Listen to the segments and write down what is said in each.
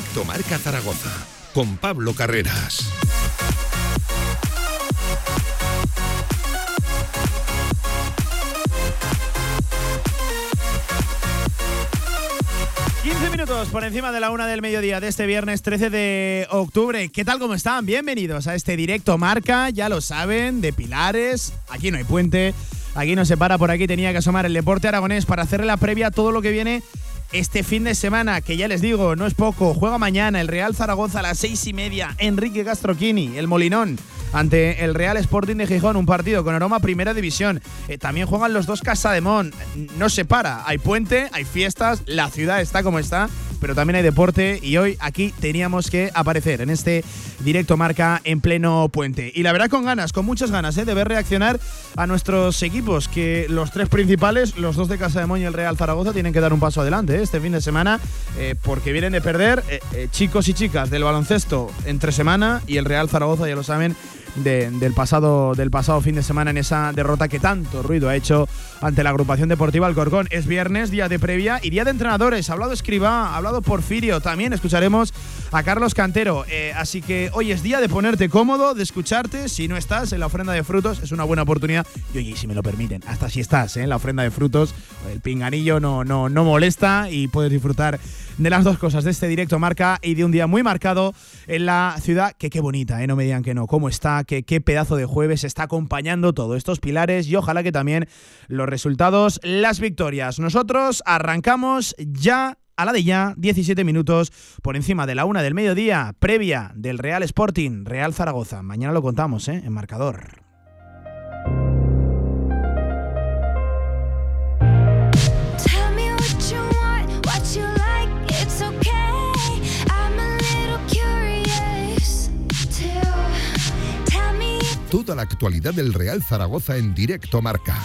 Directo Marca Zaragoza con Pablo Carreras. por encima de la una del mediodía de este viernes 13 de octubre. ¿Qué tal? ¿Cómo están? Bienvenidos a este directo marca, ya lo saben, de Pilares. Aquí no hay puente, aquí no se para, por aquí tenía que asomar el deporte aragonés para hacerle la previa a todo lo que viene este fin de semana, que ya les digo, no es poco. Juega mañana el Real Zaragoza a las seis y media. Enrique Gastroquini, el Molinón, ante el Real Sporting de Gijón, un partido con aroma Primera División. Eh, también juegan los dos Casa de Mon. No se para. Hay puente, hay fiestas, la ciudad está como está pero también hay deporte y hoy aquí teníamos que aparecer en este directo marca en pleno puente. Y la verdad con ganas, con muchas ganas ¿eh? de ver reaccionar a nuestros equipos, que los tres principales, los dos de Casa de Moño y el Real Zaragoza, tienen que dar un paso adelante ¿eh? este fin de semana, eh, porque vienen de perder chicos y chicas del baloncesto entre semana y el Real Zaragoza, ya lo saben, del, pasado, del pasado fin de semana en esa derrota que tanto ruido ha hecho ante la agrupación deportiva Alcorcón. Es viernes, día de previa y día de entrenadores. Ha hablado Escribá, ha hablado Porfirio. También escucharemos a Carlos Cantero. Eh, así que hoy es día de ponerte cómodo, de escucharte. Si no estás en la ofrenda de frutos, es una buena oportunidad. Y oye, si me lo permiten, hasta si estás ¿eh? en la ofrenda de frutos, el pinganillo no, no, no molesta y puedes disfrutar de las dos cosas, de este directo marca y de un día muy marcado en la ciudad, que qué bonita, ¿eh? no me digan que no, cómo está, que qué pedazo de jueves está acompañando todo estos pilares y ojalá que también los resultados, las victorias. Nosotros arrancamos ya a la de ya, 17 minutos por encima de la una del mediodía, previa del Real Sporting, Real Zaragoza. Mañana lo contamos, ¿eh? En marcador. Toda la actualidad del Real Zaragoza en directo marca.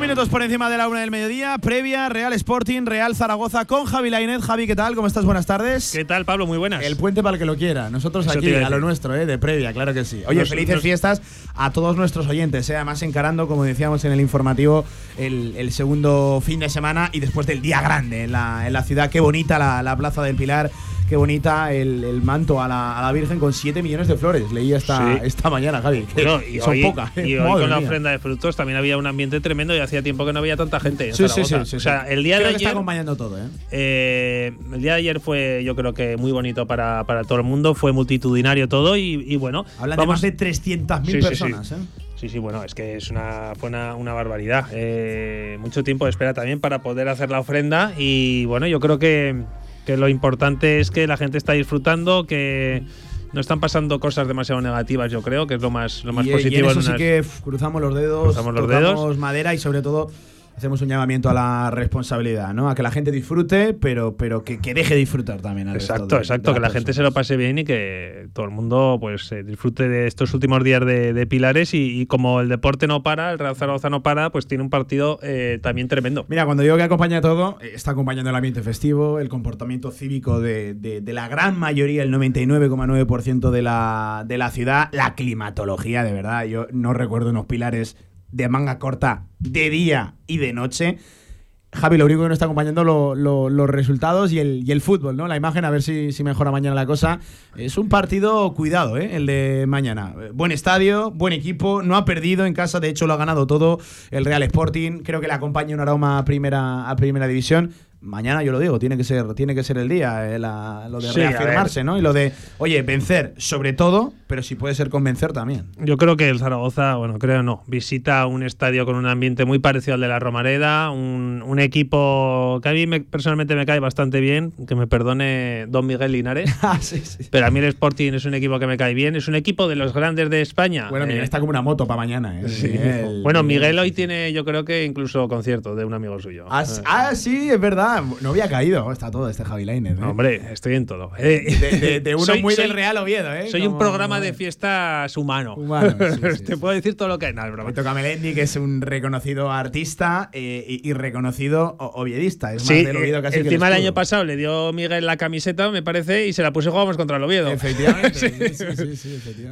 Minutos por encima de la una del mediodía, previa Real Sporting, Real Zaragoza con Javi Lainet. Javi, ¿qué tal? ¿Cómo estás? Buenas tardes. ¿Qué tal, Pablo? Muy buenas. El puente para el que lo quiera. Nosotros aquí, a, lo nuestro, ¿eh? de previa, claro que sí. Oye, felices fiestas a todos nuestros oyentes, ¿eh? además encarando, como decíamos en el informativo, el, segundo fin de semana y después del día grande en la, en la ciudad. Qué bonita la, la Plaza del Pilar qué bonita el, manto a la, Virgen con 7 millones de flores. Leí esta, esta mañana, Javi. y son pocas. ¿eh? Y hoy con la ofrenda de frutos también había un ambiente tremendo y hacía tiempo que no había tanta gente. sí, sí, sí, O sea, el día de ayer. está acompañando todo, ¿eh? ¿eh? El día de ayer fue, yo creo que muy bonito para, para todo el mundo. Fue multitudinario todo y, bueno. Hablan de más de 300.000 personas, ¿eh? Sí, sí, bueno, es que es una, fue una, una barbaridad. Eh, mucho tiempo de espera también para poder hacer la ofrenda y bueno, yo creo que que lo importante es que la gente está disfrutando, que no están pasando cosas demasiado negativas, yo creo, que es lo más, lo más positivo. Y eso sí que cruzamos los dedos, cruzamos los dedos. madera y sobre todo hacemos un llamamiento a la responsabilidad, ¿no? A que la gente disfrute, pero, pero que, que deje disfrutar también. exacto, exacto, que la gente se lo pase bien y que todo el mundo pues disfrute de estos últimos días de, Pilares y, como el deporte no para, el Real Zaragoza no para, pues tiene un partido eh, también tremendo. Mira, cuando digo que acompaña todo, eh, está acompañando el ambiente festivo, el comportamiento cívico de, de la gran mayoría, el 99,9% de la, de la ciudad, la climatología, de verdad, yo no recuerdo unos Pilares de manga corta de día y de noche. Javi, lo único que nos está acompañando los resultados y el, y el, fútbol, ¿no? La imagen, a ver si, si, mejora mañana la cosa. Es un partido cuidado, ¿eh? El de mañana. Buen estadio, buen equipo, no ha perdido en casa, de hecho lo ha ganado todo el Real Sporting. Creo que le acompaña un aroma a primera, a primera división mañana yo lo digo, tiene que ser, tiene que ser el día, eh, lo de reafirmarse, ¿no? Y lo de, oye, vencer sobre todo, pero si puede ser convencer también. Yo creo que el Zaragoza, bueno, creo no, visita un estadio con un ambiente muy parecido al de la Romareda, un, equipo que a mí personalmente me cae bastante bien, que me perdone Don Miguel Linares. Ah, pero a mí el Sporting es un equipo que me cae bien, es un equipo de los grandes de España. Bueno, Miguel eh, está como una moto para mañana. ¿eh? bueno, Miguel hoy tiene, yo creo que incluso concierto de un amigo suyo. ah, ah sí, es verdad no había caído. Está todo este Javi Lainez. ¿eh? hombre, estoy en todo. De, uno muy del Real Oviedo, ¿eh? Soy un programa de fiestas humano. Humano, sí, sí, Te sí. puedo decir todo lo que no, es broma. Me toca Melendi, que es un reconocido artista eh, y, y reconocido oviedista. Es más del Oviedo casi que encima el escudo. año pasado le dio Miguel la camiseta, me parece, y se la puse y jugamos contra el Oviedo. Efectivamente.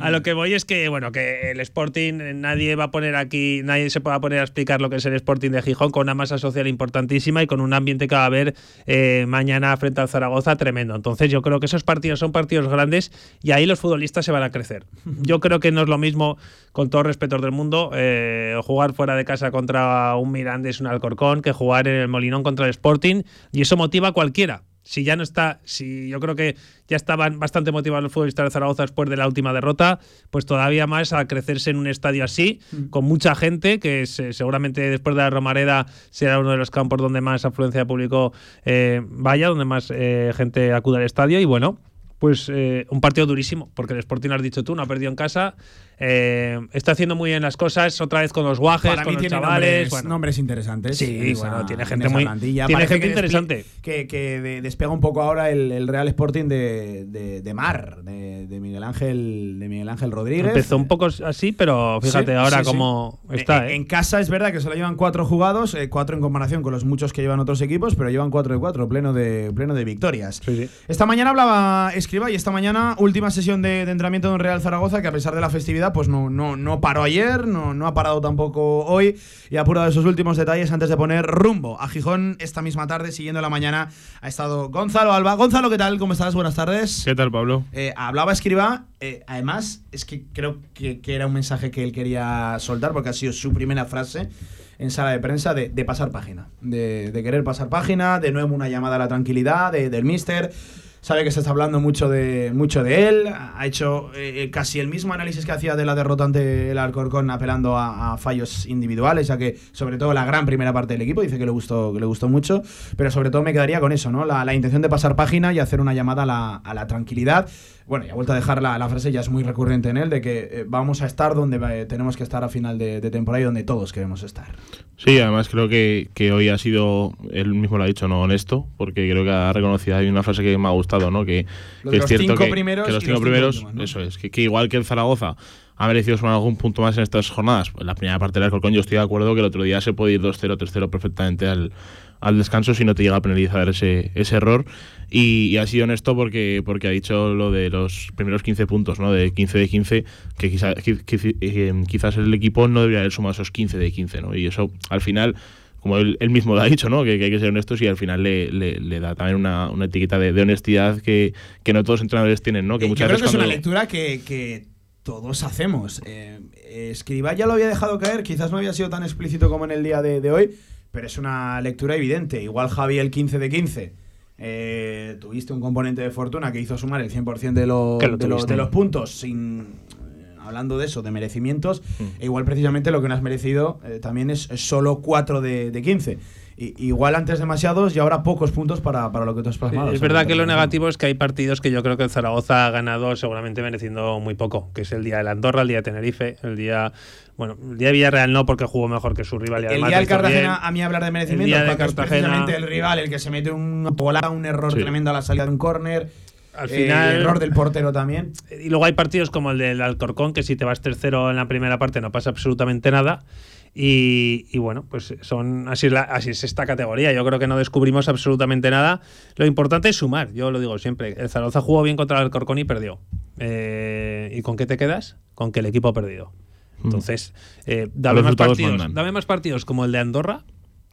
A lo que voy es que, bueno, que el Sporting, eh, nadie va a poner aquí, nadie se va a poner a explicar lo que es el Sporting de Gijón con una masa social importantísima y con un ambiente que va a haber eh, mañana frente al Zaragoza tremendo. Entonces yo creo que esos partidos son partidos grandes y ahí los futbolistas se van a crecer. Yo creo que no es lo mismo, con todo respeto del mundo, eh, jugar fuera de casa contra un Mirandés, un Alcorcón, que jugar en el Molinón contra el Sporting y eso motiva a cualquiera si ya no está, si yo creo que ya estaban bastante motivados los futbolistas de Zaragoza después de la última derrota, pues todavía más a crecerse en un estadio así, con mucha gente, que se- seguramente después de la Romareda será uno de los campos donde más afluencia de público eh, vaya, donde más eh, gente acude al estadio y bueno. Pues eh, un partido durísimo, porque el Sporting, lo has dicho tú, no ha perdido en casa. Eh, está haciendo muy bien las cosas, otra vez con los guajes, Para con los chavales. nombres, bueno. nombres interesantes. Sí, en esa- bueno, tiene en gente muy- plantilla. tiene Parece gente que interesante. Que, que de- despega un poco ahora el, el Real Sporting de, de, de Mar, de, de Miguel Ángel de Miguel Ángel Rodríguez. Empezó un poco así, pero fíjate Sí, ahora sí, cómo está. eh, ¿eh? En casa es verdad que solo llevan cuatro jugados, eh, cuatro en comparación con los muchos que llevan otros equipos, pero llevan cuatro de cuatro, pleno de, pleno de victorias. Esta mañana hablaba Escriba y esta mañana última sesión de, de entrenamiento de un Real Zaragoza que a pesar de la festividad pues no, no, no paró ayer, no, no ha parado tampoco hoy y ha apurado esos últimos detalles antes de poner rumbo a Gijón esta misma tarde, siguiendo la mañana ha estado Gonzalo Alba. Gonzalo, ¿qué tal? ¿Cómo estás? Buenas tardes. ¿Qué tal, Pablo? Eh, hablaba Escriba, eh, además es que creo que, que era un mensaje que él quería soltar porque ha sido su primera frase en sala de prensa de, de pasar página, de, de querer pasar página, de nuevo una llamada a la tranquilidad de- del míster. Sabe que se está hablando mucho de, mucho de él, ha hecho eh, casi el mismo análisis que hacía de la derrota ante el Alcorcón apelando a, fallos individuales, ya que sobre todo la gran primera parte del equipo dice que le gustó, le gustó mucho, pero sobre todo me quedaría con eso, ¿no? La, la intención de pasar página y hacer una llamada a la, a la tranquilidad. Bueno, y ha vuelto a dejar la, la frase, ya es muy recurrente en él, de que eh, vamos a estar donde eh, tenemos que estar a final de, de temporada y donde todos queremos estar. Sí, además creo que, que hoy ha sido, él mismo lo ha dicho, no honesto, porque creo que ha reconocido, hay una frase que me ha gustado, ¿no? Que, los es cierto cinco que, primeros que los y cinco los cinco primeros, últimos, ¿no? eso es, que, que igual que el Zaragoza ha merecido sumar algún punto más en estas jornadas. Pues la primera parte del Alcorcón yo estoy de acuerdo que el otro día se puede ir 2-0, 3-0 perfectamente al, al descanso si no te llega a penalizar ese, ese error. Y, y ha sido honesto porque, porque ha dicho lo de los primeros 15 puntos, ¿no? De 15 de 15, que quizá- qui- qui- eh, quizás el equipo no debería haber sumado esos 15 de 15, ¿no? Y eso al final como él, él mismo lo ha dicho, ¿no? Que, que hay que ser honestos y al final le, le- le da también una, una etiqueta de, de honestidad que, que no todos los entrenadores tienen, ¿no? Que Eh, muchas Yo creo que veces es una lectura que, que todos hacemos. Eh, eh, Escribá ya lo había dejado caer, quizás no había sido tan explícito como en el día de, de hoy, pero es una lectura evidente. Igual Javi el 15 de 15. Eh, tuviste un componente de fortuna que hizo sumar el 100% de, lo- Que lo de, los- de los puntos sin eh, hablando de eso, de merecimientos, Mm. e igual precisamente lo que no has merecido eh, también es, es solo 4 de, de 15. Igual antes demasiados y ahora pocos puntos para, para lo que tú has plasmado. es verdad que lo negativo es que hay partidos que yo creo que el Zaragoza ha ganado seguramente mereciendo muy poco, que es el día de la Andorra, el día de Tenerife, el día bueno, el día de Villarreal no porque jugó mejor que su rival y El día del Cartagena, bien. a mí hablar de El merecimiento, día de porque es Cartagena- precisamente el rival el que se mete una bola, un error Sí. tremendo a la salida de un córner. Al eh, final- error del portero también. Y luego hay partidos como el del Alcorcón, que si te vas tercero en la primera parte no pasa absolutamente nada. Y, y bueno, pues son así es, la- así es esta categoría. Yo creo que no descubrimos absolutamente nada. Lo importante es sumar, yo lo digo siempre. El Zaragoza jugó bien contra el Alcorcón y perdió. Eh, ¿Y con qué te quedas? Con que el equipo ha perdido. Entonces, eh, dame, más partidos, mandan. dame más partidos como el de Andorra,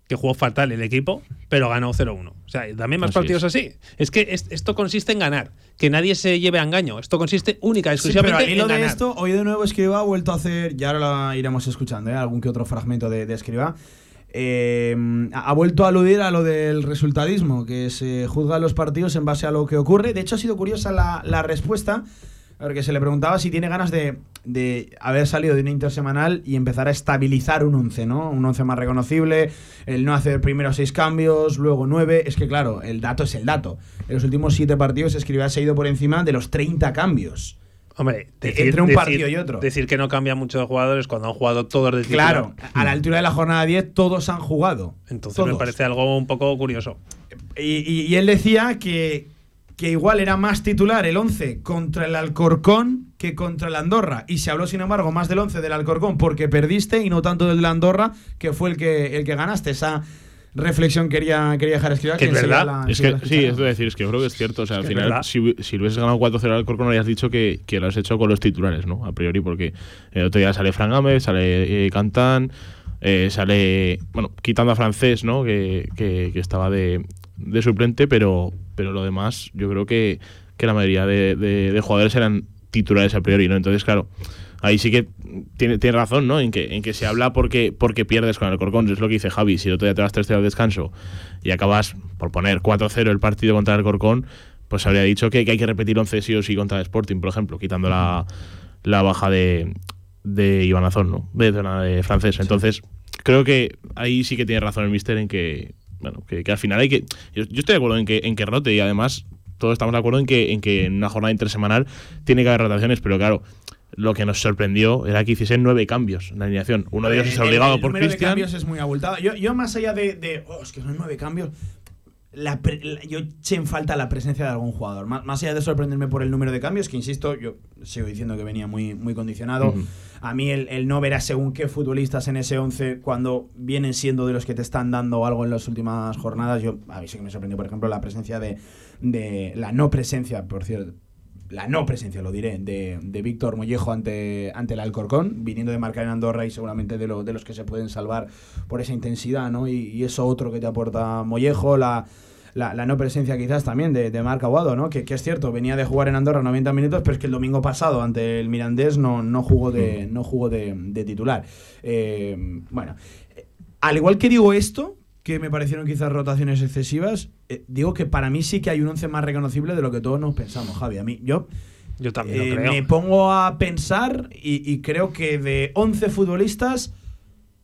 que jugó fatal el equipo, pero ganó 0-1. O sea, dame más Así partidos es. así. Es que es- esto consiste en ganar, que nadie se lleve a engaño. Esto consiste única y Sí, pero exclusivamente en de ganar. esto, hoy de nuevo Escriba ha vuelto a hacer, ya ahora lo iremos escuchando, ¿eh? algún que otro fragmento de, de Escriba. eh, ha ha vuelto a aludir a lo del resultadismo, que se juzgan los partidos en base a lo que ocurre. De hecho, ha sido curiosa la, la respuesta, porque se le preguntaba si tiene ganas de, de haber salido de una intersemanal y empezar a estabilizar un 11, ¿no? Un 11 más reconocible, el no hacer primero seis cambios, luego nueve. Es que, claro, el dato es el dato. En los últimos siete partidos, Escriba se ha ido por encima de los 30 cambios. Hombre, Entre un partido y otro. Decir que no cambia mucho de jugadores cuando han jugado todos de titular. Claro, a la altura de la jornada 10 todos han jugado. Entonces Todos. me parece algo un poco curioso. Y, y- y él decía que que igual era más titular el 11 contra el Alcorcón que contra el Andorra. Y se habló, sin embargo, más del 11 del Alcorcón porque perdiste y no tanto del de la Andorra, que fue el que, el que ganaste. Esa reflexión quería, quería dejar escrita. Que es verdad. es que, sí, es decir, es que yo creo que es cierto. O sea, al final, si, si hubieses ganado 4-0 al Alcorcón, habrías dicho que, que, lo has hecho con los titulares, ¿no? A priori, porque el otro día sale Fran Gámez, sale eh, Cantán. Eh, sale, bueno, quitando a francés, ¿no? Que, que, que estaba de, de suplente, pero, pero lo demás, yo creo que, que la mayoría de, de, de, jugadores eran titulares a priori, ¿no? Entonces, claro, ahí sí que tiene, tiene razón, ¿no? En que, en que se habla porque, porque pierdes con el Corcón, es lo que dice Javi, si otro día te vas 3-0 al descanso y acabas por poner 4-0 el partido contra el Corcón, pues habría dicho que, que, hay que repetir 11 sí o sí contra el Sporting, por ejemplo, quitando la, la baja de, de Iván Azón, ¿no? De, de, de francés. Entonces, creo que ahí sí que tiene razón el Mister en que bueno, que, que, al final hay que. Yo, yo, estoy de acuerdo en que, en que rote y además todos estamos de acuerdo en que, en que en una jornada intersemanal tiene que haber rotaciones, pero claro. Lo que nos sorprendió era que hiciesen nueve cambios en la alineación. Uno de ellos es obligado el, por Cristian. cambios es muy abultado. Yo, yo más allá de, de oh, es que son nueve cambios, la, la, yo eché en falta la presencia de algún jugador. Más, más, allá de sorprenderme por el número de cambios, que insisto, yo sigo diciendo que venía muy, muy condicionado. Uh -huh. A mí el, el, no ver a según qué futbolistas en ese 11 cuando vienen siendo de los que te están dando algo en las últimas jornadas, yo a mí sí que me sorprendió, por ejemplo, la presencia de, de la no presencia, por cierto, la no presencia, lo diré, de, de Víctor Mollejo ante, ante el Alcorcón, viniendo de marcar en Andorra y seguramente de, lo, de los que se pueden salvar por esa intensidad, ¿no? Y, y eso otro que te aporta Mollejo, la, la, la, no presencia quizás también de, de Marc Aguado, ¿no? Que, que, es cierto, venía de jugar en Andorra 90 minutos, pero es que el domingo pasado ante el Mirandés no, no jugó de, no jugó de, de titular. Eh, bueno, al igual que digo esto, que me parecieron quizás rotaciones excesivas, eh, digo que para mí sí que hay un once más reconocible de lo que todos nos pensamos, Javi. A mí, yo... Yo también eh, creo. Me pongo a pensar y, y, creo que de 11 futbolistas,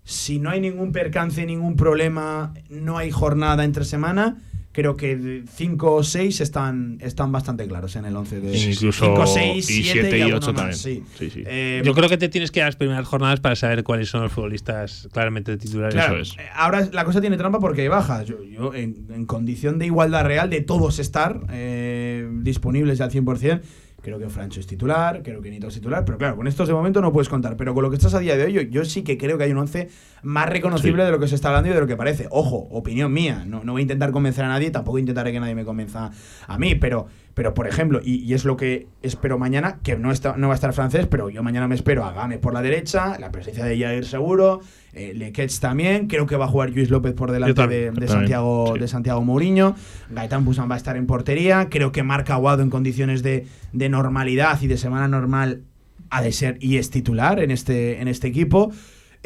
si no hay ningún percance, ningún problema, no hay jornada entre semana, creo que 5 o 6 están, están bastante claros en el 11 de Incluso 5, 6, 7 y 8 también. Sí. Sí, sí. Eh, Yo creo que te tienes que dar las primeras jornadas para saber cuáles son los futbolistas claramente titulares. Claro, es. Ahora la cosa tiene trampa porque hay bajas. Yo, yo en, en, condición de igualdad real, de todos estar eh, disponibles al 100%, Creo que Francho es titular, creo que Nito es titular, pero claro, con estos de momento no puedes contar. Pero con lo que estás a día de hoy, yo, yo sí que creo que hay un 11 más reconocible sí. de lo que se está hablando y de lo que parece. Ojo, opinión mía, no, no voy a intentar convencer a nadie, tampoco intentaré que nadie me convenza a mí, pero, pero por ejemplo, y, y es lo que espero mañana, que no, está, no va a estar francés, pero yo mañana me espero a Game por la derecha, la presencia de Jair seguro, eh, Lequets también, creo que va a jugar Luis López por delante de, de, Santiago, sí. de Santiago Mourinho, Gaetán Busan va a estar en portería, creo que Marca Aguado en condiciones de, de normalidad y de semana normal ha de ser y es titular en este, en este equipo.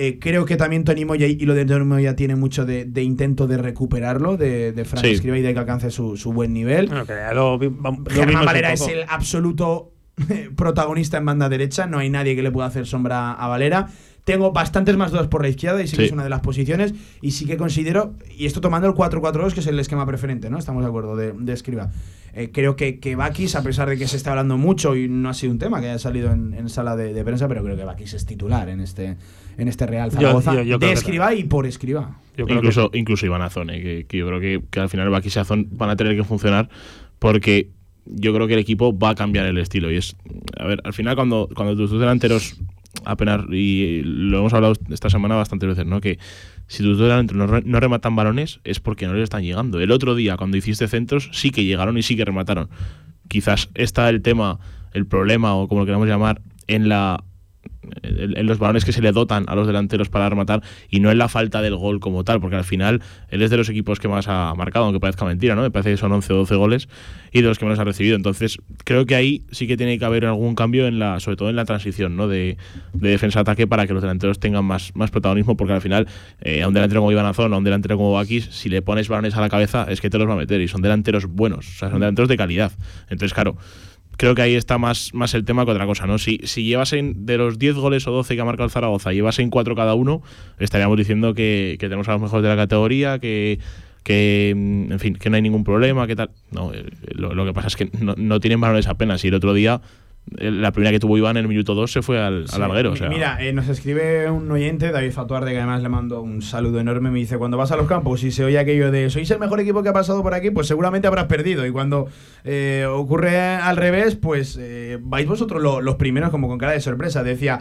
Eh, creo que también Tony Moya y lo de Tony Moya tiene mucho de, de intento de recuperarlo, de, de Frank sí. Escriba y de que alcance su, su buen nivel. Bueno, que lo, lo Germán Valera es el absoluto protagonista en banda derecha, no hay nadie que le pueda hacer sombra a Valera. Tengo bastantes más dudas por la izquierda y sí, sí, que es una de las posiciones. Y sí que considero, y esto tomando el 4-4-2, que es el esquema preferente, ¿no? Estamos de acuerdo, de, de Escriba. Eh, creo que, que Bakis, a pesar de que se está hablando mucho y no ha sido un tema que haya salido en, en sala de, de, prensa, pero creo que Bakis es titular en este, en este Real Zaragoza. Yo, yo, yo de Escriba y por Escriba. incluso, que... incluso Iván Azón, que, que, yo creo que, que al final Bakis y Azón van a tener que funcionar porque yo creo que el equipo va a cambiar el estilo. Y es, a ver, al final cuando, cuando tus delanteros apenas, y lo hemos hablado esta semana bastantes veces, ¿no? Que si tus delanteros no, no rematan balones es porque no les están llegando. El otro día, cuando hiciste centros, sí que llegaron y sí que remataron. Quizás está el tema, el problema, o como lo queramos llamar, en la en los balones que se le dotan a los delanteros para rematar y no en la falta del gol como tal, porque al final él es de los equipos que más ha marcado, aunque parezca mentira, ¿no? Me parece que son 11 o 12 goles y de los que menos ha recibido. Entonces, creo que ahí sí que tiene que haber algún cambio en la, sobre todo en la transición, ¿no? De, de defensa-ataque para que los delanteros tengan más, más protagonismo, porque al final eh, a un delantero como Iván Azón, a un delantero como Bakis, si le pones balones a la cabeza es que te los va a meter y son delanteros buenos, o sea, son delanteros de calidad. Entonces, claro, creo que ahí está más, más el tema que otra cosa, ¿no? Si, si llevas en, de los 10 goles o 12 que ha marcado el Zaragoza, llevas en 4 cada uno, estaríamos diciendo que, que tenemos a los mejores de la categoría, que, que en fin, que no hay ningún problema, que tal. No, lo, lo que pasa es que no, no tienen balones apenas y el otro día la primera que tuvo Iván en el minuto 2 se fue al, al larguero. O sea. Mira, eh, nos escribe un oyente, David Fatuarde, que además le mando un saludo enorme. Me dice: Cuando vas a los campos y se oye aquello de sois el mejor equipo que ha pasado por aquí, pues seguramente habrás perdido. Y cuando eh, ocurre al revés, pues eh, vais vosotros los primeros, como con cara de sorpresa. Decía: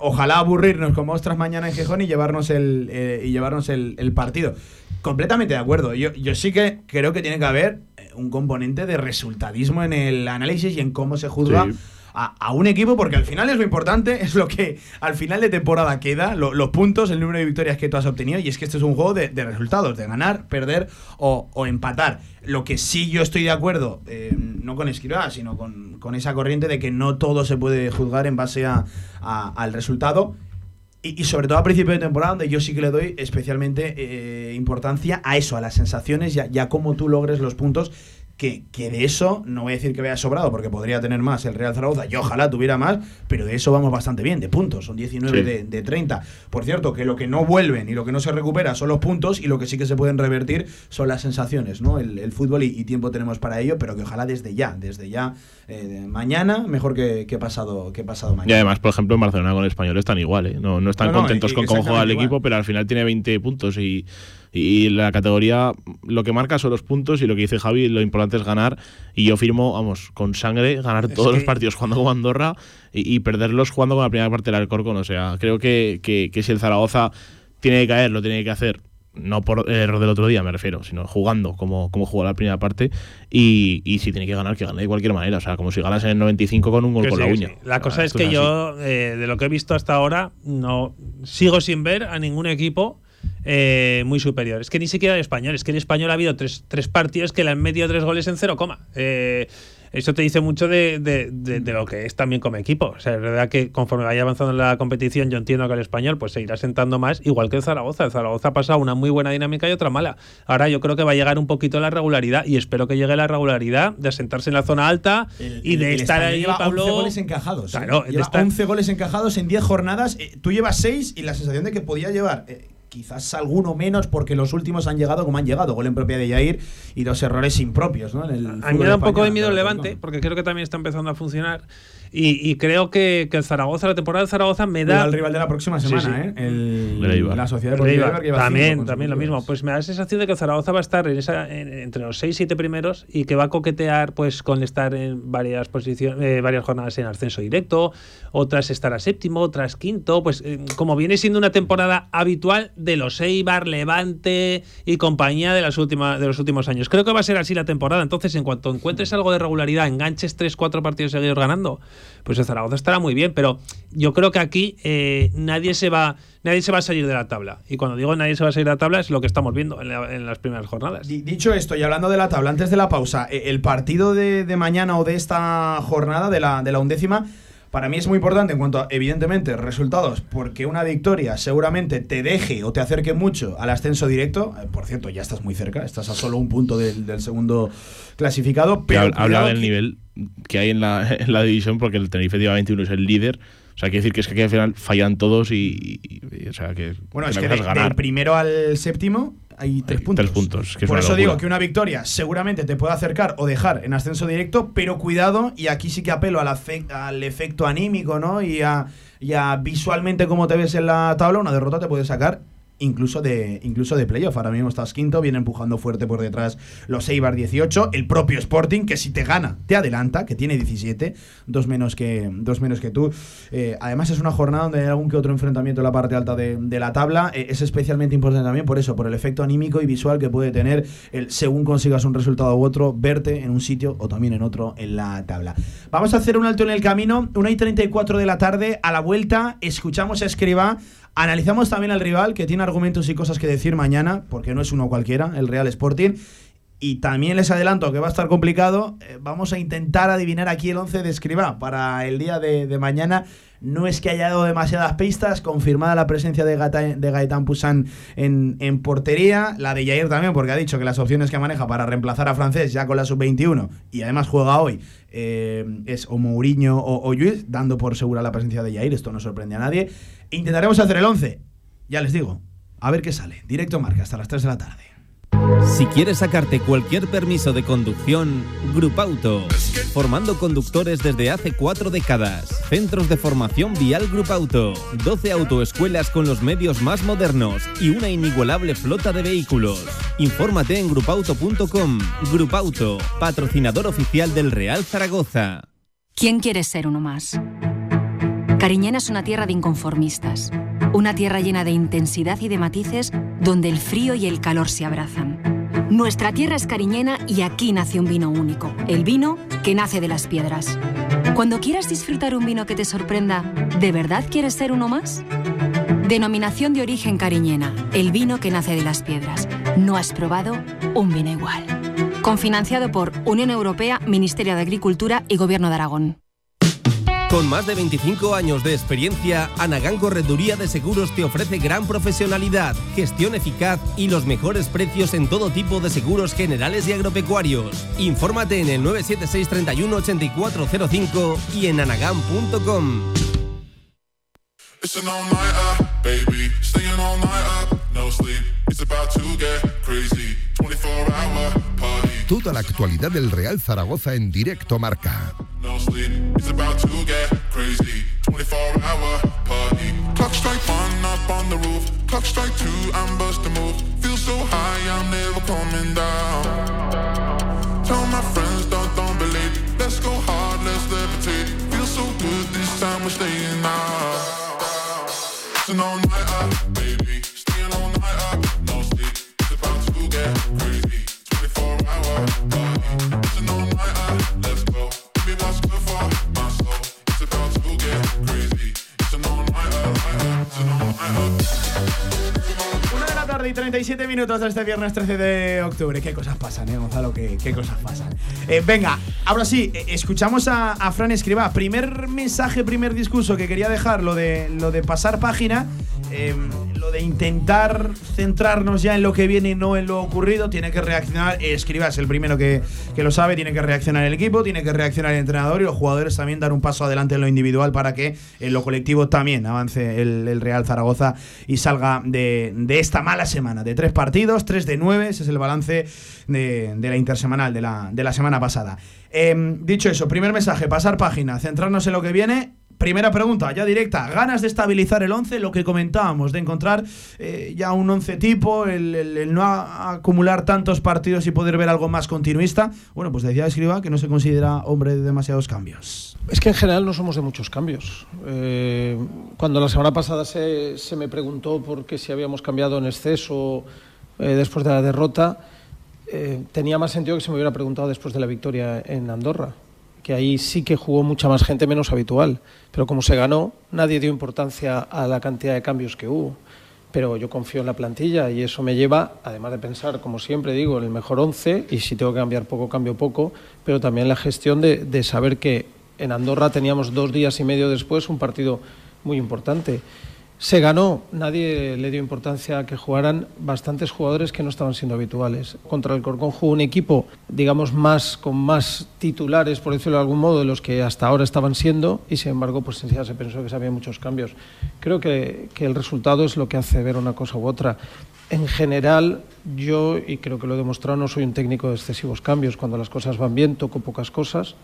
Ojalá aburrirnos como ostras mañana en Gijón y llevarnos el, y llevarnos el, el partido. Completamente de acuerdo. Yo, yo sí que creo que tiene que haber un componente de resultadismo en el análisis y en cómo se juzga. A, un equipo, porque al final es lo importante, es lo que al final de temporada queda, los puntos, el número de victorias que tú has obtenido, y es que este es un juego de, resultados, de ganar, perder o, empatar. Lo que sí yo estoy de acuerdo, eh, no con Escribá, sino con, con, esa corriente de que no todo se puede juzgar en base a, al resultado y, sobre todo a principio de temporada, donde yo sí que le doy especialmente eh, importancia a eso, a las sensaciones y a, cómo tú logres los puntos que, que, de eso no voy a decir que vaya sobrado, porque podría tener más el Real Zaragoza, y ojalá tuviera más, pero de eso vamos bastante bien, de puntos, son 19 de, de, 30. Por cierto, que lo que no vuelven y lo que no se recupera son los puntos, y lo que sí que se pueden revertir son las sensaciones, ¿no? El, fútbol y, tiempo tenemos para ello, pero que ojalá desde ya, desde ya, eh, mañana, mejor que, que, pasado, que pasado mañana. Y además, por ejemplo, en Barcelona con el español están igual, ¿eh? No, no están contentos con cómo juega el equipo, pero al final tiene 20 puntos y y la categoría lo que marca son los puntos y lo que dice Javi, lo importante es ganar. Y yo firmo, vamos, con sangre, ganar todos los partidos jugando con Andorra y, perderlos jugando con la primera parte del Alcorcón. O sea, creo que, que, si el Zaragoza tiene que caer, lo tiene que hacer no por el error del otro día, me refiero, sino jugando como, como jugó la primera parte. Y, y, si tiene que ganar, que gane de cualquier manera. O sea, como si ganas en el 95 con un gol con la uña. La cosa es que yo, eh, de lo que he visto hasta ahora, no sigo sin ver a ningún equipo eh, muy superior. Es que ni siquiera el español, es que en español ha habido tres, tres partidos que le han metido tres goles en cero coma. Eh, eso te dice mucho de, de, lo que es también como equipo. O sea, es verdad que conforme vaya avanzando la competición, yo entiendo que el español pues se irá sentando más, igual que el Zaragoza. El Zaragoza ha pasado una muy buena dinámica y otra mala. Ahora yo creo que va a llegar un poquito la regularidad y espero que llegue la regularidad de asentarse en la zona alta y de estar ahí, lleva 11 goles encajados. ¿eh? Claro, lleva 11 goles encajados en 10 jornadas. tú llevas 6 y la sensación de que podía llevar quizás alguno menos porque los últimos han llegado como han llegado, gol en propia de Jair y dos errores impropios. ¿no? En el un poco de miedo el Levante, porque creo que también está empezando a funcionar. Y, creo que, el Zaragoza, la temporada del Zaragoza me da. el rival de la próxima semana, ¿eh? El, la Sociedad de También, también lo mismo. Pues me da la sensación de que el Zaragoza va a estar en esa, entre los 6 y 7 primeros y que va a coquetear pues con estar en varias posiciones, eh, varias jornadas en ascenso directo, otras estar a séptimo, otras quinto. Pues eh, como viene siendo una temporada habitual de los Eibar, Levante y compañía de, las últimas, de los últimos años. Creo que va a ser así la temporada. Entonces, en cuanto encuentres algo de regularidad, enganches 3-4 partidos seguidos ganando pues el Zaragoza estará muy bien, pero yo creo que aquí eh, nadie se va nadie se va a salir de la tabla. Y cuando digo nadie se va a salir de la tabla es lo que estamos viendo en, las primeras jornadas. Dicho esto, y hablando de la tabla, antes de la pausa, eh, el partido de, mañana o de esta jornada, de la, de la undécima, para mí es muy importante en cuanto a, evidentemente, resultados, porque una victoria seguramente te deje o te acerque mucho al ascenso directo. Eh, por cierto, ya estás muy cerca, estás a solo un punto del, segundo clasificado. Pero habla del nivel que hay en la, en la división, porque el Tenerife lleva 21 es el líder. O sea, quiere decir que es que aquí al final fallan todos y, o sea, que bueno, es que del primero al séptimo hay tres puntos. Tres puntos Por eso digo que una victoria seguramente te puede acercar o dejar en ascenso directo, pero cuidado, y aquí sí que apelo al, al efecto anímico, ¿no? Y a, y a visualmente cómo te ves en la tabla, una derrota te puede sacar incluso de, incluso de playoff. Ahora mismo estás quinto, viene empujando fuerte por detrás los Eibar 18, el propio Sporting, que si te gana, te adelanta, que tiene 17, dos menos que, dos menos que tú. Eh, además es una jornada donde hay algún que otro enfrentamiento en la parte alta de, la tabla. Eh, es especialmente importante también por eso, por el efecto anímico y visual que puede tener el según consigas un resultado u otro, verte en un sitio o también en otro en la tabla. Vamos a hacer un alto en el camino, 1 y 34 de la tarde, a la vuelta escuchamos a Escriba Analizamos también al rival, que tiene argumentos y cosas que decir mañana, porque no es uno cualquiera, el Real Sporting. Y también les adelanto que va a estar complicado. Eh, vamos a intentar adivinar aquí el 11 de Escriba para el día de, mañana. No es que haya dado demasiadas pistas, confirmada la presencia de, de Gaetán Poussin en, en, portería, la de Jair también, porque ha dicho que las opciones que maneja para reemplazar a Francés ya con la sub-21 y además juega hoy eh, es o Mourinho o, o Luis, dando por segura la presencia de Jair, esto no sorprende a nadie. Intentaremos hacer el 11, ya les digo, a ver qué sale. Directo marca hasta las 3 de la tarde. Si quieres sacarte cualquier permiso de conducción, Grupauto. Formando conductores desde hace cuatro décadas. Centros de formación vial Grupauto. 12 autoescuelas con los medios más modernos y una inigualable flota de vehículos. Infórmate en grupauto.com. Grupauto, patrocinador oficial del Real Zaragoza. ¿Quién quiere ser uno más? Cariñena es una tierra de inconformistas. Una tierra llena de intensidad y de matices donde el frío y el calor se abrazan. Nuestra tierra es cariñena y aquí nace un vino único, el vino que nace de las piedras. Cuando quieras disfrutar un vino que te sorprenda, ¿de verdad quieres ser uno más? Denominación de origen cariñena, el vino que nace de las piedras. No has probado un vino igual. Confinanciado por Unión Europea, Ministerio de Agricultura y Gobierno de Aragón. Con más de 25 años de experiencia, Anagán Correduría de Seguros te ofrece gran profesionalidad, gestión eficaz y los mejores precios en todo tipo de seguros generales y agropecuarios. Infórmate en el 976 31 8405 y en anagán.com. Toda la actualidad del Real Zaragoza en directo marca. about to get crazy. 24 hour party. 37 minutos de este viernes 13 de octubre. ¿Qué cosas pasan, eh, Gonzalo? ¿Qué, cosas pasan? Eh, venga, ahora sí, eh, escuchamos a, a, Fran Escriba. Primer mensaje, primer discurso que quería dejar, lo de, lo de pasar página. Eh, lo de intentar centrarnos ya en lo que viene y no en lo ocurrido, tiene que reaccionar. Escriba es el primero que, que, lo sabe, tiene que reaccionar el equipo, tiene que reaccionar el entrenador y los jugadores también dar un paso adelante en lo individual para que en lo colectivo también avance el, Real Zaragoza y salga de, de, esta mala semana. De tres partidos, tres de nueve, ese es el balance de, la intersemanal de la, de la semana pasada. Eh, dicho eso, primer mensaje, pasar página, centrarnos en lo que viene Primera pregunta, ya directa. ¿Ganas de estabilizar el 11? Lo que comentábamos, de encontrar eh, ya un 11 tipo, el, no acumular tantos partidos y poder ver algo más continuista. Bueno, pues decía Escriba que no se considera hombre de demasiados cambios. Es que en general no somos de muchos cambios. Eh, cuando la semana pasada se, se, me preguntó por qué si habíamos cambiado en exceso eh, después de la derrota, eh, tenía más sentido que se me hubiera preguntado después de la victoria en Andorra que ahí sí que jugó mucha más gente menos habitual. Pero como se ganó, nadie dio importancia a la cantidad de cambios que hubo. Pero yo confío en la plantilla y eso me lleva, además de pensar, como siempre digo, en el mejor once y si tengo que cambiar poco, cambio poco, pero también la gestión de, de saber que en Andorra teníamos dos días y medio después un partido muy importante. Se ganó, nadie le dio importancia a que jugaran bastantes jugadores que no estaban siendo habituales. Contra el Corcón jugó un equipo, digamos, más con más titulares, por decirlo de algún modo, de los que hasta ahora estaban siendo, y sin embargo, pues ya se pensó que se había muchos cambios. Creo que, que el resultado es lo que hace ver una cosa u otra. En general, yo, y creo que lo he demostrado, no soy un técnico de excesivos cambios. Cuando las cosas van bien, toco pocas cosas,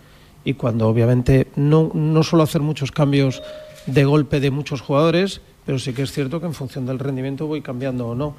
y cuando obviamente no, no suelo hacer muchos cambios de golpe de muchos jugadores, pero sí que es cierto que en función del rendimiento voy cambiando o no.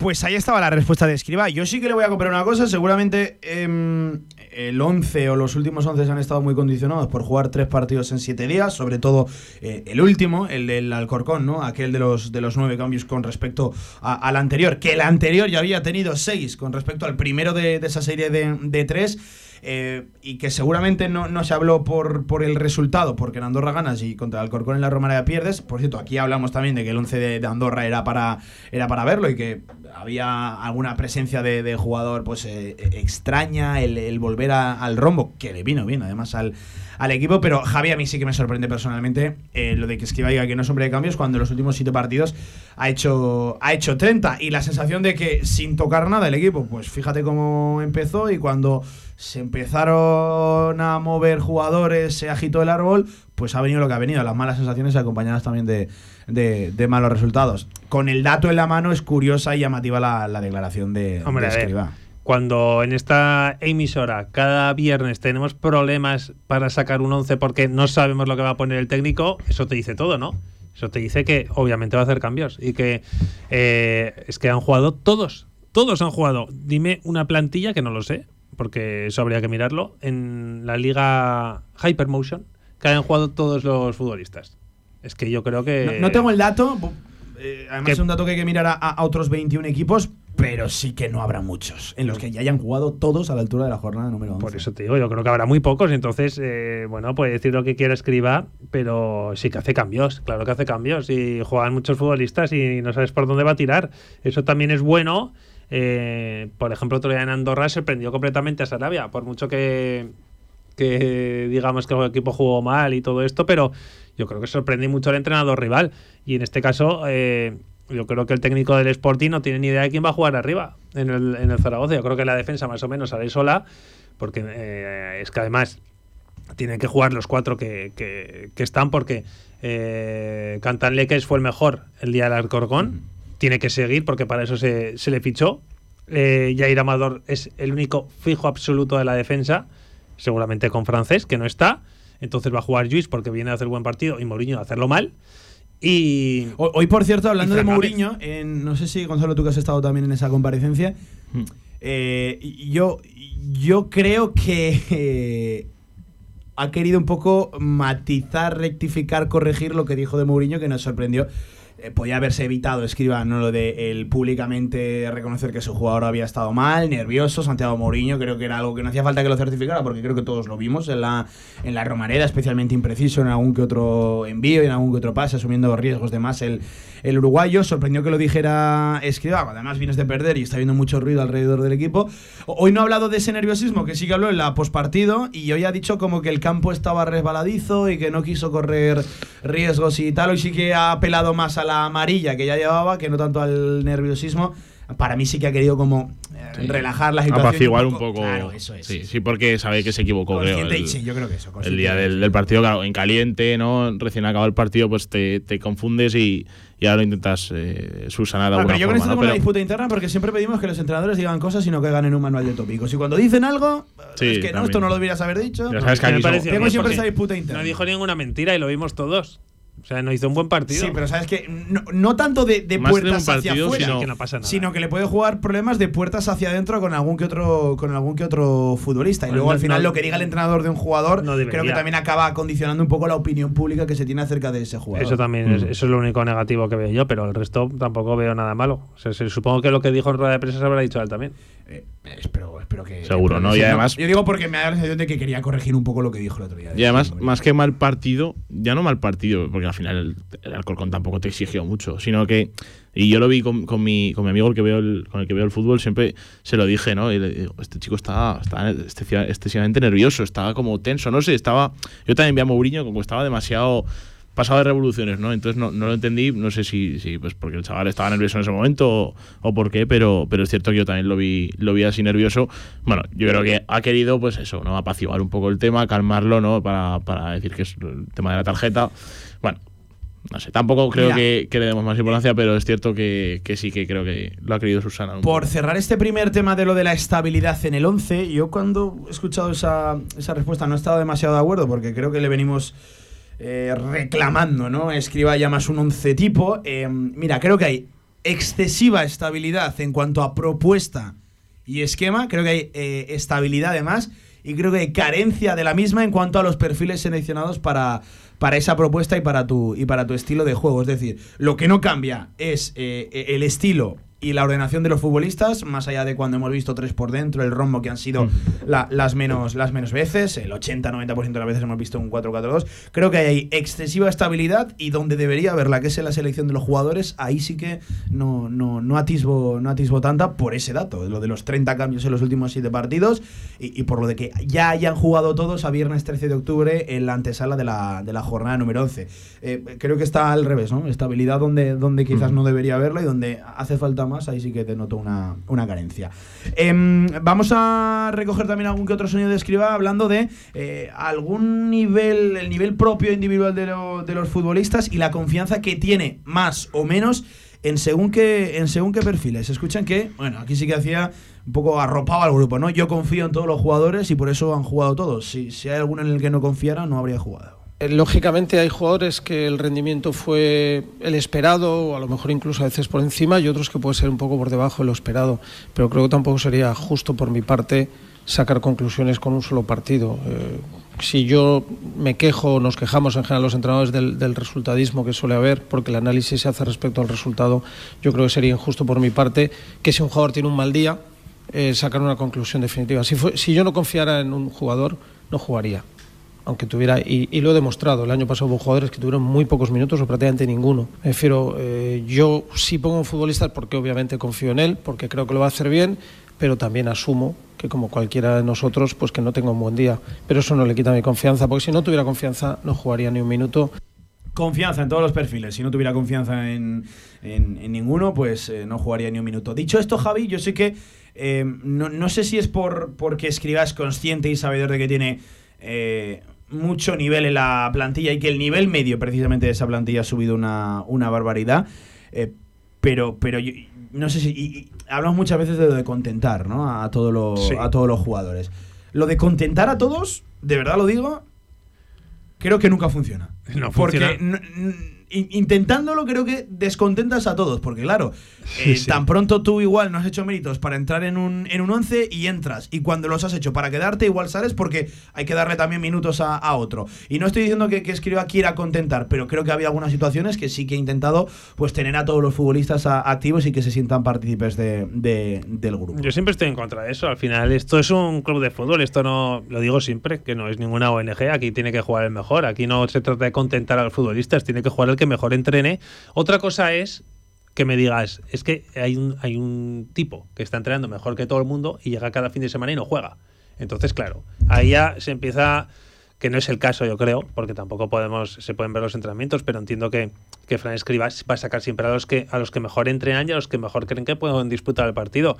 Pues ahí estaba la respuesta de Escriba. Yo sí que le voy a comprar una cosa. Seguramente eh, el 11 o los últimos 11 han estado muy condicionados por jugar tres partidos en siete días. Sobre todo eh, el último, el del Alcorcón, ¿no? Aquel de los, de los nueve cambios con respecto al anterior. Que el anterior ya había tenido seis con respecto al primero de, de esa serie de, de tres. Eh, y que seguramente no, no, se habló por, por el resultado, porque en Andorra ganas y contra el Alcorcón en la Romareda pierdes. Por cierto, aquí hablamos también de que el 11 de, Andorra era para, era para verlo y que había alguna presencia de, de jugador pues eh, extraña, el, el volver al rombo, que le vino bien además al, al equipo, pero Javi a mí sí que me sorprende personalmente eh, lo de que Esquiva diga que no es hombre de cambios cuando en los últimos siete partidos ha hecho, ha hecho 30 y la sensación de que sin tocar nada el equipo, pues fíjate cómo empezó y cuando se empezaron a mover jugadores, se agitó el árbol, pues ha venido lo que ha venido, las malas sensaciones acompañadas también de, de, malos resultados. Con el dato en la mano es curiosa y llamativa la, declaración de, Hombre, cuando en esta emisora cada viernes tenemos problemas para sacar un 11 porque no sabemos lo que va a poner el técnico, eso te dice todo, ¿no? Eso te dice que obviamente va a hacer cambios y que eh, es que han jugado todos, todos han jugado. Dime una plantilla que no lo sé, porque eso habría que mirarlo, en la liga Hypermotion, que hayan jugado todos los futbolistas. Es que yo creo que... No, tengo el dato, eh, además es un dato que hay que mirar a, otros 21 equipos, pero sí que no habrá muchos en los que ya hayan jugado todos a la altura de la jornada número 11. Por eso te digo, yo creo que habrá muy pocos, entonces, eh, bueno, puede decir lo que quiera escriba, pero sí que hace cambios, claro que hace cambios, y juegan muchos futbolistas y no sabes por dónde va a tirar. Eso también es bueno eh, por ejemplo, otro día en Andorra sorprendió completamente a Sarabia, por mucho que, que digamos que el equipo jugó mal y todo esto, pero yo creo que sorprende mucho al entrenador rival. Y en este caso, eh, yo creo que el técnico del Sporting no tiene ni idea de quién va a jugar arriba en el, en el Zaragoza. Yo creo que la defensa más o menos sale sola, porque eh, es que además tienen que jugar los cuatro que, que, están, porque eh, Cantanleques fue el mejor el día del Alcorcón tiene que seguir porque para eso se, le fichó. Eh, Jair Amador es el único fijo absoluto de la defensa, seguramente con francés, que no está. Entonces va a jugar Luis porque viene a hacer buen partido y Mourinho a hacerlo mal. Y hoy, por cierto, hablando de Mourinho, no sé si Gonzalo tú que has estado también en esa comparecencia, hmm. eh, yo, yo creo que eh, ha querido un poco matizar, rectificar, corregir lo que dijo de Mourinho que nos sorprendió eh, podía haberse evitado, escriba, no lo de el públicamente reconocer que su jugador había estado mal, nervioso, Santiago Mourinho, creo que era algo que no hacía falta que lo certificara, porque creo que todos lo vimos en la, en la Romareda, especialmente impreciso en algún que otro envío y en algún que otro pase, asumiendo riesgos de más el, el uruguayo. Sorprendió que lo dijera Escriba, además vienes de perder y está habiendo mucho ruido alrededor del equipo. Hoy no ha hablado de ese nerviosismo, que sí que habló en la pospartido, y hoy ha dicho como que el campo estaba resbaladizo y que no quiso correr riesgos y tal. Hoy sí que ha apelado más a la amarilla que ya llevaba, que no tanto al nerviosismo. Para mí sí que ha querido como eh, relajar la situación. Apaciguar un poco. Claro, eso es. Sí, sí, porque sabe que se equivocó, creo. El, sí, yo creo que eso. El día del, partido, claro, en caliente, ¿no? Recién acabado el partido, pues te, te confundes y, y ahora lo intentas eh, subsanar de alguna Yo con esto tengo una disputa interna porque siempre pedimos que los entrenadores digan cosas y no que en un manual de tópicos. Y cuando dicen algo, es que no, esto no lo deberías haber dicho. Ya sabes que me tengo siempre esa disputa interna. No dijo ninguna mentira y lo vimos todos. O sea, no hizo un buen partido. Sí, pero sabes que no, tanto de, puertas hacia afuera, sino, que no pasa nada. sino que le puede jugar problemas de puertas hacia adentro con algún que otro con algún que otro futbolista. Y luego al final lo que diga el entrenador de un jugador creo que también acaba condicionando un poco la opinión pública que se tiene acerca de ese jugador. Eso también es, mm. eso es lo único negativo que veo yo, pero el resto tampoco veo nada malo. O sea, supongo que lo que dijo en rueda de prensa se habrá dicho él también. Eh, espero, espero que. Seguro, ¿no? Y además. yo digo porque me da la sensación de que quería corregir un poco lo que dijo el otro día. Y además, más que mal partido, ya no mal partido, porque al final el Alcorcón tampoco te exigió mucho, sino que, y yo lo vi con, mi, con mi amigo el que veo el, con el que veo el fútbol, siempre se lo dije, ¿no? Y le digo, este chico estaba, estaba excesivamente nervioso, estaba como tenso, no sé, estaba, yo también vi a Mourinho como estaba demasiado pasado de revoluciones, ¿no? Entonces no, no lo entendí, no sé si, si, pues porque el chaval estaba nervioso en ese momento o, por qué, pero, pero es cierto que yo también lo vi, lo vi así nervioso. Bueno, yo creo que ha querido, pues eso, ¿no? Apaciguar un poco el tema, calmarlo, ¿no? Para, para decir que es el tema de la tarjeta. Bueno, no sé, tampoco creo que, le demos más importancia, pero es cierto que, sí que creo que lo ha querido Susana. Por cerrar este primer tema de lo de la estabilidad en el 11, yo cuando he escuchado esa, esa respuesta no he estado demasiado de acuerdo porque creo que le venimos eh, reclamando, ¿no? Escriba ya más un 11 tipo. Eh, mira, creo que hay excesiva estabilidad en cuanto a propuesta y esquema, creo que hay eh, estabilidad además y creo que hay carencia de la misma en cuanto a los perfiles seleccionados para para esa propuesta y para tu, y para tu estilo de juego. Es decir, lo que no cambia es eh, el estilo y la ordenación de los futbolistas, más allá de cuando hemos visto tres por dentro, el rombo que han sido las, menos, las menos veces, el 80-90% de las veces hemos visto un 4-4-2, creo que hay excesiva estabilidad y donde debería haberla, que es en la selección de los jugadores, ahí sí que no, no, no, atisbo, no atisbo tanta por ese dato, lo de los 30 cambios en los últimos 7 partidos y, por lo de que ya hayan jugado todos a viernes 13 de octubre en la antesala de la, de la jornada número 11. Eh, creo que está al revés, ¿no? Estabilidad donde, donde quizás no debería haberla y donde hace falta más, ahí sí que te noto una, una carencia. Em, vamos a recoger también algún que otro sonido de escriba hablando de eh, algún nivel, el nivel propio individual de, de los futbolistas y la confianza que tiene más o menos en según qué, en según qué perfiles. Escuchan que, bueno, aquí sí que hacía un poco arropado al grupo, ¿no? Yo confío en todos los jugadores y por eso han jugado todos. Si, si hay alguno en el que no confiara, no habría jugado. Eh, lógicamente hay jugadores que el rendimiento fue el esperado, o a lo mejor incluso a veces por encima, y otros que puede ser un poco por debajo de lo esperado. Pero creo que tampoco sería justo por mi parte sacar conclusiones con un solo partido. Eh, si yo me quejo, nos quejamos en general los entrenadores del, resultadismo que suele haber, porque el análisis se hace respecto al resultado, yo creo que sería injusto por mi parte que si un jugador tiene un mal día, eh, sacar una conclusión definitiva. Si, si yo no confiara en un jugador, no jugaría aunque tuviera, y, lo he demostrado, el año pasado hubo jugadores que tuvieron muy pocos minutos o prácticamente ninguno. Me refiero, eh, yo sí pongo un futbolista porque obviamente confío en él, porque creo que lo va a hacer bien, pero también asumo que como cualquiera de nosotros, pues que no tenga un buen día. Pero eso no le quita mi confianza, porque si no tuviera confianza no jugaría ni un minuto. Confianza en todos los perfiles. Si no tuviera confianza en, en, ninguno, pues eh, no jugaría ni un minuto. Dicho esto, Javi, yo sé que eh, no, no, sé si es por porque escribas consciente y sabedor de que tiene mucho nivel en la plantilla y que el nivel medio precisamente de esa plantilla ha subido una, una barbaridad. pero pero yo, no sé si. hablamos muchas veces de lo de contentar, ¿no? A, todos los, a todos los jugadores. Lo de contentar a todos, de verdad lo digo, creo que nunca funciona. No funciona. Porque intentándolo creo que descontentas a todos, porque claro, eh, tan pronto tú igual no has hecho méritos para entrar en un, en un 11 y entras, y cuando los has hecho para quedarte igual sales porque hay que darle también minutos a, otro. Y no estoy diciendo que, que Escriba quiera contentar, pero creo que había algunas situaciones que sí que he intentado pues tener a todos los futbolistas activos y que se sientan partícipes de, del grupo. Yo siempre estoy en contra de eso, al final esto es un club de fútbol, esto no, lo digo siempre, que no es ninguna ONG, aquí tiene que jugar el mejor, aquí no se trata de contentar a los futbolistas, tiene que jugar el que mejor entrene. Otra cosa es que me digas, es que hay un, hay un tipo que está entrenando mejor que todo el mundo y llega cada fin de semana y no juega. Entonces, claro, ahí ya se empieza, que no es el caso, yo creo, porque tampoco podemos, se pueden ver los entrenamientos, pero entiendo que, que Fran Escriba va a sacar siempre a los que, a los que mejor entrenan y a los que mejor creen que pueden disputar el partido.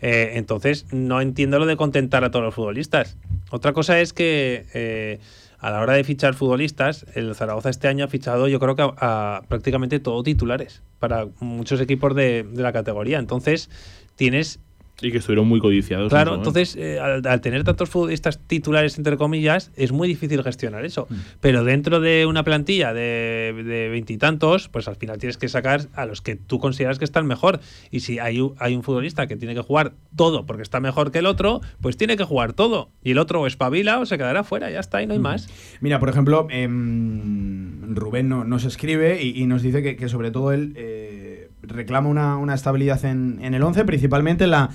Eh, entonces, no entiendo lo de contentar a todos los futbolistas. Otra cosa es que eh, a la hora de fichar futbolistas, el Zaragoza este año ha fichado yo creo que a, prácticamente todo titulares para muchos equipos de, de la categoría. Entonces, tienes y que estuvieron muy codiciados. Claro, entonces eh, al, tener tantos futbolistas titulares, entre comillas, es muy difícil gestionar eso. Mm. Pero dentro de una plantilla de veintitantos, pues al final tienes que sacar a los que tú consideras que están mejor. Y si hay, hay un futbolista que tiene que jugar todo porque está mejor que el otro, pues tiene que jugar todo. Y el otro o espabila o se quedará fuera, ya está, y no hay mm. más. Mira, por ejemplo, em, Rubén no, nos escribe y, nos dice que, sobre todo él eh, reclama una, estabilidad en, en el 11, principalmente en la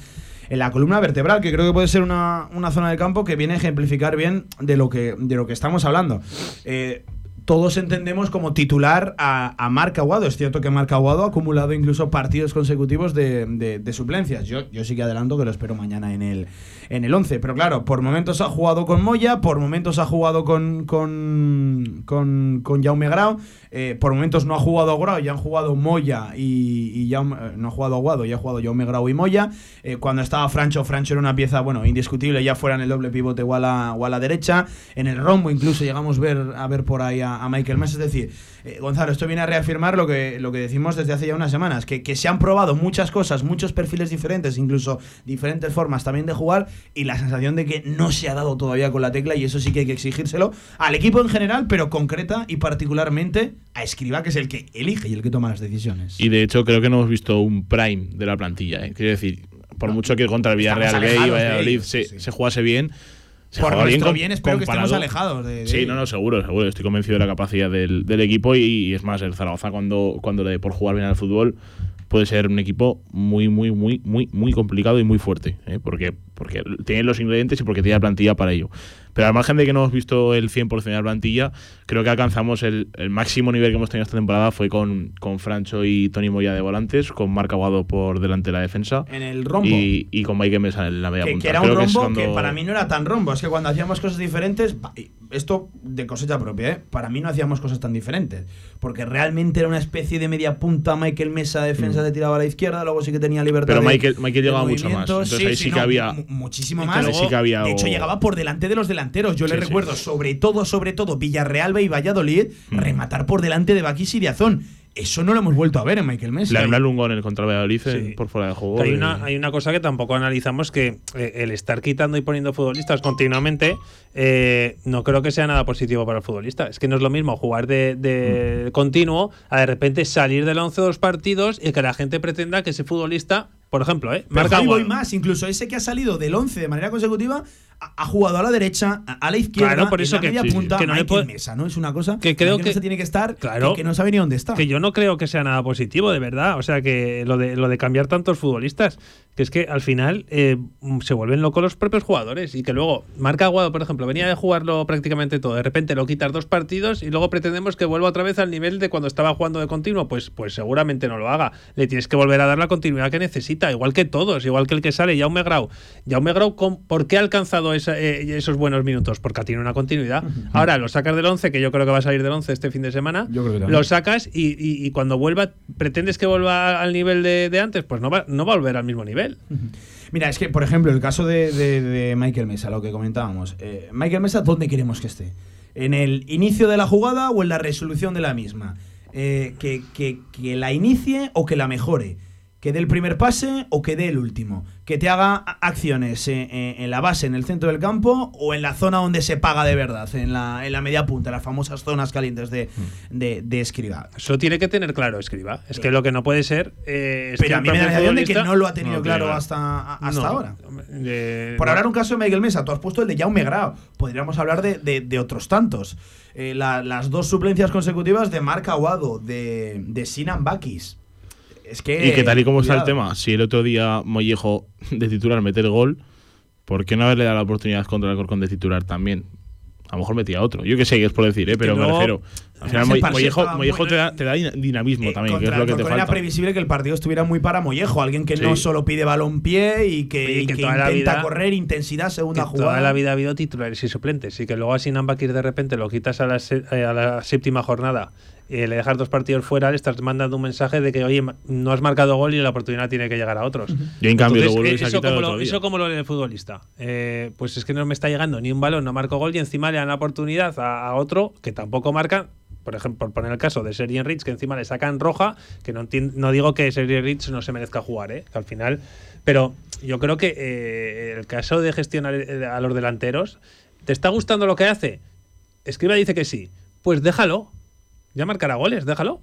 en la columna vertebral, que creo que puede ser una, zona del campo que viene a ejemplificar bien de lo que, de lo que estamos hablando. Eh, todos entendemos como titular a, a Marc Aguado. Es cierto que Marc Aguado ha acumulado incluso partidos consecutivos de, suplencias. Yo, yo sí que adelanto que lo espero mañana en el, en el 11. Pero claro, por momentos ha jugado con Moya, por momentos ha jugado con, con, con, Jaume Grau, eh, por momentos no ha jugado a ya han jugado Moya y, ya eh, no ha jugado Aguado, ya ha jugado Jaume Grau y Moya. Eh, cuando estaba Francho, Francho era una pieza, bueno, indiscutible, ya fuera en el doble pivote o a la, o a la derecha. En el rombo incluso llegamos ver, a ver por ahí a, Michael Mess. Es decir, Gonzalo, esto viene a reafirmar lo que, lo que decimos desde hace ya unas semanas, que, que se han probado muchas cosas, muchos perfiles diferentes, incluso diferentes formas también de jugar y la sensación de que no se ha dado todavía con la tecla y eso sí que hay que exigírselo al equipo en general, pero concreta y particularmente a Escriba, que es el que elige y el que toma las decisiones. Y de hecho creo que no hemos visto un prime de la plantilla. ¿eh? Quiero decir, por mucho que contra el Villarreal B y Valladolid se, se jugase bien, por nuestro bien, espero que estemos alejados de, Sí, no, no, seguro, seguro. Estoy convencido de la capacidad del, equipo y, es más, el Zaragoza cuando, cuando le dé por jugar bien al fútbol puede ser un equipo muy, muy, muy, muy, muy complicado y muy fuerte, ¿eh? porque, porque tiene los ingredientes y porque tiene la plantilla para ello. Pero al margen de que no hemos visto el 100% de la plantilla, creo que alcanzamos el, máximo nivel que hemos tenido esta temporada fue con, con Francho y Tony Moya de volantes, con Marc Aguado por delante de la defensa. En el rombo. Y, y con Mike Mesa en la media que, punta. Que era un rombo que, para mí no era tan rombo. Es que cuando hacíamos cosas diferentes, esto de cosecha propia, ¿eh? para mí no hacíamos cosas tan diferentes. Porque realmente era una especie de media punta. Michael Mesa, defensa, Mm. de tiraba a la izquierda. Luego sí que tenía libertad. Pero de- Michael- Michael de llegaba mucho más. Entonces ahí sí que había- mu- Muchísimo más. que sí que había de hecho, llegaba por delante de los delanteros. Yo le Sí, sí. recuerdo, sobre todo, sobre todo, Villarreal y Valladolid, Mm. rematar por delante de Bakis y de Azón. Eso no lo hemos vuelto a ver en Michael Mesa. Le anularon un gol en el contra Valladolid Sí. por fuera de juego. Hay, y- una, hay una cosa que tampoco analizamos, que eh, el estar quitando y poniendo futbolistas continuamente eh, no creo que sea nada positivo para el futbolista. Es que no es lo mismo jugar de, de continuo a de repente salir del 11 dos partidos y que la gente pretenda que ese futbolista, por ejemplo, ¿eh? Marca voy más, incluso ese que ha salido del 11 de manera consecutiva ha, jugado a la derecha, a, a la izquierda, Claro, por eso en la que- media punta, que no le Michael puede- Mesa, ¿no? Es una cosa que creo que- Mesa tiene que estar, Claro. que, que no sabe ni dónde está. Que yo no creo que sea nada positivo, de verdad. O sea, que lo de, lo de cambiar tantos futbolistas, que es que al final eh, mm, se vuelven locos los propios jugadores. Y que luego, Marca Aguado, por ejemplo, venía de jugarlo prácticamente todo. De repente lo quitas dos partidos y luego pretendemos que vuelva otra vez al nivel de cuando estaba jugando de continuo. Pues, pues seguramente no lo haga. Le tienes que volver a dar la continuidad que necesita, igual que todos, igual que el que sale, Jaume Grau. Jaume Grau, ¿con- ¿por qué ha alcanzado esa- eh, esos buenos minutos? Porque tiene una continuidad. Ahora lo sacas del 11, que yo creo que va a salir del 11 este fin de semana. Yo creo que lo sacas y, y- y cuando vuelva, pretendes que vuelva al nivel de, de antes, pues no va, no va a volver al mismo nivel. Mira, es que, por ejemplo, el caso de, de- de Michael Mesa, lo que comentábamos. eh, Michael Mesa, ¿dónde queremos que esté? ¿En el inicio de la jugada o en la resolución de la misma? Eh, que, que- que la inicie o que la mejore. Que dé el primer pase o que dé el último. Que te haga acciones eh, eh, en la base, en el centro del campo o en la zona donde se paga de verdad, en la, en la media punta, las famosas zonas calientes de, Mm. de, de Escribá. Eso tiene que tener claro, escriba. Es que lo que no puede ser. eh, es Pero que a mí me da la de que no lo ha tenido No, claro hasta, hasta No, ahora. eh, Por hablar un caso de Miguel Mesa, tú has puesto el de Jaume Grau. Podríamos hablar de, de- de otros tantos. Eh, la- las dos suplencias consecutivas de Marc Aguado, de, de Sinan Bakis. Es que. Y que tal y como está el cuidado. tema, si el otro día Mollejo de titular meter gol, ¿por qué no haberle dado la oportunidad contra el Alcorcón de titular también? A lo mejor metía otro. Yo que sé, es por decir, ¿eh? pero me luego- refiero. Al final, el Mollejo, Mollejo te da, te da din- dinamismo Eh, también, que es lo el que te Alcorcón Era falta. previsible que el partido estuviera muy para Mollejo, alguien que no Sí. solo pide balón pie y que, Oye, y que que intenta vida- correr, intensidad, segunda que jugada. toda la vida ha habido titulares y suplentes. Y que luego a Sinan Bakir de repente lo quitas a la, eh, a la séptima jornada y le dejas dos partidos fuera, le estás mandando un mensaje de que, oye, no has marcado gol y la oportunidad tiene que llegar a otros. Yo, en cambio, lo Entonces, vuelves eh, eso, como el otro lo, eso como lo del futbolista. Eh, pues es que no me está llegando ni un balón, no marco gol y encima le dan la oportunidad a, a otro que tampoco marca. Por ejemplo, por poner el caso de Sergio Rich, que encima le sacan roja, que no, no digo que Sergio Rich no se merezca jugar, ¿eh? que al final. Pero yo creo que eh, el caso de gestionar eh, a los delanteros, ¿te está gustando lo que hace? Escriba dice que sí. Pues déjalo. Ya marcará goles, déjalo.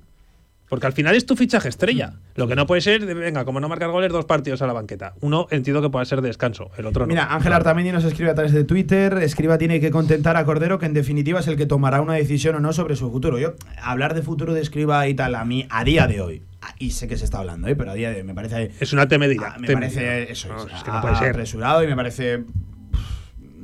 Porque al final es tu fichaje estrella. Lo que no puede ser, venga, como no marcar goles, dos partidos a la banqueta. Uno entiendo que puede ser descanso, el otro no. Mira, Ángel Artamendi nos escribe a través de Twitter. Escriba tiene que contentar a Cordero, que en definitiva es el que tomará una decisión o no sobre su futuro. Yo, hablar de futuro de Escriba y tal, a mí, a día de hoy, y sé que se está hablando, ¿eh? pero a día de hoy me parece. Es una temedida. ah, me temedida. parece eso, No, es, es que no puede ser. apresurado y me parece.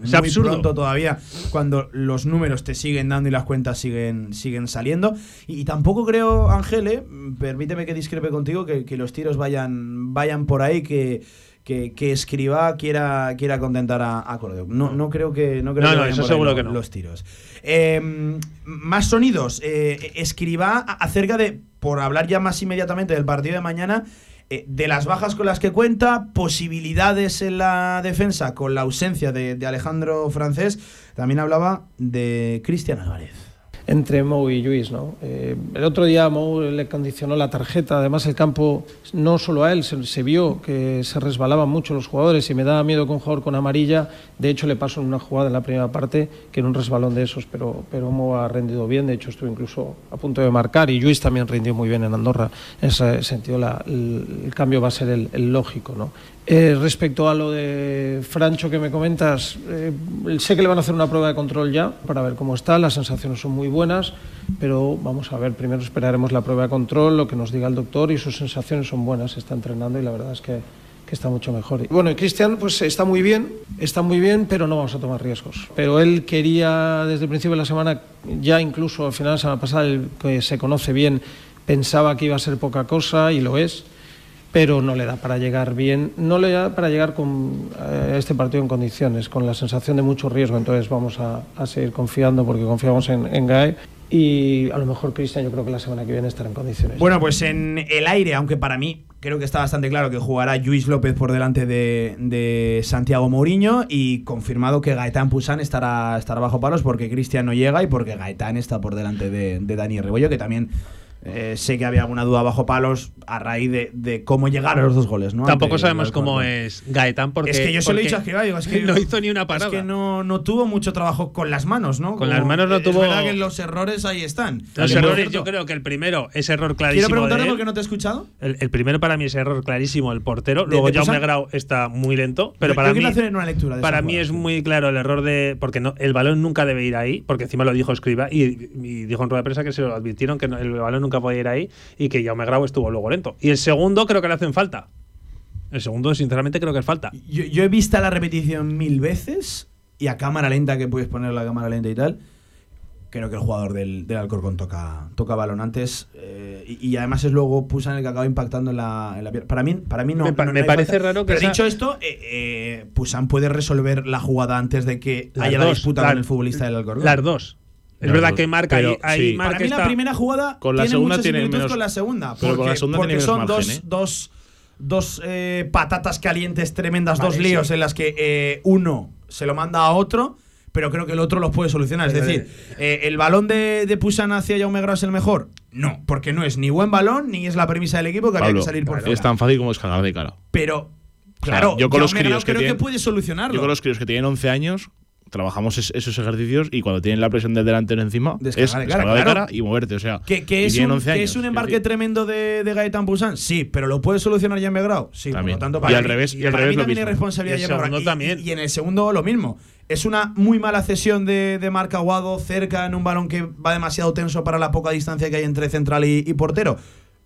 Es muy absurdo. pronto todavía cuando los números te siguen dando y las cuentas siguen, siguen saliendo. Y, y tampoco creo, Ángel, eh, permíteme que discrepe contigo, que, que los tiros vayan, vayan por ahí, que, que, que Escribá quiera, quiera contentar a, a. No, no creo que no creo No, que no, vayan eso por seguro que no. los tiros. Eh, más sonidos. Eh, Escribá a- acerca de, por hablar ya más inmediatamente del partido de mañana, eh, de las bajas con las que cuenta, posibilidades en la defensa con la ausencia de, de Alejandro Francés. También hablaba de Cristian Álvarez. Entre Mou y Luis. ¿no? Eh, el otro día Mou le condicionó la tarjeta, además el campo, no solo a él, se, vio que se resbalaban mucho los jugadores y me daba miedo que un jugador con amarilla, de hecho le pasó en una jugada en la primera parte, que era un resbalón de esos, pero, pero Mou ha rendido bien, de hecho estuvo incluso a punto de marcar y Luis también rindió muy bien en Andorra, en ese sentido el cambio va a ser el, el lógico. ¿no? Eh, respecto a lo de Francho que me comentas, eh, sé que le van a hacer una prueba de control ya para ver cómo está, las sensaciones son muy buenas, pero vamos a ver, primero esperaremos la prueba de control, lo que nos diga el doctor y sus sensaciones son buenas, está entrenando y la verdad es que, que está mucho mejor. Bueno, y Cristian pues está muy bien, está muy bien, pero no vamos a tomar riesgos. Pero él quería desde el principio de la semana, ya incluso al final de la semana pasada, el que se conoce bien, pensaba que iba a ser poca cosa y lo es pero no le da para llegar bien, no le da para llegar con eh, este partido en condiciones, con la sensación de mucho riesgo. Entonces vamos a, seguir confiando porque confiamos en, en Gae y a lo mejor Cristian yo creo que la semana que viene estará en condiciones. Bueno, pues en el aire, aunque para mí creo que está bastante claro que jugará Luis López por delante de, de Santiago Mourinho y confirmado que Gaetán Pusán estará, estará bajo palos porque Cristian no llega y porque Gaetán está por delante de, de Dani Rebollo, que también eh, sé que había alguna duda bajo palos a raíz de, de cómo llegar a los dos goles. ¿no? Tampoco Ante sabemos cómo es Gaetán porque Es que yo se lo he dicho a Escribá, digo, es que no hizo ni una parada. Es que no, no tuvo mucho trabajo con las manos, ¿no? Con las manos no es tuvo- verdad que los errores ahí están. Los errores, yo creo que el primero es error clarísimo. Quiero preguntarte por qué no te he escuchado. El, el primero para mí es error clarísimo el portero. ¿De- Luego Jaume? Grau está muy lento. Pero para mí, hacer una lectura de para mí jugada, es sí. muy claro el error de. Porque no, el balón nunca debe ir ahí. Porque encima lo dijo Escriba. Y, y dijo en rueda de prensa que se lo advirtieron que no- el balón nunca podía ir ahí. Y que Jaume Grau estuvo luego lento. Y el segundo creo que le hacen falta. El segundo, sinceramente, creo que es falta. Yo, yo he visto la repetición mil veces y a cámara lenta, que puedes poner la cámara lenta y tal. Creo que el jugador del, del Alcorcón toca, toca balón antes eh, y, y además es luego Pusan el que acaba impactando en la, en la pierna. Para mí, para mí no. Me pa- no- no me hay parece falta. raro que Pero esa- dicho esto, eh, eh, Pusan puede resolver la jugada antes de que Las haya la dos, disputa la- con el futbolista del Alcorcón. Las dos. Es verdad que marca Pero ahí, sí. marca Para mí la primera jugada Con la tiene segunda muchas tiene menos- con la segunda. pero con porque- la segunda porque tiene son menos dos, ¿eh? dos, dos eh, patatas calientes tremendas, Vale, dos líos sí. en las que eh, uno se lo manda a otro, pero creo que el otro los puede solucionar. Es Pero, decir, eh, ¿el balón de, de Pusan hacia Jaume Grau es el mejor? No, porque no es ni buen balón ni es la premisa del equipo que había Pablo, que salir por fuera. es tan fácil como descargar de cara. Pero, sea, claro, yo con los Jaume críos que creo que puede solucionarlo. Yo con los críos que tienen 11 años trabajamos es- esos ejercicios y cuando tienen la presión del delantero encima Descargar es de cara, descargar de claro. cara y moverte. O sea, ¿Que, que es, un, 11 que años, es un quiero embarque decir. tremendo de, de Gaetan Busan? Sí, pero ¿lo puede solucionar Jaime Grau? Sí, También. por lo tanto, Y para al mí- revés- y al para revés mí lo también hay responsabilidad Y segundo Y- también. Y, en el segundo lo mismo. Es una muy mala cesión de, de Marc Aguado cerca en un balón que va demasiado tenso para la poca distancia que hay entre central y, y portero.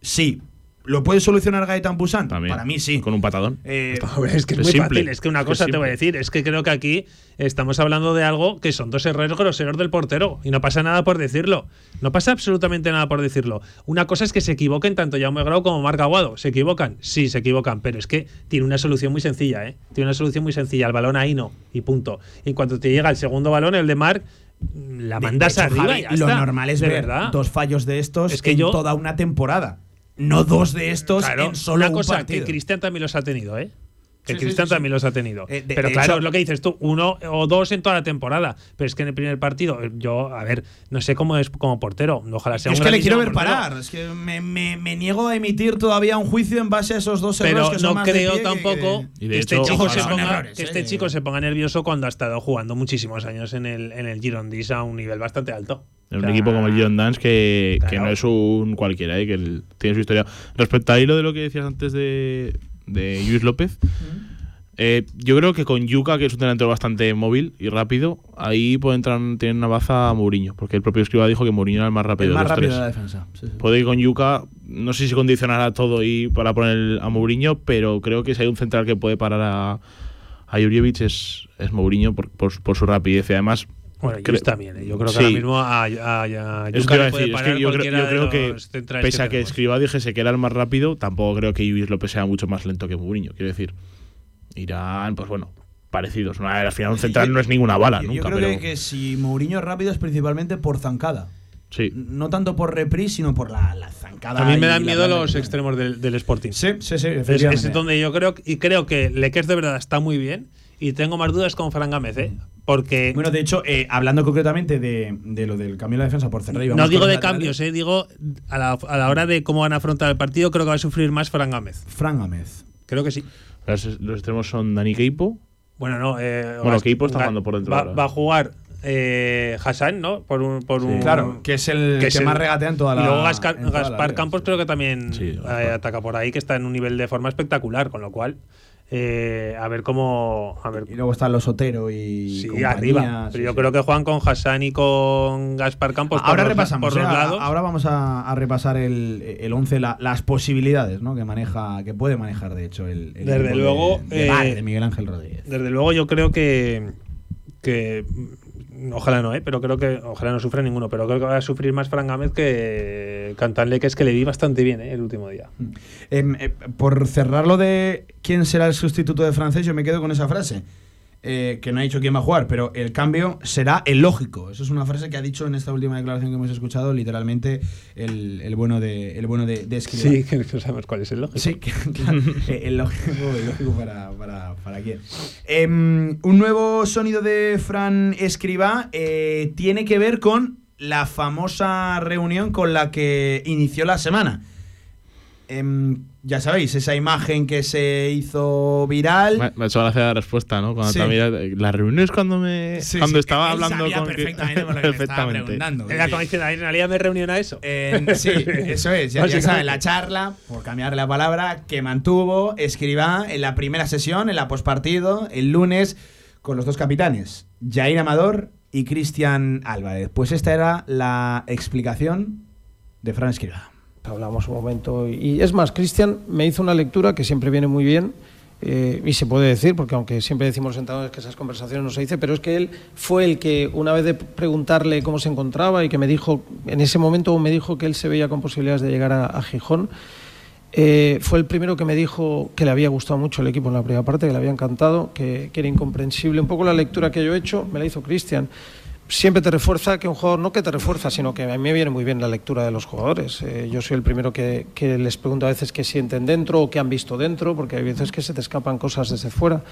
Sí. ¿Lo puede solucionar Gaetan Busan? También. Para mí sí. Con un patadón. Eh, es que es, Es muy simple, fácil. Es que una es cosa te voy a decir, es que creo que aquí estamos hablando de algo que son dos errores groseros del portero y no pasa nada por decirlo. No pasa absolutamente nada por decirlo. Una cosa es que se equivoquen tanto Jaume Grau como Marc Aguado. ¿Se equivocan? Sí, se equivocan, pero es que tiene una solución muy sencilla, ¿eh? Tiene una solución muy sencilla. El balón ahí no, y punto. Y en cuanto te llega el segundo balón, el de Marc, la mandas hecho, arriba Javi, y ya Lo está. normal es de ver verdad. dos fallos de estos Es que en yo- toda una temporada. No dos de estos Claro, en solo una cosa un partido. que Cristian también los ha tenido, ¿eh? Que Sí, Cristian sí, sí. también los ha tenido. Eh, de- pero de claro, hecho- es lo que dices tú, uno o dos en toda la temporada. Pero es que en el primer partido, eh, yo, a ver, no sé cómo es como portero. Ojalá sea es un que le quiero ver portero. parar. Es que me, me- me niego a emitir todavía un juicio en base a esos dos errores Pero que son no más de creo pie que- tampoco Y de que este hecho, chico, se ponga, errores, que eh, este que- chico se ponga nervioso cuando ha estado jugando muchísimos años en el, en el Girondins a un nivel bastante alto. En O un equipo como el Dance que, que no es un cualquiera, ¿eh? que el- tiene su historia. Respecto a hilo de lo que decías antes de, de Luis López, eh, yo creo que con Yuka, que es un delantero bastante móvil y rápido, ahí puede entrar, tiene una baza a Mourinho, porque el propio Escriba dijo que Mourinho era el más rápido el más de los rápido tres. de la defensa. Sí, sí. Puede que con Yuka, no sé si condicionará todo y para poner a Mourinho, pero creo que si hay un central que puede parar a, a Jurjevic es, es Mourinho por, por- por su rapidez. Y además, Bueno, Creo- también. ¿eh? Yo creo que Sí. ahora mismo a, a, a Eso Yuka te iba a le puede decir, es que yo creo, cualquiera yo de creo que, pese a que tenemos. Escriba dijese que era el más rápido, tampoco creo que Luis López sea mucho más lento que Mourinho. Quiero decir, irán, pues bueno, parecidos. No, al final un central no es ninguna bala, Yo- nunca, Yo creo pero que, que si Mourinho es rápido es principalmente por zancada. sí. No tanto por reprise, sino por la, la zancada. A mí me dan miedo los que- extremos del, del Sporting. Sí, sí, sí. Es donde yo creo y creo que Leques de verdad está muy bien y tengo más dudas con Fran Gámez, ¿eh? porque Bueno, de hecho, eh, hablando concretamente de, de lo del cambio de la defensa por cerrar. y no vamos digo de laterales, cambios, ¿eh? digo a la, a la hora de cómo van a afrontar el partido creo que va a sufrir más Fran Gámez. Fran Gámez. Creo que sí. Los, los extremos son Dani Keipo. Bueno, no. Eh, Bueno, Keipo está Ga- jugando por dentro Va, ahora. va a jugar eh, Hassan, ¿no? Por un. Por un Claro, que es el que, es el- más regatea en toda la. Y luego la Gaspar liga. Campos creo que también Sí, eh, ataca por ahí, que está en un nivel de forma espectacular, con lo cual. Eh, a ver cómo. A ver Y luego están los Otero y. Sí, compañía, arriba. sí, Pero yo sí. creo que juegan con Hassan y con Gaspar Campos ahora por los- repasamos. por eh, lados. Ahora vamos a, a repasar el, el 11, la- las posibilidades ¿no? que maneja, que puede manejar, de hecho, el, el Desde luego, de, de eh, de Miguel Ángel Rodríguez. Desde luego, yo creo que. que Ojalá no, ¿eh? pero creo que ojalá no sufra ninguno, pero creo que va a sufrir más Fran Gámez que Cantanle, que es que le vi bastante bien ¿eh? el último día. Em, eh, por cerrar lo de quién será el sustituto de francés, yo me quedo con esa frase. Eh, que no ha dicho quién va a jugar, pero el cambio será el lógico. Eso es una frase que ha dicho en esta última declaración que hemos escuchado, literalmente, el, el bueno de el bueno de, de. Sí, que no sabemos cuál es el lógico. Sí, que- claro, eh, el lógico, el lógico para, para, para quién. Em, un nuevo sonido de Fran Escribá eh, tiene que ver con la famosa reunión con la que inició la semana. Ya sabéis, esa imagen que se hizo viral. Me, me ha hecho gracia la respuesta, ¿no? Cuando Sí. también, la reunión es cuando me Sí, cuando sí, estaba él hablando sabía con que- perfectamente por lo que estaba preguntando. Era como diciendo, en realidad me reunión a eso. Sí, eso es. Ya, ya saben, la charla, por cambiar la palabra, que mantuvo Escribá en la primera sesión, en la pospartido, el lunes, con los dos capitanes, Jair Amador y Cristian Álvarez. Pues esta era la explicación de Fran Escribá. Hablamos un momento y, y es más, Cristian me hizo una lectura que siempre viene muy bien eh, y se puede decir, porque aunque siempre decimos los entrenadores que esas conversaciones no se dice, pero es que él fue el que una vez de preguntarle cómo se encontraba y que me dijo, en ese momento me dijo que él se veía con posibilidades de llegar a, a Gijón, eh, fue el primero que me dijo que le había gustado mucho el equipo en la primera parte, que le había encantado, que, que era incomprensible. Un poco la lectura que yo he hecho me la hizo Cristian. Siempre te refuerza que un jugador, no que te refuerza, sino que a mí me viene muy bien la lectura de los jugadores. Eh, yo soy el primero que, que les pregunto a veces qué sienten dentro o qué han visto dentro, porque hay veces que se te escapan cosas desde fuera.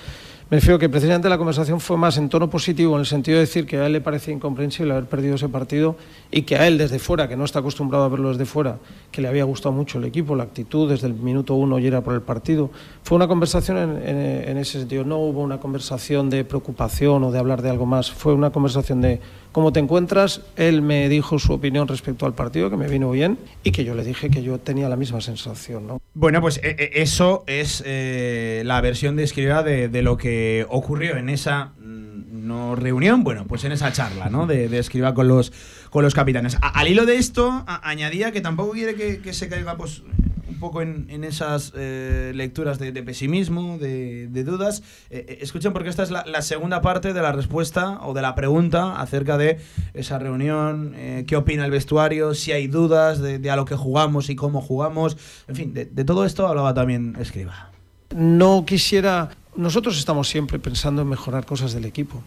Me refiero que precisamente la conversación fue más en tono positivo, en el sentido de decir que a él le parecía incomprensible haber perdido ese partido y que a él desde fuera, que no está acostumbrado a verlo desde fuera, que le había gustado mucho el equipo, la actitud desde el minuto uno y era por el partido. Fue una conversación en ese sentido, no hubo una conversación de preocupación o de hablar de algo más, fue una conversación de cómo te encuentras. Él me dijo su opinión respecto al partido, que me vino bien, y que yo le dije que yo tenía la misma sensación. ¿no? Bueno, pues eh, eh, eso es eh, la versión de Escribá de, lo que ocurrió en esa mm, no reunión, bueno, pues en esa charla, ¿no? De, Escribá con los, con los capitanes. Al hilo de esto, añadía que tampoco quiere que, que se caiga, pues, un poco en, en esas eh, lecturas de, de pesimismo, de, de dudas. Eh, eh, escuchen, porque esta es la, la segunda parte de la respuesta o de la pregunta acerca de esa reunión, qué opina el vestuario, si hay dudas de, a lo que jugamos y cómo jugamos. En fin, de, de todo esto hablaba también Escriba. No quisiera. Nosotros estamos siempre pensando en mejorar cosas del equipo,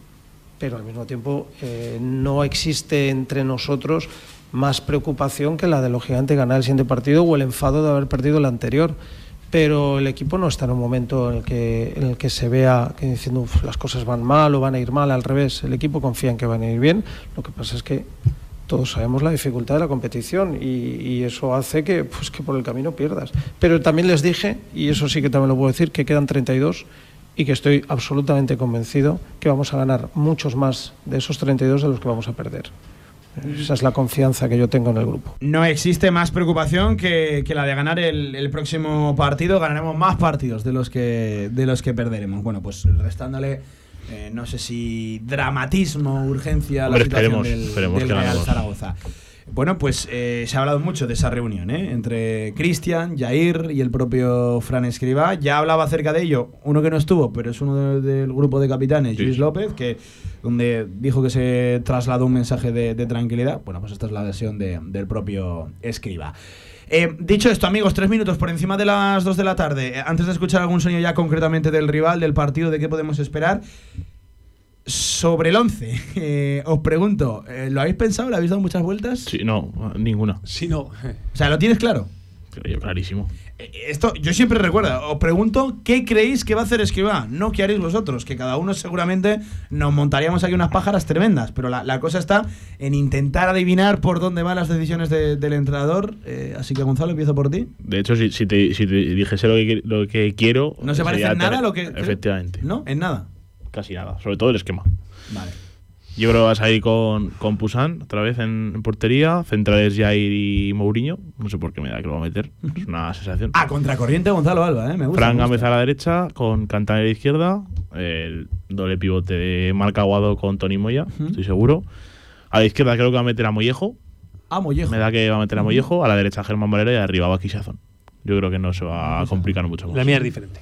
pero al mismo tiempo no existe entre nosotros más preocupación que la de lógicamente ganar el siguiente partido o el enfado de haber perdido el anterior. Pero el equipo no está en un momento en el que, en el que se vea que diciendo "Uf, las cosas van mal o van a ir mal, al revés. El equipo confía en que van a ir bien. Lo que pasa es que todos sabemos la dificultad de la competición y, y eso hace que, pues, que por el camino pierdas. Pero también les dije, y eso sí que también lo puedo decir, que quedan 32 y que estoy absolutamente convencido que vamos a ganar muchos más de esos 32 de los que vamos a perder. Esa es la confianza que yo tengo en el grupo. No existe más preocupación que, que la de ganar el, el próximo partido. Ganaremos más partidos de los que, de los que perderemos. Bueno, pues restándole, eh, no sé si dramatismo, urgencia a la Hombre, situación esperemos, del, esperemos del que Real. Zaragoza. Bueno, pues eh, se ha hablado mucho de esa reunión ¿eh? entre Cristian, Jair y el propio Fran Escribá. Ya hablaba acerca de ello uno que no estuvo, pero es uno de- del grupo de capitanes, Sí. Luis López, que donde dijo que se trasladó un mensaje de, de tranquilidad. Bueno, pues esta es la versión de- del propio Escriba. Eh, dicho esto, amigos, tres minutos por encima de las dos de la tarde. Eh, Antes de escuchar algún sueño ya concretamente del rival, del partido, de qué podemos esperar. Sobre el 11, eh, os pregunto, eh, ¿lo habéis pensado? ¿Le habéis dado muchas vueltas? Sí, no, ninguna. Si no, O sea, ¿lo tienes claro? Creo yo, clarísimo. Eh, Esto, yo siempre recuerdo, os pregunto qué creéis que va a hacer Escribá, no qué haréis vosotros, que cada uno seguramente nos montaríamos aquí unas pájaras tremendas, pero la, la cosa está en intentar adivinar por dónde van las decisiones de- del entrenador. Eh, así que Gonzalo, empiezo por ti. De hecho, si, si te, si te dijese lo que, lo que quiero. ¿No se parece en nada a lo que... Efectivamente. ¿No? En nada. Casi nada. Sobre todo el esquema. Vale. Yo creo que vas a ir con, con Pusan otra vez en, en portería. Centrales Jair y Mourinho. No sé por qué me da que lo va a meter. Es una sensación. Ah, contracorriente Gonzalo Alba, ¿eh? Me gusta. Fran. Gámez a la derecha con Cantana a la izquierda. El doble pivote de Marca Aguado con Tony Moya, estoy seguro. A la izquierda creo que va a meter a Mollejo. Ah, Mollejo. Me da que va a meter a Mollejo. A la derecha Germán Valera y arriba va Quisazón. Yo creo que no se va a complicar mucho más. la mía es diferente.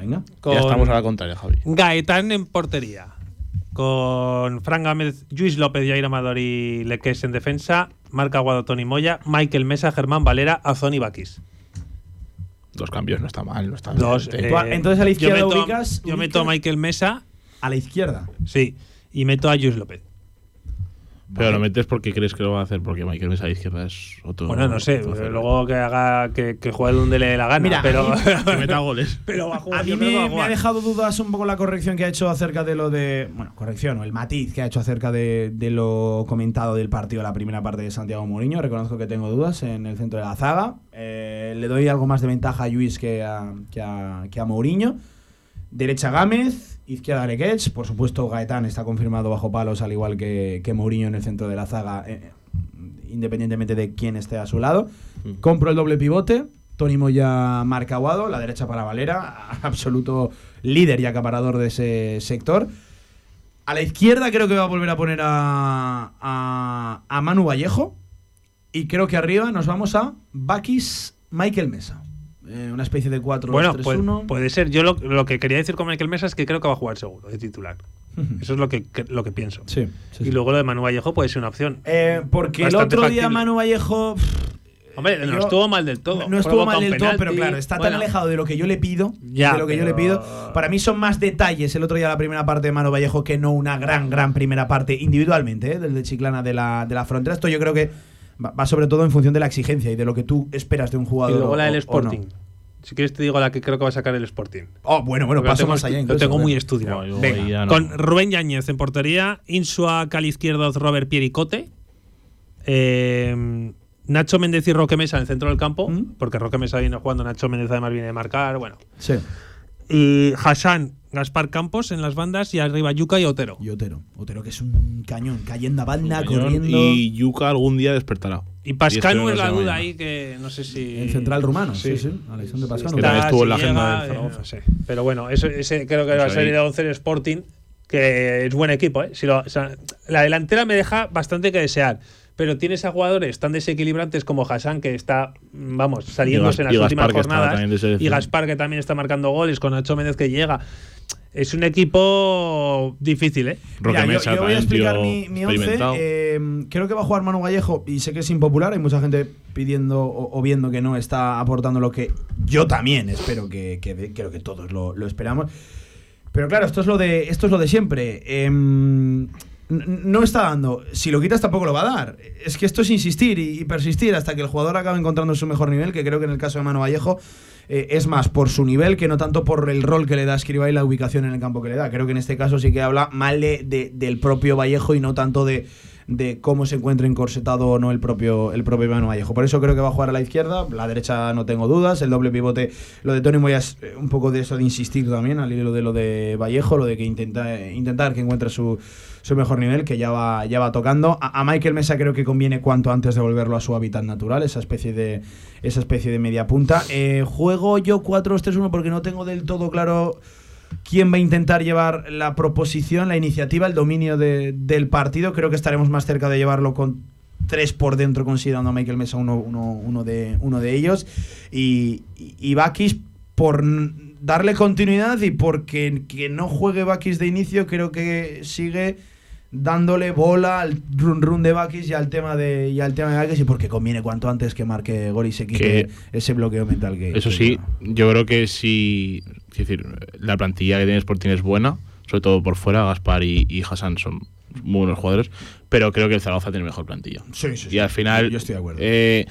Venga. Con Ya estamos a la contraria, Javi. Gaetán en portería. con Fran Gámez, Luis López, Jair Amador y Leques en defensa, Marca Aguado, Tony Moya, Michael Mesa, Germán Valera, Azón y Bakis. Dos cambios no está mal, no está Dos, mal. eh, entonces a la izquierda yo meto, ubicas- Yo ubicas- meto a Michael Mesa, A la izquierda. sí, y meto a Luis López. Pero lo metes porque crees que lo va a hacer, porque Michael Mesa a la izquierda es otro. Bueno, no sé, luego que haga que, que juegue donde le dé la gana, Mira, pero, que meta goles. pero va a jugar. A mí va me, a me ha dejado dudas un poco la corrección que ha hecho acerca de lo de. Bueno, corrección o el matiz que ha hecho acerca de, de lo comentado del partido, la primera parte de Santiago Mourinho. Reconozco que tengo dudas en el centro de la zaga. Eh, le doy algo más de ventaja a Luis que a, que a, que a Mourinho. Derecha Gámez, izquierda Lequech. Por supuesto, Gaetán está confirmado bajo palos, al igual que, que Mourinho en el centro de la zaga, eh, independientemente de quién esté a su lado. Compro el doble pivote. Tony Moya marca Aguado, la derecha para Valera, absoluto líder y acaparador de ese sector. A la izquierda creo que va a volver a poner a, a, a Manu Vallejo. Y creo que arriba nos vamos a Bakis Michael Mesa. Eh, una especie de 4 Bueno, 3 puede, 1 puede ser. Yo lo, lo que quería decir con Michael Mesa es que creo que va a jugar seguro, de titular. Eso es lo que, que- lo que pienso. Sí, sí, Y sí. luego lo de Manu Vallejo puede ser una opción. Eh, porque el otro día factible. Manu Vallejo. pff, Hombre, no yo- estuvo mal del todo. No estuvo Provoca mal del todo, pero claro, está tan alejado de lo que yo le pido. Ya, de lo que yo le pido. Para mí son más detalles el otro día la primera parte de Manu Vallejo que no una gran, gran primera parte individualmente, ¿eh? del de Chiclana de la, de la frontera. Esto yo creo que va, va sobre todo en función de la exigencia y de lo que tú esperas de un Y jugador. luego la del Sporting. no. Si quieres te digo la que creo que va a sacar el Sporting. Oh, bueno, bueno, Porque paso tengo más allá. incluso, Lo tengo ver. muy estudiado. No. Con Rubén Yáñez en portería, Insua Cal izquierdo, Robert Piericote. Eh, Nacho Méndez y Roque Mesa en el centro del campo, ¿Mm? porque Roque Mesa viene jugando, Nacho Méndez además viene de marcar, bueno. Sí, Y Hassan, Gaspar Campos en las bandas y arriba Yuca y Otero. y Otero. Otero que es un cañón, cayendo a banda, Cañón, corriendo. Y Yuka algún día despertará. Y Pascanu es la duda ahí que no sé si. El central rumano, sí, sí. Alexander Pascanu. Que también estuvo en la si agenda llega, del Zaragoza. eh, no sé. Pero bueno, eso, ese creo que Pues va a salir de 11 el Sporting, que es buen equipo. ¿eh? Si lo- o sea, la delantera me deja bastante que desear. Pero tienes a jugadores tan desequilibrantes como Hassan, que está, vamos, saliéndose en las últimas Gaspar, jornadas. Y Gaspar, que también está marcando goles, con Nacho Méndez, que llega. Es un equipo difícil, ¿eh? Roque Mira, yo- Mesa yo, voy a explicar mi, mi once. Eh, creo que va a jugar Manu Vallejo y sé que es impopular. Hay mucha gente pidiendo o, o viendo que no está aportando lo que yo también espero que, creo que todos lo, lo esperamos. Pero claro, esto es lo de, esto es lo de siempre. Em, n- no está dando. Si lo quitas tampoco lo va a dar. Es que esto es insistir y, y persistir hasta que el jugador acabe encontrando su mejor nivel, que creo que en el caso de Manu Vallejo eh, es más por su nivel que no tanto por el rol que le da Escriba y la ubicación en el campo que le da. Creo que en este caso sí que habla mal de, de- del propio Vallejo y no tanto de, de cómo se encuentra encorsetado o no el propio, el propio Manu Vallejo. Por eso creo que va a jugar a la izquierda, la derecha no tengo dudas, el doble pivote, lo de Tony Moya es eh, un poco de eso de insistir también, al hilo de lo de Vallejo, lo de que intenta, intentar que encuentre su, su mejor nivel, que ya va, ya va tocando. A, Michael Mesa creo que conviene cuanto antes devolverlo a su hábitat natural, esa especie de, esa especie de media punta. Eh, juego yo 4-2-3-1 porque no tengo del todo claro quién va a intentar llevar la proposición, la iniciativa, el dominio de- del partido. Creo que estaremos más cerca de llevarlo con tres por dentro, considerando a Michael Mesa uno, uno, uno de, uno de ellos. Y, y, y Bakis, por darle continuidad y porque que no juegue Bakis de inicio, creo que sigue dándole bola al run run de Bakis y al tema de y al tema de Bakis y porque conviene cuanto antes que marque gol y se quite Que- ese bloqueo mental que Eso sí, yo creo que sí. Es decir, la plantilla que tiene Sporting es buena, sobre todo por fuera. Gaspar y, y Hassan son muy buenos jugadores, pero creo que el Zaragoza tiene mejor plantilla. Sí, sí, sí. Y al final, Yo estoy de acuerdo. eh,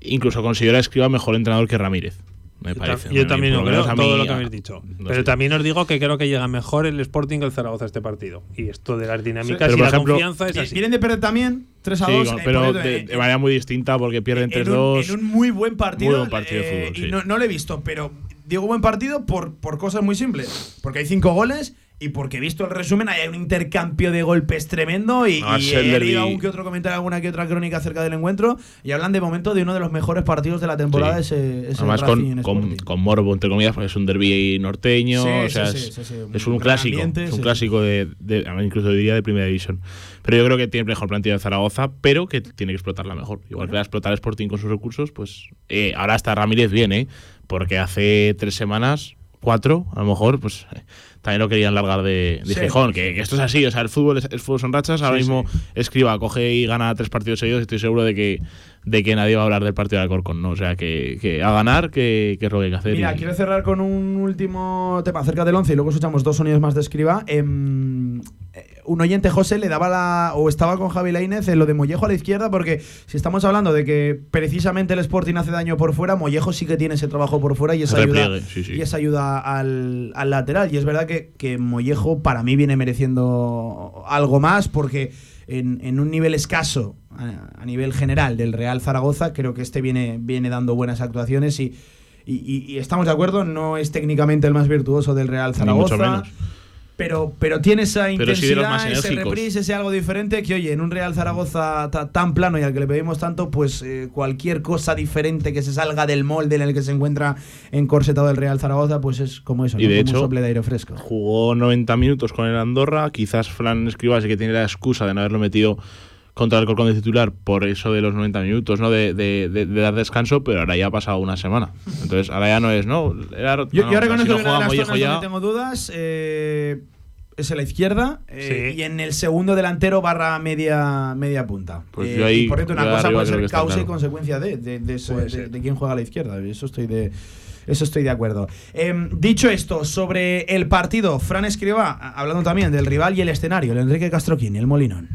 incluso considero a Escriba mejor entrenador que Ramírez. Me Yo parece. Yo también lo lo creo, todo lo que habéis dicho. no Pero sé. también os digo que creo que llega mejor el Sporting que el Zaragoza a este partido. Y esto de las dinámicas Pero, y la ejemplo, confianza es así. Vienen de perder también 3 a Sí, 2. con- eh, pero de, eh, de manera muy distinta porque pierden en, un, 3-2. en un muy buen partido. Muy buen partido de eh, fútbol, y sí. no, no lo he visto, pero digo buen partido por, por cosas muy simples. Porque hay cinco goles y porque he visto el resumen, hay un intercambio de golpes tremendo. Y, No, y es el he leído algún que otro comentario, alguna que otra crónica acerca del encuentro. Y hablan de momento de uno de los mejores partidos de la temporada. Sí. Ese, ese Además, con, con, con morbo, entre comillas, porque es un derby norteño. Sí, o sea, sí, es, es un clásico. ambiente, es un clásico de, de- incluso diría de primera división. Pero yo creo que tiene mejor plantilla de Zaragoza, pero que tiene que explotarla mejor. Igual que la explotar Sporting con sus recursos, pues eh, ahora está Ramírez bien, ¿eh? Porque hace tres semanas, cuatro, a lo mejor, pues eh, también lo querían largar de, de Sí. Gijón, que, que esto es así, o sea, el fútbol es, el fútbol son rachas, ahora Sí, mismo escriba, coge y gana tres partidos seguidos, estoy seguro de que, de que nadie va a hablar del partido de Alcorcón, ¿no? O sea, que, que a ganar, que, que es lo que hay que hacer. Mira, y- quiero cerrar con un último tema acerca del 11 y luego escuchamos dos sonidos más de escriba. Em, eh, un oyente, José, le daba la. o estaba con Javi Lainez en lo de Mollejo a la izquierda, porque si estamos hablando de que precisamente el Sporting hace daño por fuera, Mollejo sí que tiene ese trabajo por fuera y esa ayuda, Repliegue, sí, sí. Y esa ayuda al, al lateral. Y es verdad que, que Mollejo para mí viene mereciendo algo más, porque en, en un nivel escaso a, a nivel general del Real Zaragoza, creo que este viene, viene dando buenas actuaciones y. Y, estamos de acuerdo, no es técnicamente el más virtuoso del Real Ni Zaragoza. mucho menos. Pero, pero tiene esa sí intensidad, ese reprise, ese algo diferente que, oye, en un Real Zaragoza ta- tan plano y al que le pedimos tanto, pues eh, cualquier cosa diferente que se salga del molde en el que se encuentra encorsetado el Real Zaragoza, pues es como eso, Y ¿no? de como hecho, un sople de aire fresco. Jugó 90 minutos con el Andorra. Quizás Fran Escribas sí que tiene la excusa de no haberlo metido contra el Alcorcón de titular por eso de los 90 minutos, ¿no? De, de- de- de dar descanso, pero ahora ya ha pasado una semana. Entonces, ahora ya no es, ¿no? Era- Yo, no, yo no, reconozco si no que una de las zonas ya- tengo dudas eh, es en la izquierda eh, Sí. y en el segundo delantero barra media, media punta. Pues Eh, yo ahí- y por cierto, una cosa puede ser causa y consecuencia de, de, quién juega a la izquierda. Eso estoy de. Eso estoy de acuerdo. Em, dicho esto, sobre el partido, Fran Escriba, hablando también del rival y el escenario, el Enrique Castroquín, el Molinón.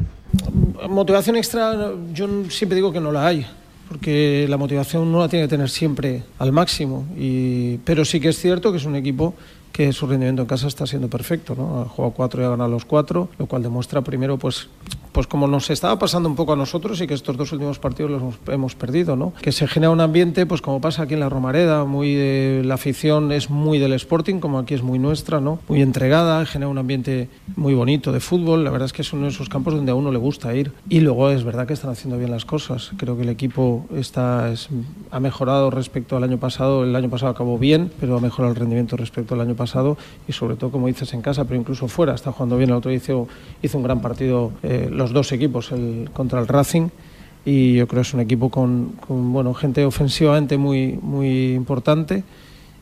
Motivación extra, yo siempre digo que no la hay, porque la motivación no la tiene que tener siempre al máximo. Y, pero sí que es cierto que es un equipo que su rendimiento en casa está siendo perfecto, ¿no? Ha jugado cuatro y ha ganado los cuatro, lo cual demuestra primero, pues, pues como nos estaba pasando un poco a nosotros y que estos dos últimos partidos los hemos, perdido, ¿no? Que se genera un ambiente, pues como pasa aquí en la Romareda, muy de, la afición es muy del Sporting, como aquí es muy nuestra, ¿no? Muy entregada, genera un ambiente muy bonito de fútbol. La verdad es que es uno de esos campos donde a uno le gusta ir. Y luego es verdad que están haciendo bien las cosas. Creo que el equipo está, es- ha mejorado respecto al año pasado. El año pasado acabó bien, pero ha mejorado el rendimiento respecto al año pasado. Y sobre todo, como dices, en casa, pero incluso fuera. Está jugando bien. El otro día hizo, hizo un gran partido eh, los dos equipos el, contra el Racing y yo creo que es un equipo con, bueno gente ofensivamente muy muy importante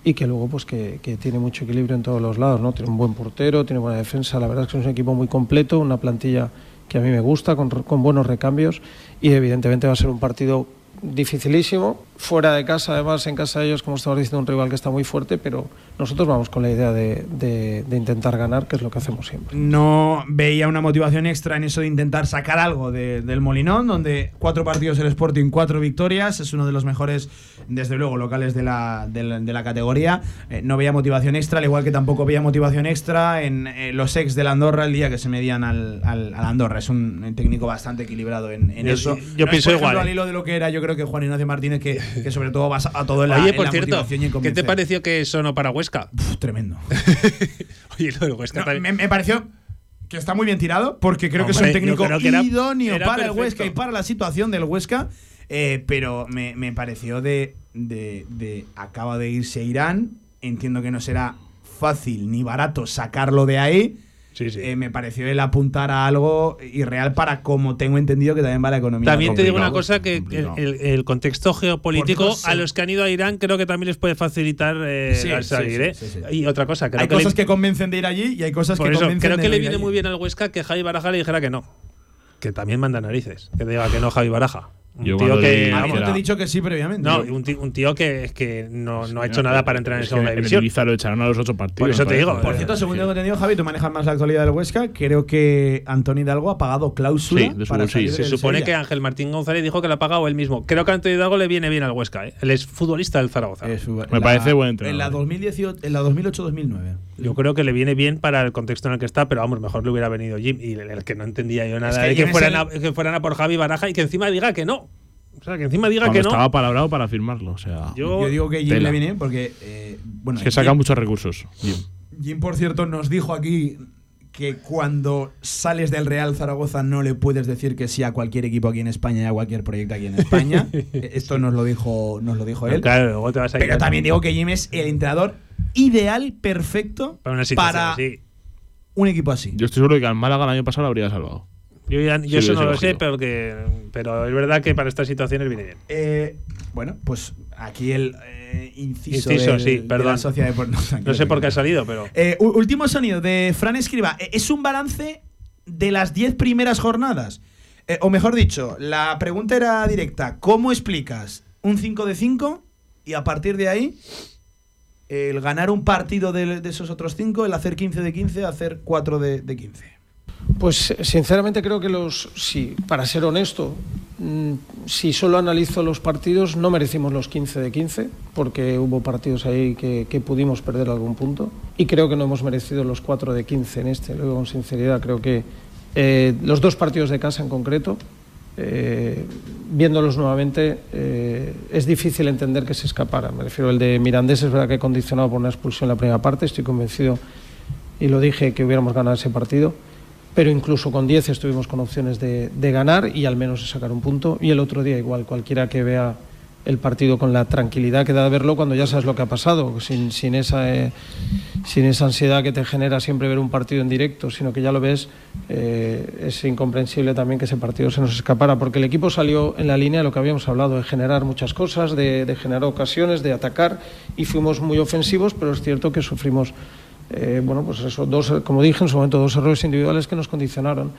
y que luego pues que, que tiene mucho equilibrio en todos los lados no tiene un buen portero tiene buena defensa la verdad es que es un equipo muy completo una plantilla que a mí me gusta con, con buenos recambios y evidentemente va a ser un partido dificilísimo fuera de casa además en casa de ellos como estamos diciendo un rival que está muy fuerte pero nosotros vamos con la idea de, de- de intentar ganar que es lo que hacemos siempre no veía una motivación extra en eso de intentar sacar algo de- del Molinón, donde cuatro partidos el Sporting, cuatro victorias, es uno de los mejores, desde luego, locales de la, de la, de la categoría. Eh, no veía motivación extra, al igual que tampoco veía motivación extra en eh, los ex del Andorra el día que se medían al, al- al Andorra. Es un técnico bastante equilibrado en, en Yo- eso. yo No es, pienso por ejemplo, igual, al ¿eh? hilo de lo que era, yo creo que Juan Ignacio Martínez, que, que sobre todo basa a todo en la, Oye, en por la cierto, en ¿qué te pareció que sonó para Huesca? Puf, tremendo. Oye, lo de Huesca No, también. me, me pareció que está muy bien tirado, porque creo que es un técnico era- idóneo era para el. Huesca y para la situación del Huesca. eh, pero me, me pareció de, de, de- Acaba de irse a Irán. Entiendo que no será fácil ni barato sacarlo de ahí. Sí, sí. Eh, me pareció el apuntar a algo irreal para como tengo entendido que también va la economía. También te digo una cosa que el, complicado. el- el contexto geopolítico a los que han ido a Irán creo que también les puede facilitar eh, Sí, al sí, salir. sí, ¿eh? sí, sí. Y otra cosa, creo hay que cosas le, que convencen de ir allí y hay cosas por que eso, convencen creo que le viene allí. muy bien al Huesca que Javi Baraja le dijera que no. Que también manda narices. Que te diga que no Javi Baraja. Un Yo tío que. Ah, no te he dicho que sí previamente. no, un tío, un tío que, que no, no ha hecho Sí, nada para entrar en es que segunda en división. Ibiza lo echaron a los ocho partidos. Por eso te digo. Por cierto, según Sí. tengo entendido, Javi, tú manejas más la actualidad del Huesca. Creo que Antonio Hidalgo ha pagado cláusula Sí, de su para bolsillo. salir Se supone que. Ángel Martín González dijo que lo ha pagado él mismo. Creo que a Antonio Hidalgo le viene bien al Huesca. ¿eh? Él es futbolista del Zaragoza. Eh, Me en parece la- buen entrenador. En la 2018, en la 2008-2009. Yo creo que le viene bien para el contexto en el que está, pero vamos, mejor le hubiera venido Jim. Y el, el que no entendía yo nada que de que Jim es fueran, el- a, que fueran a por Javi Baraja y que encima diga que no. O sea, que encima diga Cuando que no. estaba palabrado para firmarlo. O sea, Yo- Yo digo que Jim Tela. le viene porque. eh, bueno, es que saca Jim- muchos recursos. Jim. Jim, por cierto, nos dijo aquí que cuando sales del Real Zaragoza no le puedes decir que sí a cualquier equipo aquí en España y a cualquier proyecto aquí en España. Esto nos lo dijo, nos lo dijo él. Claro, luego te vas a ir Pero también digo que Jim es el entrenador ideal, perfecto para una situación para así. un equipo así. Yo estoy seguro de que al Málaga el año pasado lo habría salvado. Yo, ya- yo Sí, eso no lo sé, pero, que, pero es verdad que para estas situaciones viene bien. Eh, Bueno, pues aquí el eh, inciso, Inciso, del- sí, de la sociedad de por- no, No sé por qué ha salido, pero. Eh, último sonido de Fran Escriba. Eh, Es un balance de las 10 primeras jornadas. Eh, o mejor dicho, la pregunta era directa. ¿Cómo explicas un 5 de 5 y a partir de ahí el ganar un partido de, de esos otros 5, el hacer 15 de 15, hacer 4 de, de 15? Pues sinceramente creo que los, sí, para ser honesto, mm, si solo analizo los partidos, no merecimos los 15 de 15, porque hubo partidos ahí que, pudimos perder algún punto. Y creo que no hemos merecido los 4 de 15 en este, lo digo con sinceridad. Creo que eh, los dos partidos de casa en concreto, eh, viéndolos nuevamente, eh, es difícil entender que se escapara. Me refiero al de Mirandés, es verdad que condicionado por una expulsión en la primera parte, estoy convencido, y lo dije, que hubiéramos ganado ese partido pero incluso con 10 estuvimos con opciones de, de ganar y al menos de sacar un punto. Y el otro día igual, cualquiera que vea el partido con la tranquilidad que da verlo cuando ya sabes lo que ha pasado, sin, sin, esa, eh, sin esa ansiedad que te genera siempre ver un partido en directo, sino que ya lo ves, eh, es incomprensible también que ese partido se nos escapara, porque el equipo salió en la línea de lo que habíamos hablado, de generar muchas cosas, de, de generar ocasiones, de atacar, y fuimos muy ofensivos, pero es cierto que sufrimos eh, bueno, pues eso, dos, como dije en su momento, dos errores individuales que nos condicionaron.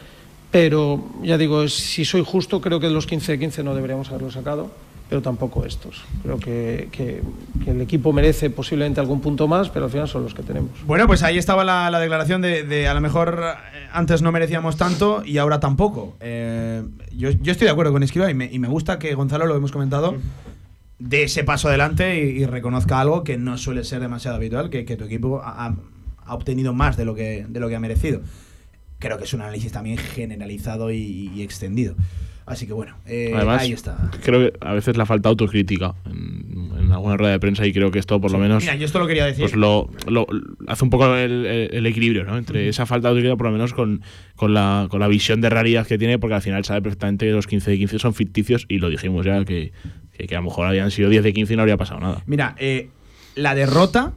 Pero ya digo, si soy justo, creo que de los 15 de 15 no deberíamos haberlo sacado, pero tampoco estos. Creo que, que- el equipo merece posiblemente algún punto más, pero al final son los que tenemos. Bueno, pues ahí estaba la, la declaración de, de a lo mejor eh, antes no merecíamos tanto y ahora tampoco. Eh, yo, yo estoy de acuerdo con Esquiva y me, y me gusta que Gonzalo, lo hemos comentado, dé ese paso adelante y, y reconozca algo que no suele ser demasiado habitual, que, que tu equipo ha, ha- obtenido más de lo, que, de lo que ha merecido. Creo que es un análisis también generalizado y, y extendido. Así que bueno, eh, Además, ahí está. creo que a veces la falta autocrítica en, en alguna rueda de prensa y creo que esto por lo menos Mira, yo esto lo quería decir. pues lo, lo- hace un poco el equilibrio ¿no? entre esa falta de autocrítica por lo menos con, con, la, con la visión de realidad que tiene porque al final sabe perfectamente que los 15 de 15 son ficticios y lo dijimos ya que, que, que a lo mejor habían sido 10 de 15 y no habría pasado nada. Mira, eh, la derrota,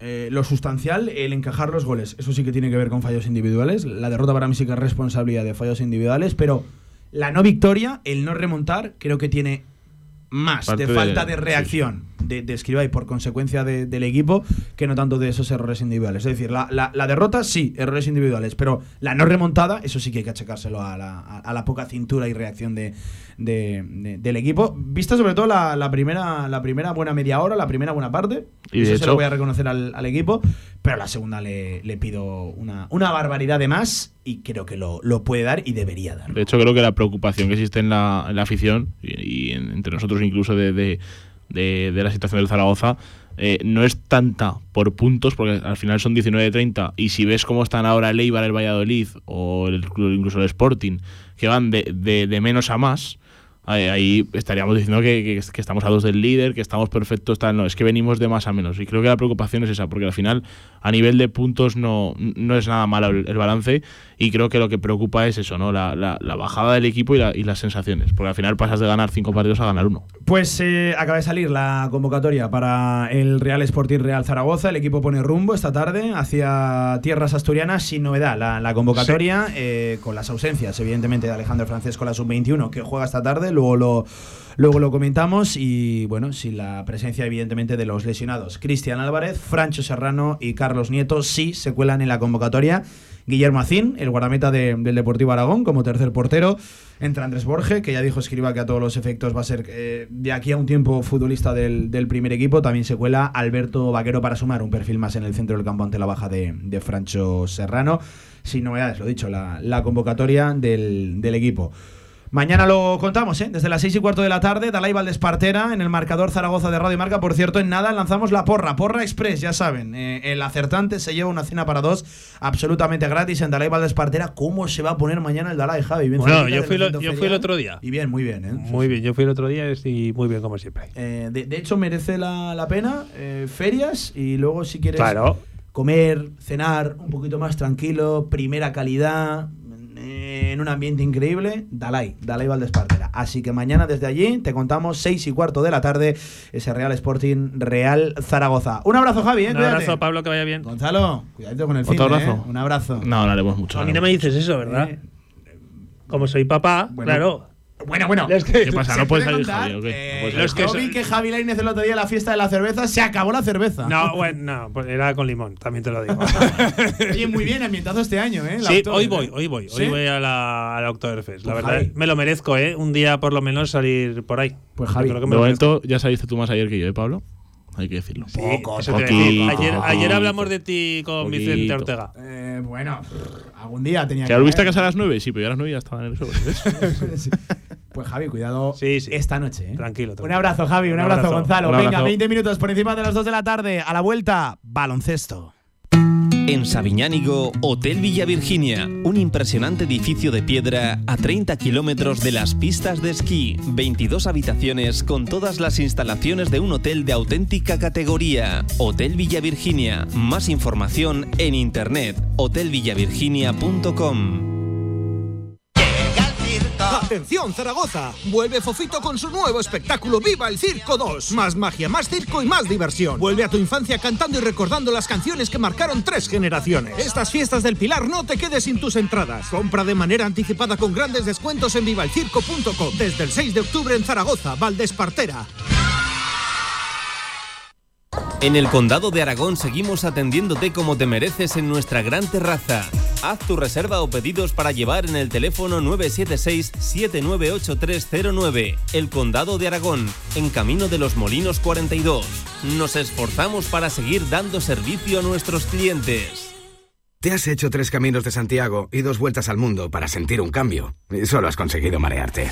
eh, lo sustancial, el encajar los goles, eso sí que tiene que ver con fallos individuales. La derrota para mí sí que es responsabilidad de fallos individuales, pero la no victoria, el no remontar, creo que tiene más Parte de falta de reacción de, y por consecuencia de- del equipo que no tanto de esos errores individuales. Es decir, la, la- la derrota sí, errores individuales, pero la no remontada, eso sí que hay que achacárselo a la, a- a la poca cintura y reacción de, de- de- del equipo. Vista sobre todo la, primera, la primera buena media hora, la primera buena parte, Y eso se lo voy a reconocer al, al equipo, pero la segunda le, le pido una, una barbaridad de más y creo que lo, lo puede dar y debería dar. De hecho, creo que la preocupación que existe en la, en la afición y, y en- entre nosotros incluso de, de- de- de la situación del Zaragoza eh, no es tanta por puntos, porque al final son 19-30 y si ves cómo están ahora el Eibar, el Valladolid o el, incluso el Sporting, que van de, de- de menos a más, ahí, estaríamos diciendo que, que- que estamos a dos del líder, que estamos perfectos, tal. No, es que venimos de más a menos. Y creo que la preocupación es esa, porque al final, a nivel de puntos, no, no es nada malo el, el balance. Y creo que lo que preocupa es eso, ¿no? La, la- la bajada del equipo y, la- y las sensaciones. Porque al final pasas de ganar cinco partidos a ganar uno. Pues eh, acaba de salir la convocatoria para el Real Sporting Real Zaragoza. El equipo pone rumbo esta tarde hacia tierras asturianas sin novedad. La, la convocatoria eh, con las ausencias, evidentemente, de Alejandro Francesco, la sub-21, que juega esta tarde. Luego lo, luego lo comentamos. Y bueno, sin la presencia, evidentemente, de los lesionados. Cristian Álvarez, Francho Serrano y Carlos Nieto sí se cuelan en la convocatoria. Guillermo Acín, el guardameta de- del Deportivo Aragón, como tercer portero. Entra Andrés Borge, que ya dijo Escriba que a todos los efectos va a ser eh, de aquí a un tiempo futbolista del, del primer equipo. También se cuela Alberto Vaquero para sumar un perfil más en el centro del campo ante la baja de, de Francho Serrano. Sin novedades, lo dicho, la, la convocatoria del, del equipo. Mañana lo contamos, ¿eh? desde las 6 y cuarto de la tarde, Dalai Valdespartera en el marcador Zaragoza de Radio Marca. Por cierto, en nada lanzamos la porra, porra express, ya saben. eh, el acertante se lleva una cena para dos absolutamente gratis en Dalai Valdespartera. ¿Cómo se va a poner mañana el Dalai, Javi? Bien Bueno, yo fui, lo- yo fui el otro día. Y bien, muy bien, ¿eh? Muy bien, yo fui el otro día y muy bien, como siempre. Eh, de, de hecho, merece la, la pena ferias y luego si quieres Claro. comer, cenar un poquito más tranquilo, primera calidad, eh, en un ambiente increíble, Dalai, Dalai Valdespartera. Así que mañana desde allí te contamos seis y cuarto de la tarde ese Real Sporting Real Zaragoza. Un abrazo, Javi, ¿eh? Un Cuídate. abrazo, Pablo, que vaya bien. Gonzalo, cuidadito con el ¿Otro fin, abrazo? Un abrazo. No, no haremos mucho. A mí no me dices eso, ¿verdad? Eh, Como soy papá, Bueno, claro. Bueno, bueno. ¿Qué pasa? ¿Se ¿No puede puede salir contar? Javi o qué? Eh, No Los salir. que yo vi que Javi Lainez el otro día en la fiesta de la cerveza se acabó la cerveza. No, bueno, no, pues era con limón, también te lo digo. Oye, muy bien, ambientazo este año, ¿eh? La Sí, Oktober, hoy ¿eh? voy, hoy voy. ¿Sí? Hoy voy a la, a la Oktoberfest. La Pues, verdad, Javi. me lo merezco, ¿eh? Un día por lo menos salir por ahí. Pues, Javi, creo que De me merezco. momento, ya saliste tú más ayer que yo, ¿eh, Pablo? Hay que decirlo. Sí, Poco, te a decir. poquito, Ayer, ayer poquito. hablamos de ti con Vicente Poquito. Ortega. Eh, bueno, algún día tenía ¿Que lo viste a casa a las 9? Sí, pero yo a las 9 ya estaba en el show. Sí. Pues Javi, cuidado Sí, sí. esta noche. ¿eh? Tranquilo, Un tranquilo. abrazo, Javi. Un, Un abrazo, abrazo. Gonzalo. Un Venga, abrazo. 20 minutos por encima de las 2 de la tarde. A la vuelta, baloncesto. En Sabiñánigo, Hotel Villa Virginia, un impresionante edificio de piedra a 30 kilómetros de las pistas de esquí, 22 habitaciones con todas las instalaciones de un hotel de auténtica categoría. Hotel Villa Virginia, más información en internet, hotelvillavirginia.com. Atención Zaragoza, vuelve Fofito con su nuevo espectáculo Viva el Circo 2. Más magia, más circo y más diversión. Vuelve a tu infancia cantando y recordando las canciones que marcaron tres generaciones. Estas fiestas del Pilar no te quedes sin tus entradas. Compra de manera anticipada con grandes descuentos en vivalcirco.com. Desde el 6 de octubre en Zaragoza, Valdespartera. En el Condado de Aragón seguimos atendiéndote como te mereces en nuestra gran terraza. Haz tu reserva o pedidos para llevar en el teléfono 976-798309. El Condado de Aragón, en Camino de los Molinos 42. Nos esforzamos para seguir dando servicio a nuestros clientes. Te has hecho tres caminos de Santiago y dos vueltas al mundo para sentir un cambio. Y solo has conseguido marearte.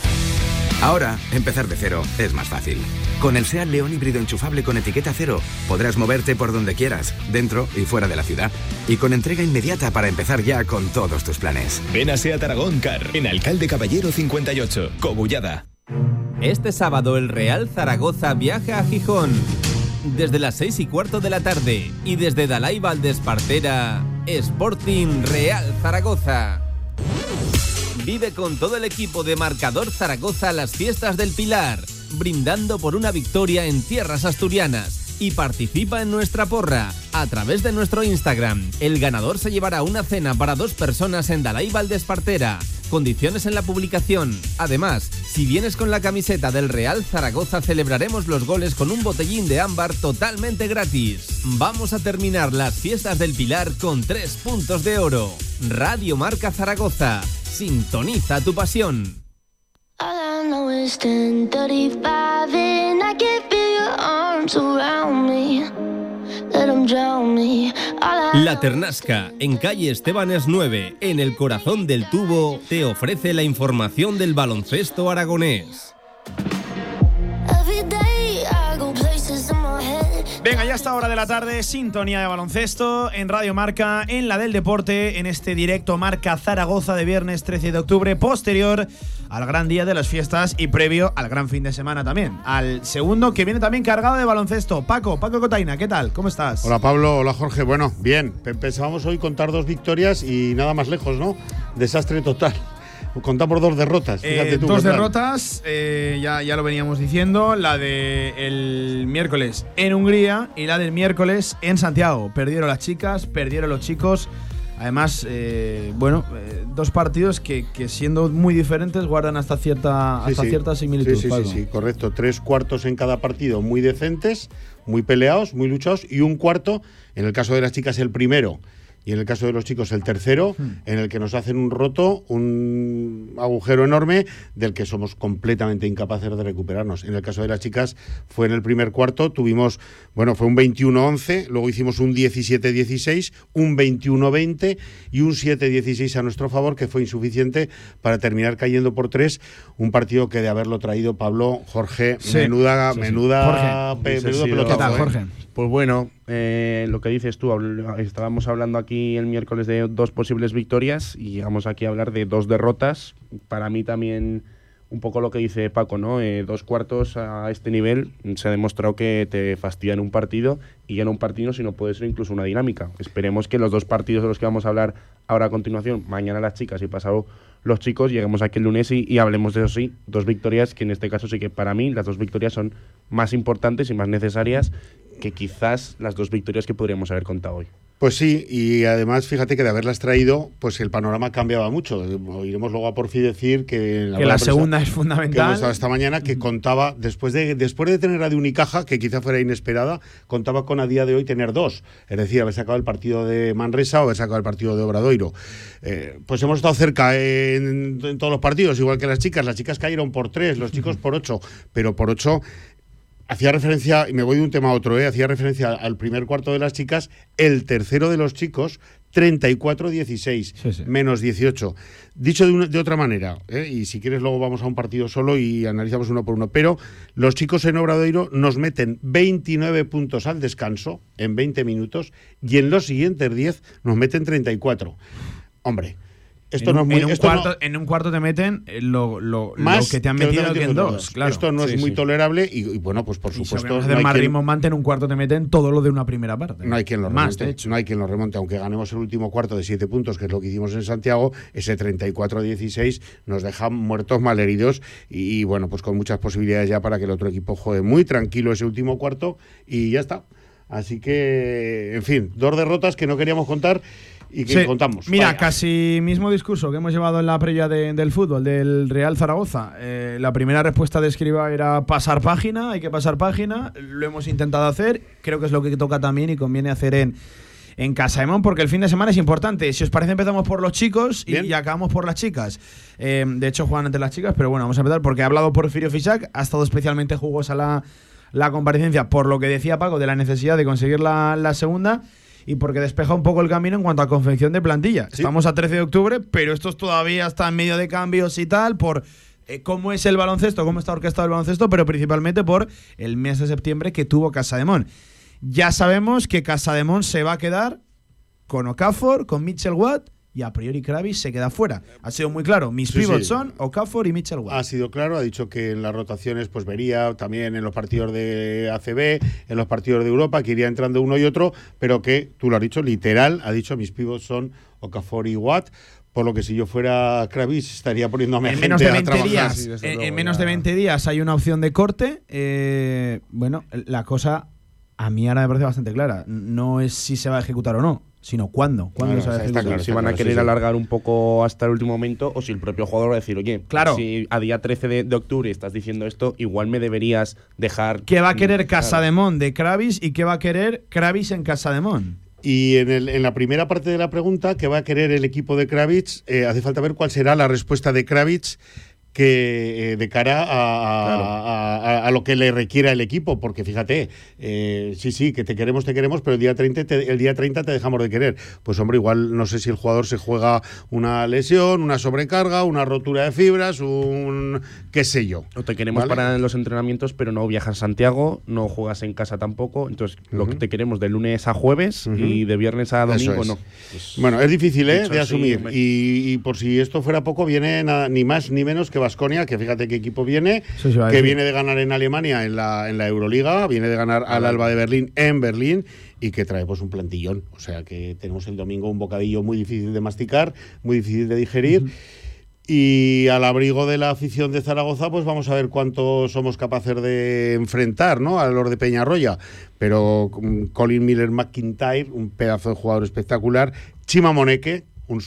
Ahora, empezar de cero es más fácil. Con el SEAT León híbrido enchufable con etiqueta cero, podrás moverte por donde quieras, dentro y fuera de la ciudad. Y con entrega inmediata para empezar ya con todos tus planes. Ven a Seat Aragón Car, en Alcalde Caballero 58, Cogullada. Este sábado el Real Zaragoza viaja a Gijón. Desde las 6 y cuarto de la tarde y desde Dalai Valdespartera, Sporting Real Zaragoza. Vive con todo el equipo de Marcador Zaragoza las fiestas del Pilar, brindando por una victoria en tierras asturianas. Y participa en nuestra porra a través de nuestro Instagram. El ganador se llevará una cena para dos personas en Dalai Valdespartera. Condiciones en la publicación. Además, si vienes con la camiseta del Real Zaragoza, celebraremos los goles con un botellín de ámbar totalmente gratis. Vamos a terminar las fiestas del Pilar con tres puntos de oro. Radio Marca Zaragoza. Sintoniza tu pasión. All I know is 10:35 and I can feel your arms around me. Let 'em La Ternasca, en calle Estebanes 9, en el corazón del tubo, te ofrece la información del baloncesto aragonés. Venga, ya está hora de la tarde, sintonía de baloncesto en Radio Marca, en la del deporte, en este directo Marca Zaragoza de viernes 13 de octubre, posterior al gran día de las fiestas y previo al gran fin de semana también. Al segundo que viene también cargado de baloncesto. Paco, Paco Cotaina, ¿qué tal? ¿Cómo estás? Hola Pablo, hola Jorge. Bueno, bien. Pe- Pensábamos hoy contar dos victorias y nada más lejos, ¿no? Desastre total. Contamos dos derrotas. Eh, Fíjate tú. dos ¿qué tal? derrotas, eh, ya, ya lo veníamos diciendo, la de el miércoles en Hungría y la del miércoles en Santiago. Perdieron las chicas, perdieron los chicos. Además, eh, bueno, eh, dos partidos que, que siendo muy diferentes guardan hasta cierta, Sí, hasta sí. cierta similitud. Sí, sí, sí, correcto. Tres cuartos en cada partido muy decentes, muy peleados, muy luchados y un cuarto, en el caso de las chicas el primero y en el caso de los chicos el tercero, Hmm. en el que nos hacen un roto, un agujero enorme del que somos completamente incapaces de recuperarnos. En el caso de las chicas fue en el primer cuarto, tuvimos, bueno, fue un 21-11, luego hicimos un 17-16, un 21-20 y un 7-16 a nuestro favor, que fue insuficiente para terminar cayendo por tres, un partido que de haberlo traído Pablo, Jorge, Sí. menuda, Sí, sí. menuda, Jorge. pe- Hubiese menudo sido- pelotazo, ¿Qué tal, ¿eh? Jorge? Pues bueno, eh, lo que dices tú, estábamos hablando aquí el miércoles de dos posibles victorias y llegamos aquí a hablar de dos derrotas. Para mí también un poco lo que dice Paco, ¿no? Eh, dos cuartos a este nivel se ha demostrado que te fastidian un partido y ya no un partido, sino puede ser incluso una dinámica. Esperemos que los dos partidos de los que vamos a hablar ahora a continuación, mañana las chicas y pasado los chicos, lleguemos aquí el lunes y, y hablemos de eso sí, dos victorias que en este caso sí que para mí las dos victorias son más importantes y más necesarias que quizás las dos victorias que podríamos haber contado hoy. Pues sí, y además fíjate que de haberlas traído, pues el panorama cambiaba mucho. Oiremos luego a Porfi decir que la, que la segunda es fundamental. Que esta mañana que contaba, después de, después de tener a de Unicaja, que quizá fuera inesperada, contaba con a día de hoy tener dos. Es decir, haber sacado el partido de Manresa o haber sacado el partido de Obradoiro. Eh, pues hemos estado cerca en, en, todos los partidos, igual que las chicas. Las chicas cayeron por tres, los chicos por ocho, pero por ocho hacía referencia, y me voy de un tema a otro, ¿eh? hacía referencia al primer cuarto de las chicas, el tercero de los chicos, 34-16, menos 18. Dicho de, otra manera, ¿eh? y si quieres luego vamos a un partido solo y analizamos uno por uno, pero los chicos en Obradoiro nos meten 29 puntos al descanso en 20 minutos y en los siguientes 10 nos meten 34. Hombre, esto en, no es muy, en, un cuarto, en un cuarto te meten eh, lo, lo, más lo que te han metido que, en dos. Claro. Esto no sí, es muy sí. tolerable y, y, bueno, pues por y supuesto. Si no más ritmo en un cuarto te meten todo lo de una primera parte. No hay quien lo más, remonte. No hay quien lo remonte. Aunque ganemos el último cuarto de siete puntos, que es lo que hicimos en Santiago, ese 34-16 nos deja muertos, malheridos y, y bueno, pues con muchas posibilidades ya para que el otro equipo juegue muy tranquilo ese último cuarto y ya está. Así que, en fin, dos derrotas que no queríamos contar y que Sí. contamos. Mira, Vaya. casi mismo discurso que hemos llevado en la previa de- del fútbol, del Real Zaragoza. Eh, la primera respuesta de Escriba era pasar página, hay que pasar página. Lo hemos intentado hacer, creo que es lo que toca también y conviene hacer en, en Casa de Mon, porque el fin de semana es importante. Si os parece, empezamos por los chicos y, y acabamos por las chicas. Eh, de hecho, juegan entre las chicas, pero bueno, vamos a empezar porque ha hablado Porfirio Fisac, ha estado especialmente jugosa la, la comparecencia por lo que decía Paco de la necesidad de conseguir la, la segunda y porque despeja un poco el camino en cuanto a confección de plantilla. Estamos a 13 de octubre, pero estos todavía están en medio de cambios y tal por eh, cómo es el baloncesto, cómo está orquestado el baloncesto, pero principalmente por el mes de septiembre que tuvo Casa de Mon. Ya sabemos que Casa de Mon se va a quedar con Okafor, con Mitchell Watt y a priori Kravis se queda fuera. Ha sido muy claro, mis Sí, pivots sí. son Okafor y Mitchell Watt. Ha sido claro, ha dicho que en las rotaciones pues vería también en los partidos de ACB, en los partidos de Europa, que iría entrando uno y otro, pero que, tú lo has dicho, literal, ha dicho mis pivots son Okafor y Watt, por lo que si yo fuera Kravis estaría poniéndome en gente menos de a 20 trabajar. días, en, en menos de 20 días hay una opción de corte. eh, bueno, la cosa a mí ahora me parece bastante clara. No es si se va a ejecutar o no, sino cuándo. ¿Cuándo se va a ejecutar? si van a querer alargar un poco hasta el último momento o si el propio jugador va a decir, oye, Claro. si a día 13 de, de octubre estás diciendo esto, igual me deberías dejar. ¿Qué va a querer Casa Claro. de Mon de Kravis y qué va a querer Kravis en Casa de Mon? Y en, el- en la primera parte de la pregunta, que va a querer el equipo de Kravitz, eh, hace falta ver cuál será la respuesta de Kravitz que eh, de cara a, a- a- a lo que le requiera el equipo, porque fíjate, eh, sí, sí, que te queremos, te queremos, pero el día 30 te, el día 30 te dejamos de querer. Pues hombre, igual no sé si el jugador se juega una lesión, una sobrecarga, una rotura de fibras, un qué sé yo. O te queremos ¿Vale? para los entrenamientos, pero no viajas a Santiago, no juegas en casa tampoco. Entonces, lo que te queremos de lunes a jueves y de viernes a domingo es. no. Pues, Bueno, es difícil ¿eh? de asumir. hombre. y, y por si esto fuera poco, viene nada- ni más ni menos que Vasconia, que fíjate qué equipo viene, que viene de ganar en Alemania en la, en la Euroliga, viene de ganar al Alba de Berlín en Berlín y que trae pues un plantillón. O sea que tenemos el domingo un bocadillo muy difícil de masticar, muy difícil de digerir. Y al abrigo de la afición de Zaragoza, pues vamos a ver cuánto somos capaces de enfrentar, ¿no? A los de Peñarroya. Pero con Colin Miller McIntyre, un pedazo de jugador espectacular. Chima Moneque, un,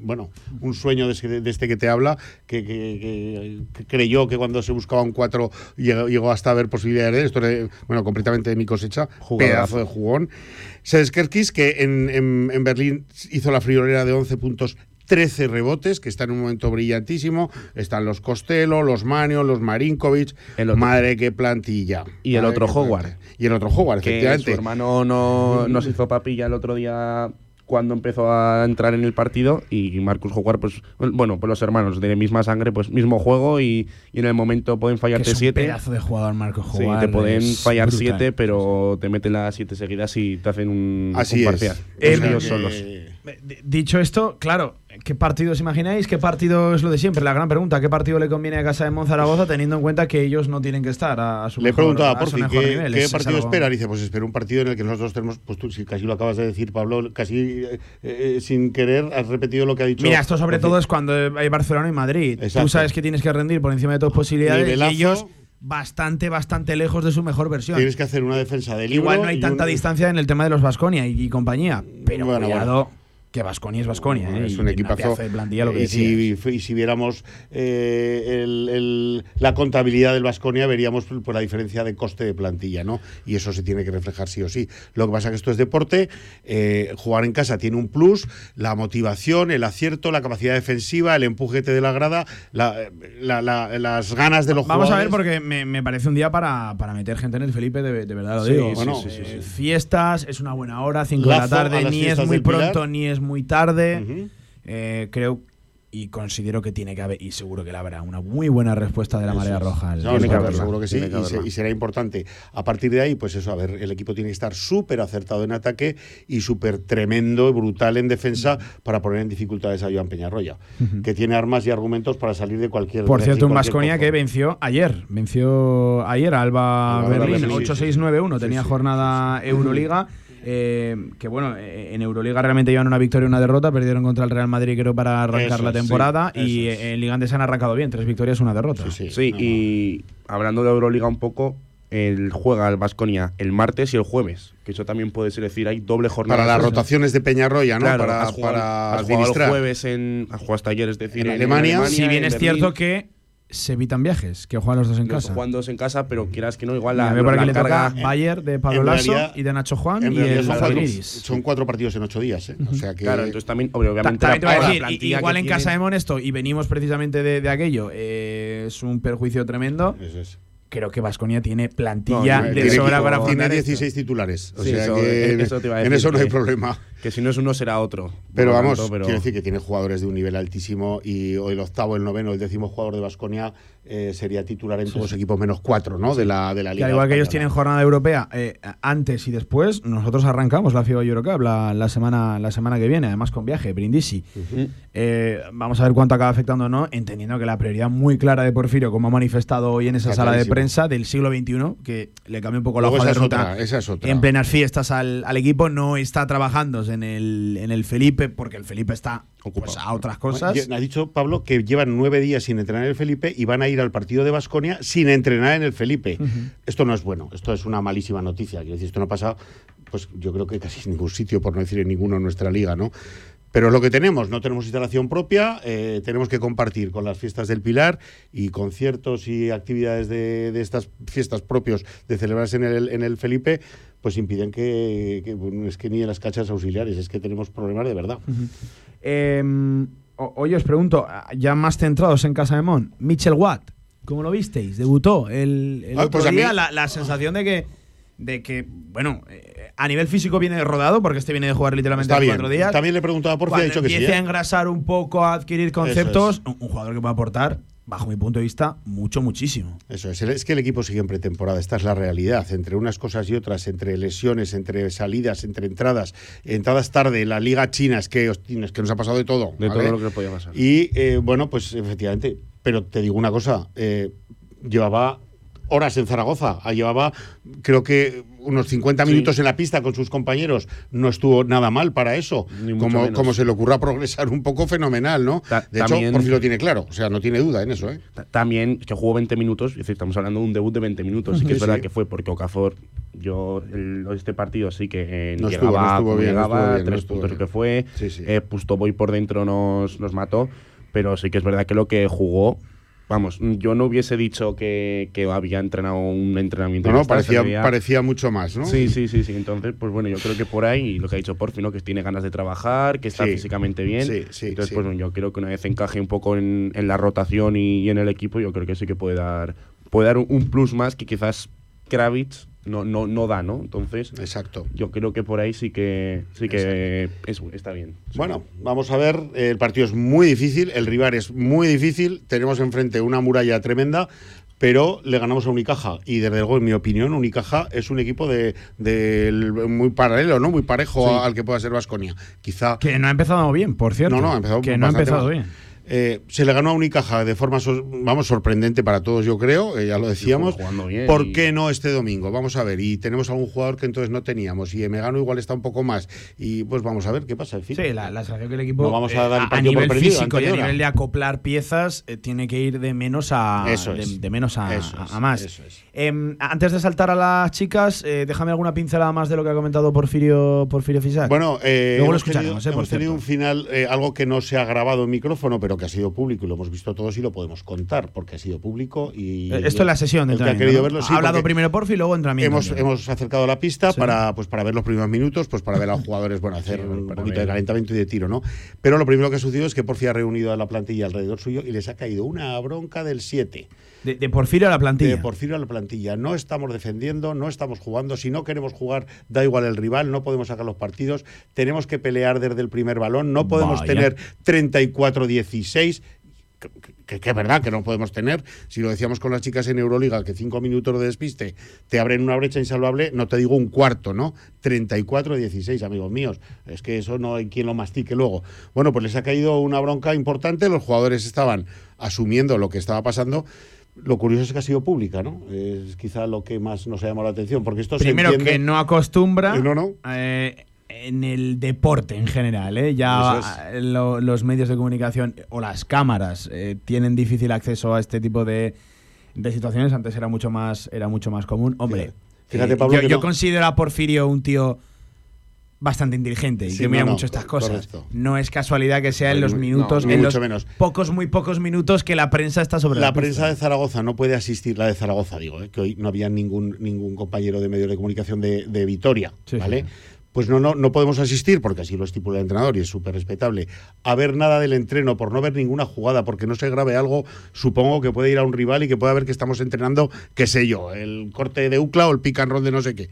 bueno, un sueño de, este que te habla, que, que- que- que creyó que cuando se buscaba un 4 llegó, llegó hasta a ver posibilidades de esto, era, bueno, completamente de mi cosecha, pedazo de jugón. Seskerkis, que en, en- en Berlín hizo la friolera de 11 puntos 13 rebotes, que está en un momento brillantísimo. Están los Costello, los Manio, los Marinkovic. Madre qué plantilla. Y el otro Howard. plantilla. Y el otro Howard, que efectivamente. su hermano no, nos hizo papilla el otro día cuando empezó a entrar en el partido y Marcus Howard, pues bueno, pues los hermanos de misma sangre, pues mismo juego y, y en el momento pueden Que fallarte es un siete. pedazo de jugador Marco Sí, Jugar. te pueden es fallar brutal. siete, pero te meten las siete seguidas y te hacen un, Así un es. parcial. Pues ellos eh, solos. Dicho esto, claro, ¿qué partido os imagináis? ¿Qué partido es lo de siempre? La gran pregunta, ¿qué partido le conviene a Casa de Monzaragoza teniendo en cuenta que ellos no tienen que estar a, su Le he mejor, preguntado a su Porfi mejor ¿qué, nivel? qué partido algo- espera. Dice, pues espero un partido en el que nosotros tenemos, pues tú, si casi lo acabas de decir, Pablo, casi eh, eh, sin querer has repetido lo que ha dicho. Mira, esto sobre todo es cuando hay Barcelona y Madrid. Exacto. Tú sabes que tienes que rendir por encima de tus posibilidades Nivelazo. y ellos bastante, bastante lejos de su mejor versión. Tienes que hacer una defensa de libro. Igual no hay tanta distancia en el tema de los Vasconia y, y compañía, pero Bueno, cuidado, bueno. Que Vasconia es Vasconia. ¿eh? es un equipazo. de plantilla, lo que y, si, y si viéramos eh, el- el- la contabilidad del Vasconia, veríamos pues, la diferencia de coste de plantilla, ¿no? Y eso se tiene que reflejar sí o sí. Lo que pasa es que esto es deporte, eh, jugar en casa tiene un plus, la motivación, el acierto, la capacidad defensiva, el empuje que te dé la grada, la- la- la- las ganas de los Vamos a ver jugadores. porque me, me parece un día para, para meter gente en el Felipe, de, de verdad lo Sí, digo. Bueno, sí, sí, eh, sí. fiestas, es una buena hora, 5 de la tarde, ni es muy Pilar. pronto ni es muy tarde. Eh, creo y considero que tiene que haber, y seguro que la habrá, una muy buena respuesta de la Marea Roja. No, seguro, partido. seguro que sí, y, se- y será importante. A partir de ahí, pues eso, a ver, el equipo tiene que estar súper acertado en ataque y súper tremendo, brutal en defensa para poner en dificultades a Joan Peñarroya, Ujú. que tiene armas y argumentos para salir de cualquier. Por cierto, un Vasconia que venció ayer. Venció ayer a Alba Alba Berlín, Berlín, sí, 8-6-9-1. Tenía jornada Euroliga. Eh, que bueno, eh, en Euroliga realmente llevan una victoria y una derrota. Perdieron contra el Real Madrid, creo, para arrancar Eso la temporada. sí, y eh, en Liga Andesa han arrancado bien. Tres victorias, una derrota. Sí, y hablando de Euroliga un poco, el juega el Vasconia el martes y el jueves, que eso también puede ser decir, hay doble jornada. Para las rotaciones de Peñarroya, ¿no? Claro, para has jugado, para has jugado el jueves en. Has jugado hasta ayer, es decir, En Alemania. Si bien en es Berlín. cierto que se evitan viajes, que juegan los dos en Los casa. Juegan dos en casa, pero quieras que no, igual Mira, la, por aquí la le carga. toca Bayer de Pablo Lasso realidad- y de Nacho Juan y el son, cuatro, Zalgiris. son cuatro partidos en ocho días, ¿eh? O sea que. Claro, entonces también, Ta- obviamente. También te voy a la- la decir, igual que en tienen- casa de Monesto y venimos precisamente de, de aquello, eh, es un perjuicio tremendo. Creo que Vasconia tiene plantilla No, de tiene sobra equipo, para tiene afrontar esto. 16 titulares. O Sí, sea eso- que en- eso te iba a en eso no hay que- problema. Que si no es uno, será otro. Pero vamos, tanto, pero- quiero decir que tiene jugadores de un nivel altísimo y o el octavo, el noveno, el décimo jugador de Vasconia sería titular en todos los equipos menos cuatro, ¿no? De la de la Que liga. al igual que ellos tienen jornada europea eh, antes y después, nosotros arrancamos la FIBA Eurocup la, la semana, la semana que viene, además con viaje, Brindisi. Eh, vamos a ver cuánto acaba afectando o no, entendiendo que la prioridad muy clara de Porfirio, como ha manifestado hoy en esa Está sala de prensa del siglo XXI, que le cambia un poco la Luego hoja de ruta otra, esa es otra. en plenas fiestas al, al equipo, no está trabajando en el, en el Felipe, porque el Felipe está pues, a otras cosas. Bueno, Ha dicho Pablo que llevan nueve días sin entrenar en el Felipe y van a ir al partido de Basconia sin entrenar en el Felipe. Esto no es bueno, esto es una malísima noticia. Quiero decir, esto no ha pasado, pues yo creo que casi en ningún sitio, por no decir en ninguno en nuestra liga, ¿no? Pero es lo que tenemos, no tenemos instalación propia, eh, tenemos que compartir con las fiestas del Pilar y conciertos y actividades de, de estas fiestas propios de celebrarse en el, en el Felipe, pues impiden que, que, bueno, es que ni en las cachas auxiliares, es que tenemos problemas de verdad. Eh, o- oye, os pregunto, ya más centrados en Casa de Mon, Mitchell Watt, ¿cómo lo visteis? Debutó el, el Ah, otro pues mí- día, la, la sensación de que, de que bueno, eh, a nivel físico viene rodado, porque este viene de jugar literalmente Está bien. cuatro días. También le he preguntado a Porfi, ha Cuando dicho que sí. empiece ¿eh? a engrasar un poco, a adquirir conceptos, un, un jugador que puede aportar, bajo mi punto de vista, mucho, muchísimo. Eso es, es que el equipo sigue en pretemporada, esta es la realidad, entre unas cosas y otras, entre lesiones, entre salidas, entre entradas, entradas tarde, la liga china, es que, es que nos ha pasado de todo. De ¿vale? todo lo que podía pasar. Y eh, bueno, pues efectivamente, pero te digo una cosa, eh, llevaba horas en Zaragoza, ah, llevaba creo que unos 50 minutos en la pista con sus compañeros, no estuvo nada mal para eso, como, se le ocurra progresar un poco fenomenal, ¿no? de hecho, también- Porfi lo tiene claro, o sea, no tiene duda en eso, ¿eh? Ta- También que jugó 20 minutos, es decir, estamos hablando de un debut de 20 minutos. Sí que Sí, es verdad sí. que fue porque Okafor, yo el- este partido sí que eh, No estuvo, llegaba, no estuvo bien, no llegaba, bien, no tres puntos bien. que fue, Sí, sí. eh, Pustoboy por dentro nos, nos mató, pero sí que es verdad que lo que jugó, vamos, yo no hubiese dicho que, que había entrenado un entrenamiento. No, no, parecía, mucho más, ¿no? Sí, sí, sí, sí. Entonces, pues bueno, yo creo que por ahí lo que ha dicho Porfi, ¿no? Que tiene ganas de trabajar, que está Sí. físicamente bien. Sí, sí, Entonces, sí. pues bueno, yo creo que una vez encaje un poco en, en la rotación y, y en el equipo, yo creo que sí que puede dar, puede dar un, un plus más que quizás Kravitz no, no, no da, ¿no? Entonces, Exacto. yo creo que por ahí sí que sí que es- está bien. Bueno, vamos a ver, el partido es muy difícil, el rival es muy difícil, tenemos enfrente una muralla tremenda, pero le ganamos a Unicaja y desde luego, en mi opinión, Unicaja es un equipo de, del- muy paralelo, ¿no? Muy parejo Sí. al que pueda ser Vasconia. Quizá Que no ha empezado bien, por cierto. No, no, ha empezado Que no ha empezado mal. bien. Eh, se le ganó a Unicaja de forma, vamos, sorprendente para todos, yo creo, eh, ya lo decíamos. bien ¿Por y- qué no este domingo? Vamos a ver, y tenemos algún jugador que entonces no teníamos, y Megano igual está un poco más, y pues vamos a ver qué pasa. En fin. Sí, la, la sensación que el equipo No vamos a eh, dar el a partido por nivel perdido físico y a nivel de acoplar piezas eh, tiene que ir de menos a Eso de, es. de menos a, Eso a- es, a más. eso es. Em, antes de saltar a las chicas, eh, déjame alguna pincelada más de lo que ha comentado Porfirio Porfirio Fisac. Bueno, eh, luego lo hemos tenido, escucharemos, eh, por hemos tenido un final, eh, algo que no se ha grabado en micrófono, pero que ha sido público y lo hemos visto todos y lo podemos contar, porque ha sido público y... Eh, Esto es la sesión de el que ha querido ¿no? verlo, sí, ha hablado primero Porfi y luego entrenamiento. Hemos, hemos acercado la pista Sí. para, pues, para ver los primeros minutos, pues para ver a los jugadores, bueno, hacer un poquito ver. de calentamiento y de tiro, ¿no? Pero lo primero que ha sucedido es que Porfi ha reunido a la plantilla alrededor suyo y les ha caído una bronca del 7. De, de Porfirio a la plantilla. De Porfirio a la plantilla. No estamos defendiendo, no estamos jugando. Si no queremos jugar, da igual el rival, no podemos sacar los partidos. Tenemos que pelear desde el primer balón. No podemos Vaya. tener 34-16. Que, que- que es verdad que no podemos tener. Si lo decíamos con las chicas en Euroliga, que cinco minutos de despiste te abren una brecha insalvable, no te digo un cuarto, ¿no? 34-16, amigos míos. Es que eso no hay quien lo mastique luego. Bueno, pues les ha caído una bronca importante. Los jugadores estaban asumiendo lo que estaba pasando. Lo curioso es que ha sido pública, ¿no? Es quizá lo que más nos ha llamado la atención, porque esto Primero se entiende... que no acostumbra Eh, no, no. eh, en el deporte en general. ¿eh? Ya lo- los medios de comunicación o las cámaras eh, tienen difícil acceso a este tipo de, de situaciones. Antes era mucho más, era mucho más común. Hombre, Fíjate, Pablo, yo, que yo no- considero a Porfirio un tío bastante inteligente y Sí, que mira no, no, mucho estas cosas. correcto. No es casualidad que sea en los minutos, no, en mucho los menos. pocos, muy pocos minutos que la prensa está sobre la, La prensa pista. de Zaragoza no puede asistir, la de Zaragoza digo, ¿eh? que hoy no había ningún, ningún compañero de medios de comunicación de, de Vitoria, Sí, ¿vale? sí. Pues no, no, no podemos asistir, porque así lo estipula el entrenador y es súper respetable, a ver nada del entreno por no ver ninguna jugada, porque no se grabe algo, supongo que puede ir a un rival y que pueda ver que estamos entrenando, qué sé yo, el corte de UCLA o el pick and roll de no sé qué.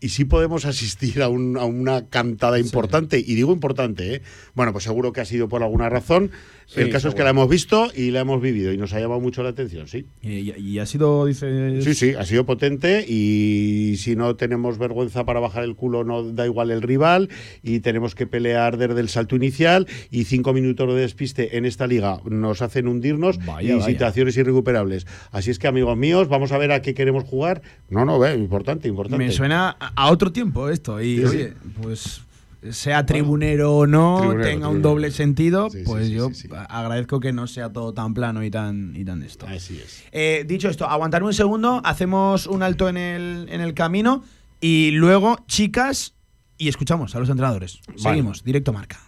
Y sí podemos asistir a, un- a una cantada importante, y digo importante, ¿eh? Bueno, pues seguro que ha sido por alguna razón. Sí, el caso es que la hemos visto y la hemos vivido y nos ha llamado mucho la atención, sí. Y, y ha sido, dice. Sí, sí, ha sido potente y si no tenemos vergüenza para bajar el culo no da igual el rival y tenemos que pelear desde el salto inicial y cinco minutos de despiste en esta liga nos hacen hundirnos Vaya, y vaya. situaciones irrecuperables. Así es que amigos míos, vamos a ver a qué queremos jugar. No, no, importante, importante. Me suena a a otro tiempo esto. Y Sí, sí. oye, pues sea tribunero o no, Tribunero, tenga un doble sentido, Sí, pues sí, yo sí, agradezco que no sea todo tan plano y tan, y tan esto. Así es. Eh, dicho esto, aguantar un segundo, hacemos un alto en el, en el camino y luego, chicas, y escuchamos a los entrenadores. Seguimos, directo marca.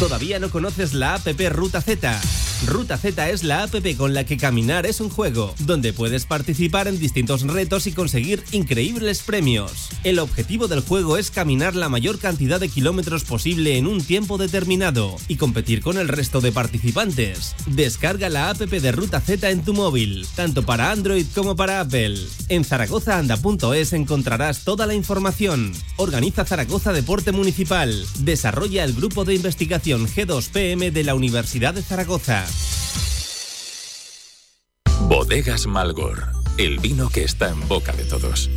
¿Todavía no conoces la APP Ruta Z? Ruta Z es la APP con la que caminar es un juego, donde puedes participar en distintos retos y conseguir increíbles premios. El objetivo del juego es caminar la mayor cantidad de kilómetros posible en un tiempo determinado y competir con el resto de participantes. Descarga la APP de Ruta Z en tu móvil, tanto para Android como para Apple. En zaragozaanda.es encontrarás toda la información. Organiza Zaragoza Deporte Municipal. Desarrolla el grupo de investigación G2PM de la Universidad de Zaragoza. Bodegas Malgor, el vino que está en boca de todos.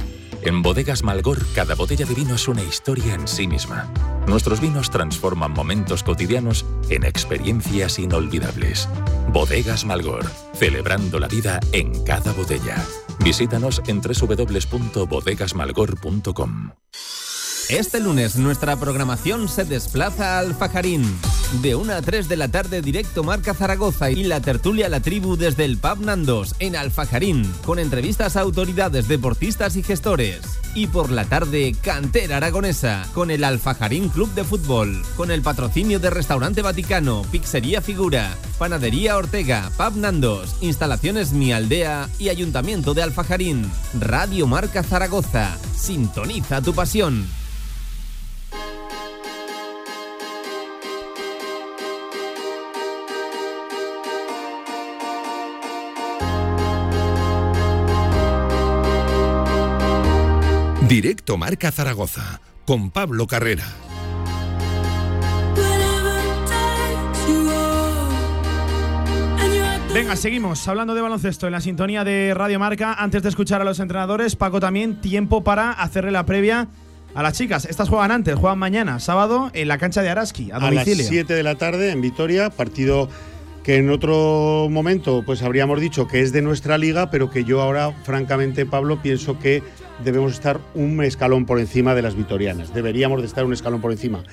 En Bodegas Malgor, cada botella de vino es una historia en sí misma. Nuestros vinos transforman momentos cotidianos en experiencias inolvidables. Bodegas Malgor, celebrando la vida en cada botella. Visítanos en www.bodegasmalgor.com. Este lunes nuestra programación se desplaza a Alfajarín. De 1 a 3 de la tarde directo Marca Zaragoza y la tertulia La Tribu desde el Pub Nandos en Alfajarín, con entrevistas a autoridades, deportistas y gestores. Y por la tarde Cantera Aragonesa, con el Alfajarín Club de Fútbol, con el patrocinio de Restaurante Vaticano, Pizzería Figura, Panadería Ortega, Pub Nandos, Instalaciones Mi Aldea y Ayuntamiento de Alfajarín. Radio Marca Zaragoza. Sintoniza tu pasión. Directo Marca Zaragoza con Pablo Carrera. Venga, seguimos hablando de baloncesto en la sintonía de Radio Marca. Antes de escuchar a los entrenadores, Paco también tiempo para hacerle la previa A las chicas, estas juegan antes, juegan mañana, sábado, en la cancha de Araski, a a las domicilio. 7 de la tarde en Vitoria, partido que en otro momento pues habríamos dicho que es de nuestra liga, pero que yo ahora, francamente, Pablo, pienso que debemos estar un escalón por encima de las vitorianas. Deberíamos de estar un escalón por encima.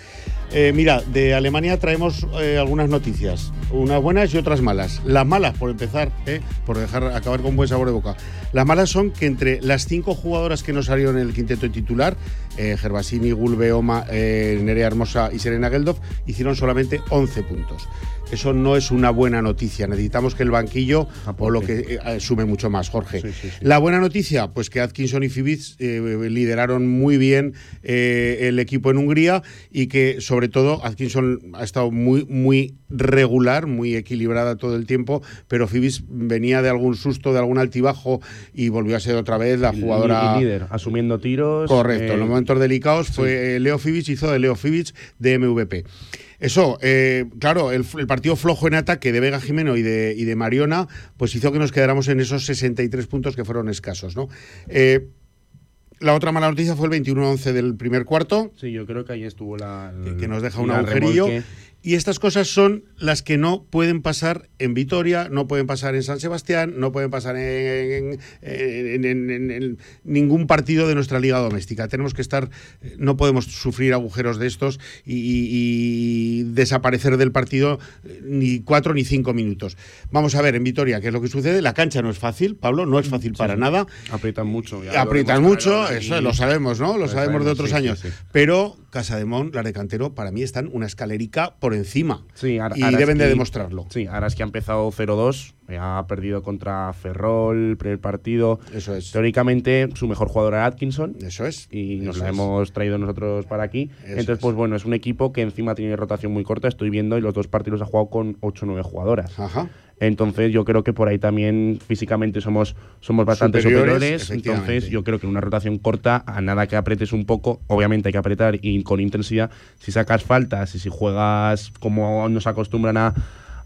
Eh, mira, de Alemania traemos eh, algunas noticias, unas buenas y otras malas. Las malas, por empezar, eh, por dejar acabar con buen sabor de boca. Las malas son que entre las cinco jugadoras que nos salieron en el quinteto titular, Gervasini, Gulbe, Oma, Nerea Hermosa y Serena Geldof, hicieron solamente 11 puntos. Eso no es una buena noticia. Necesitamos que el banquillo o lo que eh, sume mucho más, Jorge. La buena noticia, pues que Atkinson y Fibic eh, lideraron muy bien eh, el equipo en Hungría y que sobre todo Atkinson ha estado muy muy regular, muy equilibrada todo el tiempo, pero Fibic venía de algún susto, de algún altibajo y volvió a ser otra vez la jugadora Y líder, asumiendo tiros. Correcto, eh, en los momentos delicados fue eh, Leo Fibic, hizo de Leo Fibic de MVP. Eso, eh, claro, el, el partido flojo en ataque de Vega Jimeno y de, y de Mariona, pues hizo que nos quedáramos en esos 63 puntos que fueron escasos, ¿no? Eh, la otra mala noticia fue el 21-11 del primer cuarto, Sí, yo creo que ahí estuvo la. que, que nos deja un agujerillo. remolque. Y estas cosas son las que no pueden pasar en Vitoria, no pueden pasar en San Sebastián, no pueden pasar en, en- en- en- en ningún partido de nuestra liga doméstica. Tenemos que estar, no podemos sufrir agujeros de estos y, y- y desaparecer del partido eh, ni cuatro ni cinco minutos. Vamos a ver en Vitoria qué es lo que sucede. La cancha no es fácil, Pablo, no es fácil para nada. Aprietan mucho. ya Aprietan mucho, eso lo sabemos, ¿no? Lo Lo sabemos de otros sí, años. sí, sí. Pero Casa de Mon, la de Cantero, para mí están una escalerica por encima. Sí, Ar- y deben de demostrarlo. Sí, ahora es que ha empezado 0-2, ha perdido contra Ferrol primer partido. Eso es. Teóricamente, su mejor jugador era Atkinson. Eso es. Y nos Eso la es. hemos traído nosotros para aquí. Eso Entonces, es. pues bueno, es un equipo que encima tiene rotación muy corta, estoy viendo, y los dos partidos ha jugado con 8 o 9 jugadoras. Ajá. Entonces yo creo que por ahí también físicamente somos, somos bastante Superiores. Entonces yo creo que en una rotación corta, a nada que apretes un poco, obviamente hay que apretar y con intensidad. Si sacas faltas y si juegas como nos acostumbran a,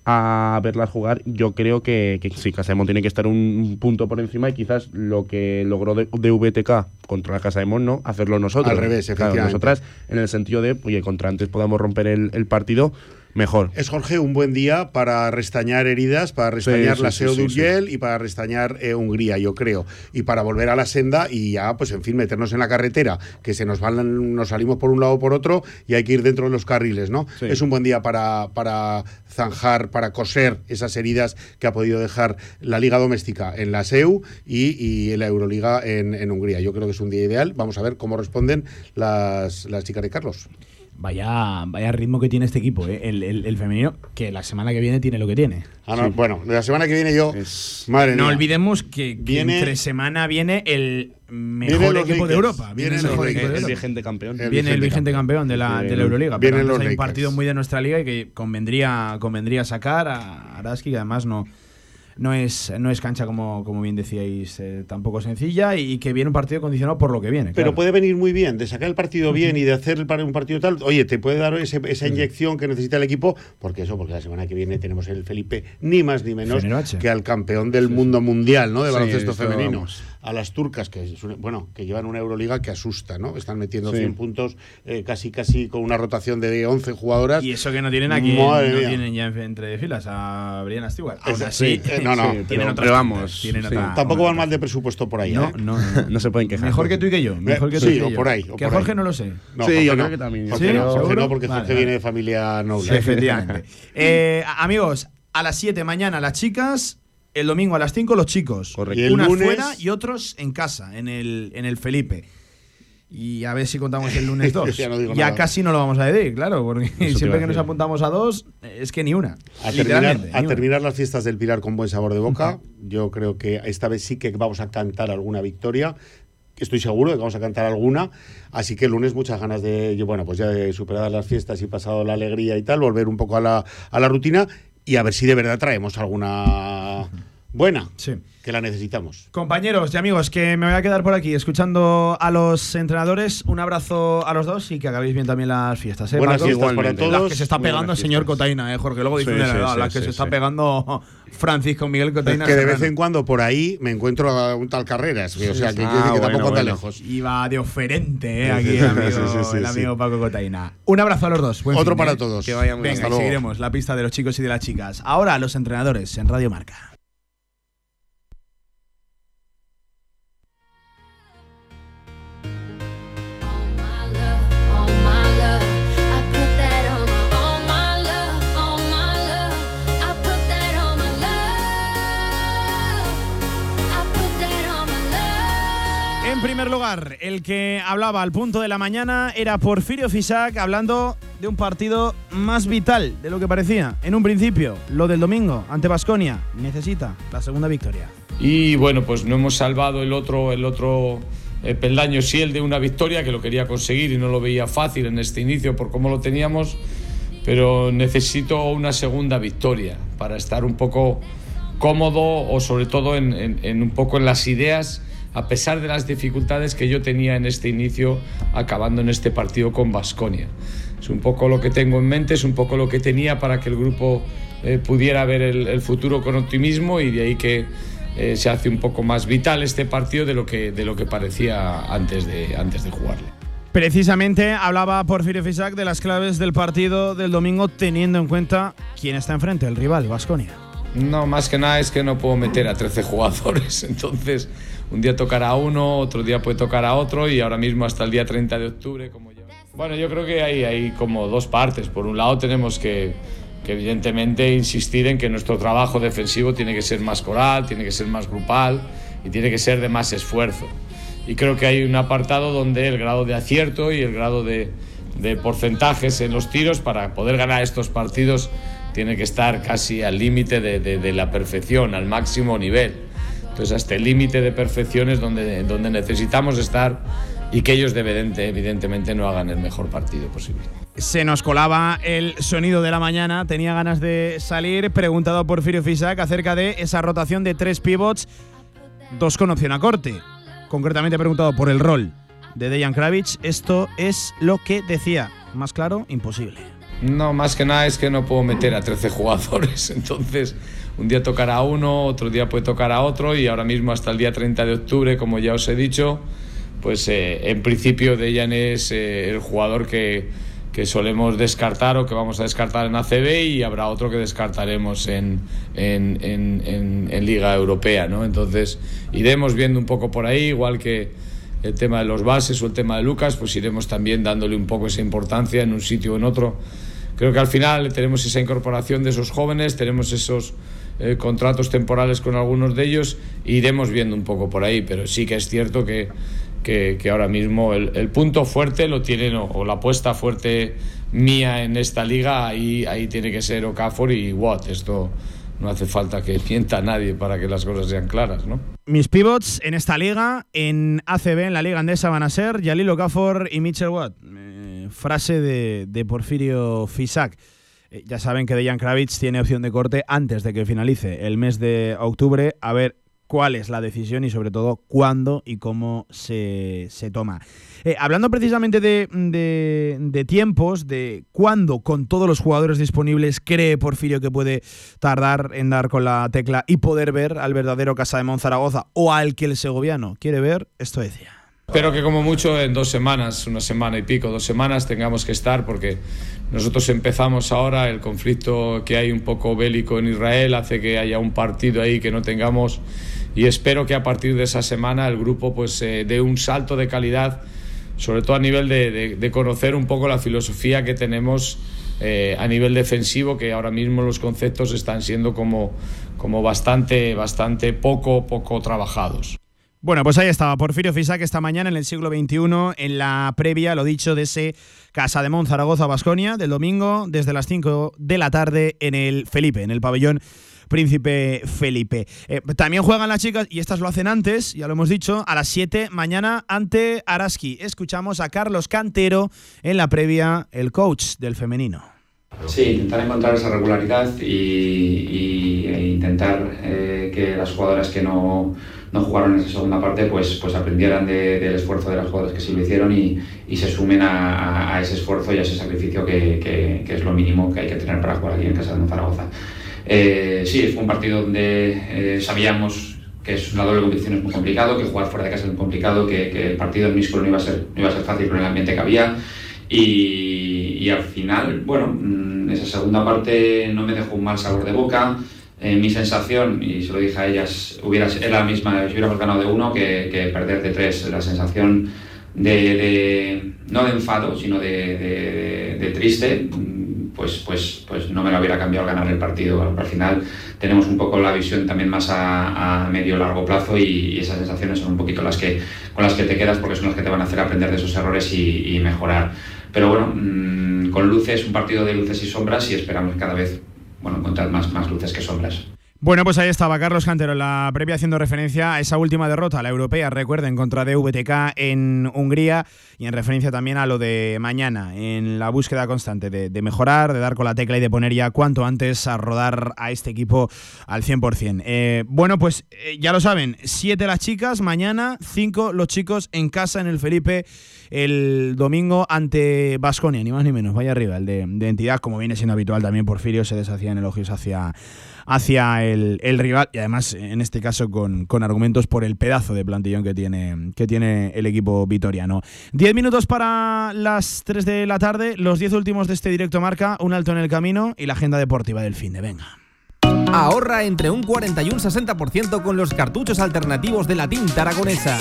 a verlas jugar, yo creo que, que sí, Casa de Mon tiene que estar un, un punto por encima y quizás lo que logró de, de VTK contra la Casa de Mon, ¿no? Hacerlo nosotros. Al revés, Claro, efectivamente. nosotras en el sentido de, oye, contra antes podamos romper el, el partido, mejor. Es Jorge un buen día para restañar heridas, para restañar sí, la SEO sí, de. Urgel y para restañar eh, Hungría, yo creo. Y para volver a la senda y ya, pues en fin, meternos en la carretera, que se nos van, nos salimos por un lado o por otro y hay que ir dentro de los carriles, ¿no? Es un buen día para, para zanjar, para coser esas heridas que ha podido dejar la Liga Doméstica en la SEU y, y la Euroliga en, en Hungría. Yo creo que es un día ideal. Vamos a ver cómo responden las, las chicas de Carlos. Vaya, vaya ritmo que tiene este equipo, ¿eh? el, el- el femenino, que la semana que viene tiene lo que tiene. Ah, no, Bueno, la semana que viene yo. Madre No mía. olvidemos que, que Viene- entre semana viene el mejor equipo de Europa. vienen el mejor equipo de El Europa. vigente campeón. El Viene el vigente campeón de la, de la Euroliga. Pero antes los hay un partido muy de nuestra liga y que convendría, convendría sacar a Araski, que además no, no, es, no es cancha, como, como bien decíais, eh, tampoco sencilla y que viene un partido condicionado por lo que viene. Pero claro. puede venir muy bien, de sacar el partido bien y de hacer un partido tal. Oye, te puede dar ese- esa inyección que necesita el equipo, porque eso, porque la semana que viene tenemos el Felipe, ni más ni menos que al campeón del mundo mundial, ¿no? De baloncesto esto, femenino. vamos. A las turcas, que es una- bueno, que llevan una Euroliga que asusta, ¿no? Están metiendo Sí. 100 puntos, eh, casi casi con una rotación de 11 jugadoras. Y eso que no tienen aquí, Madre no mía. tienen ya en- entre filas a Brianna Stewart. Aún así, sí, eh, no, no, tienen pero- otras pero vamos, tienen sí. otra- Tampoco van mal de presupuesto por ahí, No, ¿eh? no, No se pueden quejar. Mejor que tú y que yo. Mejor que tú sí, y que o yo. por ahí, o Que por a Jorge ahí. no lo sé. No, Sí, Jorge yo no. creo que también. Jorge ¿Sí? no, no, porque Vale, Jorge vale. viene de familia noble. Efectivamente. Eh, amigos, a las 7 mañana las chicas, el domingo a las 5 los chicos. Correcto. Y el Unas lunes- fuera y otros en casa, en el, en el Felipe. Y a ver si contamos el lunes 2. Ya no casi no lo vamos a decir, claro, porque siempre que nos apuntamos a dos, es que ni una. A terminar, a una. terminar las fiestas del Pilar con buen sabor de boca. Yo creo que esta vez sí que vamos a cantar alguna victoria. Estoy seguro de que vamos a cantar alguna. Así que el lunes muchas ganas de, bueno, pues ya de superadas las fiestas y pasado la alegría y tal, volver un poco a la, a la rutina y a ver si de verdad traemos alguna buena. Sí. Que la necesitamos. Compañeros y amigos, que me voy a quedar por aquí escuchando a los entrenadores. Un abrazo a los dos y que acabéis bien también las fiestas. ¿eh, Buenas fiestas para todos. Las que se está pegando el señor. Cotaina, ¿eh, Jorge? Luego Sí, dice sí, la, sí, la que se está pegando Francisco Miguel Cotaina. que de vez en cuando por ahí me encuentro a un tal Carreras. o sea, que, Ah, que bueno, tampoco bueno. lejos. Iba de oferente, ¿eh? Aquí el amigo, el amigo Paco Cotaina. Un abrazo a los dos. Buen Otro fin, para ¿eh? todos. Que vaya muy bien. Hasta y luego. seguiremos la pista de los chicos y de las chicas. Ahora los entrenadores en Radio Marca. Primer lugar, el que hablaba al punto de la mañana era Porfirio Fisac hablando de un partido más vital de lo que parecía. En un principio, lo del domingo ante Basconia necesita la segunda victoria. Y bueno, pues no hemos salvado el otro, el otro eh, peldaño, sí el de una victoria, que lo quería conseguir y no lo veía fácil en este inicio por cómo lo teníamos, pero necesito una segunda victoria para estar un poco cómodo o sobre todo en, un poco en las ideas, a pesar de las dificultades que yo tenía en este inicio, acabando en este partido con Basconia. Es un poco lo que tengo en mente, es un poco lo que tenía para que el grupo eh, pudiera ver el, el futuro con optimismo y de ahí que eh, se hace un poco más vital este partido de lo que, de lo que parecía antes de, antes de jugarle. Precisamente hablaba Porfirio Fisac de las claves del partido del domingo teniendo en cuenta quién está enfrente, el rival, Basconia. No, más que nada es que no puedo meter a 13 jugadores, entonces un día tocará a uno, otro día puede tocar a otro y ahora mismo hasta el día 30 de octubre, como ya... Bueno, yo creo que hay, hay como dos partes. Por un lado tenemos que, que evidentemente insistir en que nuestro trabajo defensivo tiene que ser más coral, tiene que ser más grupal y tiene que ser de más esfuerzo. Y creo que hay un apartado donde el grado de acierto y el grado de, de porcentajes en los tiros para poder ganar estos partidos tiene que estar casi al límite de, de- de la perfección, al máximo nivel. Entonces, hasta el límite de perfección es donde, donde necesitamos estar y que ellos evidente- evidentemente no hagan el mejor partido posible. Se nos colaba el sonido de la mañana, tenía ganas de salir, preguntado a Porfirio Fisac acerca de esa rotación de tres pivots, dos con opción a corte. Concretamente preguntado por el rol de Dejan Kravitz, esto es lo que decía. Más claro, imposible. No, más que nada es que no puedo meter a 13 jugadores. Entonces, un día tocará a uno, otro día puede tocar a otro y ahora mismo hasta el día 30 de octubre, como ya os he dicho, pues eh, en principio Dejan es eh, el jugador que, que solemos descartar o que vamos a descartar en ACB y habrá otro que descartaremos en, en, en- en- Liga Europea, ¿no? Entonces, iremos viendo un poco por ahí, igual que el tema de los bases o el tema de Lucas, pues iremos también dándole un poco esa importancia en un sitio o en otro. Creo que al final tenemos esa incorporación de esos jóvenes, tenemos esos eh, contratos temporales con algunos de ellos, iremos viendo un poco por ahí, pero sí que es cierto que, que, que ahora mismo el, el punto fuerte lo tienen, o, o la apuesta fuerte mía en esta liga, ahí, ahí tiene que ser Okafor y Watt. Esto no hace falta que mienta a nadie para que las cosas sean claras, ¿no? Mis pivots en esta liga, en ACB, en la liga andesa, van a ser Yalil Okafor y Mitchell Watt. Eh, frase de, de Porfirio Fisac. Eh, ya saben que Dejan Kravitz tiene opción de corte antes de que finalice el mes de octubre. A ver cuál es la decisión y sobre todo cuándo y cómo se, se toma. Eh, hablando precisamente de, de- tiempos, de cuándo con todos los jugadores disponibles cree Porfirio que puede tardar en dar con la tecla y poder ver al verdadero Casa de Monzaragoza o al que el segoviano quiere ver, esto decía. Espero que como mucho en dos semanas, una semana y pico, dos semanas tengamos que estar porque nosotros empezamos ahora, el conflicto que hay un poco bélico en Israel hace que haya un partido ahí que no tengamos y espero que a partir de esa semana el grupo pues eh, dé un salto de calidad, sobre todo a nivel de, conocer un poco la filosofía que tenemos eh, a nivel defensivo, que ahora mismo los conceptos están siendo como, como bastante, bastante poco, poco trabajados. Bueno, pues ahí estaba Porfirio Fisac esta mañana en el siglo XXI, en la previa, lo dicho, de ese Casa de Mon Zaragoza Basconia del domingo, desde las 5 de la tarde en el Felipe, en el pabellón Príncipe Felipe. Eh, también juegan las chicas, y estas lo hacen antes, ya lo hemos dicho, a las 7 mañana ante Araski. Escuchamos a Carlos Cantero en la previa, el coach del femenino. Sí, intentar encontrar esa regularidad y, y- intentar que las jugadoras que no, no, jugaron esa segunda parte pues, pues aprendieran del esfuerzo de las jugadoras que sí lo hicieron y, y se sumen a, ese esfuerzo y a ese sacrificio que, que, es lo mínimo que hay que tener para jugar aquí en Casa de Zaragoza. sí, fue un partido donde sabíamos que es una doble competición es muy complicado, que jugar fuera de casa es muy complicado, que, que el partido en Míscolo no no iba a ser fácil con el ambiente que había. Y, y, al final, bueno, mm, esa segunda parte no me dejó un mal sabor de boca. Eh, mi sensación, y se lo dije a ellas, hubiera, era la misma si hubiéramos ganado de uno que, perder de tres. La sensación de, no de enfado, sino de, triste, pues, pues, pues no me lo hubiera cambiado ganar el partido. Al final tenemos un poco la visión también más a, medio largo plazo y, esas sensaciones son un poquito las que con las que te quedas porque son las que te van a hacer aprender de esos errores y, mejorar. Pero bueno, mmm, con luces, un partido de luces y sombras y esperamos cada vez bueno, encontrar más, más luces que sombras. Bueno, pues ahí estaba Carlos Cantero en la previa haciendo referencia a esa última derrota, la europea, recuerden, contra DVTK en Hungría y en referencia también a lo de mañana, en la búsqueda constante de, mejorar, de dar con la tecla y de poner ya cuanto antes a rodar a este equipo al 100%. Eh, bueno, pues eh, ya lo saben, siete las chicas, mañana cinco los chicos en casa en el Felipe el domingo ante Basconia, ni más ni menos, vaya arriba, el de, entidad, como viene siendo habitual también, Porfirio se deshacían elogios hacia hacia el, el, rival y además en este caso con, con, argumentos por el pedazo de plantillón que tiene, que tiene el equipo vitoriano. Diez minutos para las 3 de la tarde, los diez últimos de este directo marca, un alto en el camino y la agenda deportiva del fin de venga. Ahorra entre un 40 y un 60% con los cartuchos alternativos de la tinta aragonesa.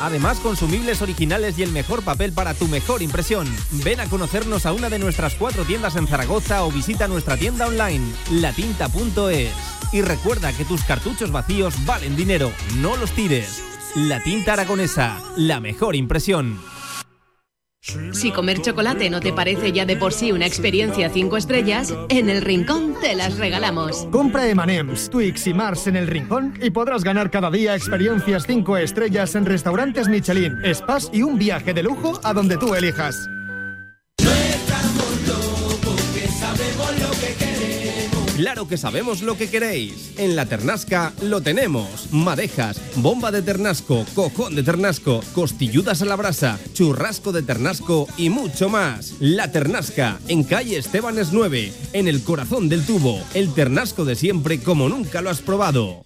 Además, consumibles originales y el mejor papel para tu mejor impresión. Ven a conocernos a una de nuestras cuatro tiendas en Zaragoza o visita nuestra tienda online, latinta.es. Y recuerda que tus cartuchos vacíos valen dinero, no los tires. La tinta aragonesa, la mejor impresión. Si comer chocolate no te parece ya de por sí una experiencia 5 estrellas, en el Rincón te las regalamos. Compra M&M's, Twix y Mars en el Rincón y podrás ganar cada día experiencias 5 estrellas en restaurantes Michelin, spas y un viaje de lujo a donde tú elijas. Claro que sabemos lo que queréis. En la Ternasca lo tenemos. Madejas, bomba de ternasco, cojón de ternasco, costilludas a la brasa, churrasco de ternasco y mucho más. La Ternasca, en calle Estebanes 9, en el corazón del tubo. El ternasco de siempre como nunca lo has probado.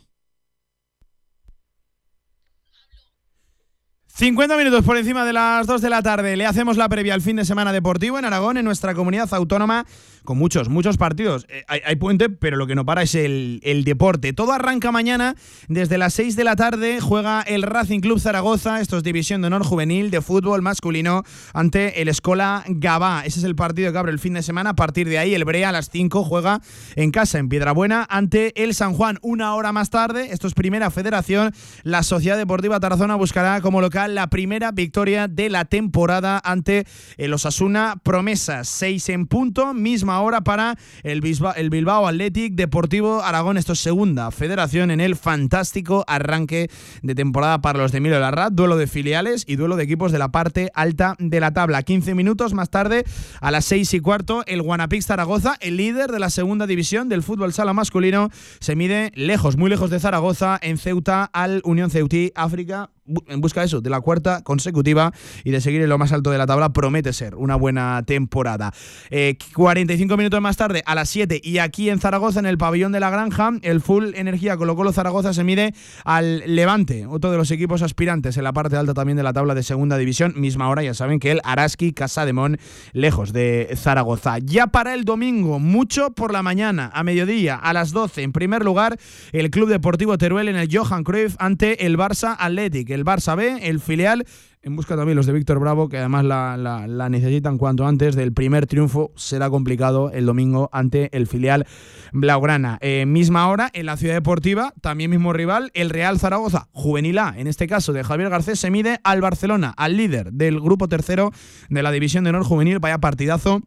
50 minutos por encima de las 2 de la tarde. Le hacemos la previa al fin de semana deportivo en Aragón, en nuestra comunidad autónoma, con muchos, muchos partidos. Eh, hay, puente, pero lo que no para es el, el, deporte. Todo arranca mañana. Desde las 6 de la tarde juega el Racing Club Zaragoza. Esto es División de Honor Juvenil de fútbol masculino ante el Escola Gabá. Ese es el partido que abre el fin de semana. A partir de ahí, el Brea a las 5 juega en casa, en Piedrabuena, ante el San Juan. Una hora más tarde, esto es Primera Federación, la Sociedad Deportiva Tarazona buscará como local la primera victoria de la temporada ante el Osasuna Promesas. 6 en punto, misma hora para el Bilbao, el Bilbao Athletic Deportivo Aragón. Esto es segunda federación en el fantástico arranque de temporada para los de Emilio Larrat. Duelo de filiales y duelo de equipos de la parte alta de la tabla. 15 minutos más tarde, a las 6 y cuarto, el Guanapix Zaragoza, el líder de la segunda división del fútbol sala masculino, se mide lejos, muy lejos de Zaragoza, en Ceuta al Unión Ceutí África en busca de eso, de la cuarta consecutiva y de seguir en lo más alto de la tabla, promete ser una buena temporada. Eh, 45 minutos más tarde, a las 7, y aquí en Zaragoza, en el pabellón de la Granja, el Full Energía Colo Colo Zaragoza se mide al Levante, otro de los equipos aspirantes en la parte alta también de la tabla de segunda división. Misma hora, ya saben que el Araski Casa de Mon, lejos de Zaragoza. Ya para el domingo, mucho por la mañana, a mediodía, a las 12, en primer lugar, el Club Deportivo Teruel en el Johan Cruyff ante el Barça Athletic el Barça B, el filial, en busca también los de Víctor Bravo, que además la, necesitan cuanto antes del primer triunfo. Será complicado el domingo ante el filial Blaugrana. Eh, misma hora, en la Ciudad Deportiva, también mismo rival, el Real Zaragoza, juvenil A, en este caso de Javier Garcés, se mide al Barcelona, al líder del grupo tercero de la División de Honor Juvenil. Vaya partidazo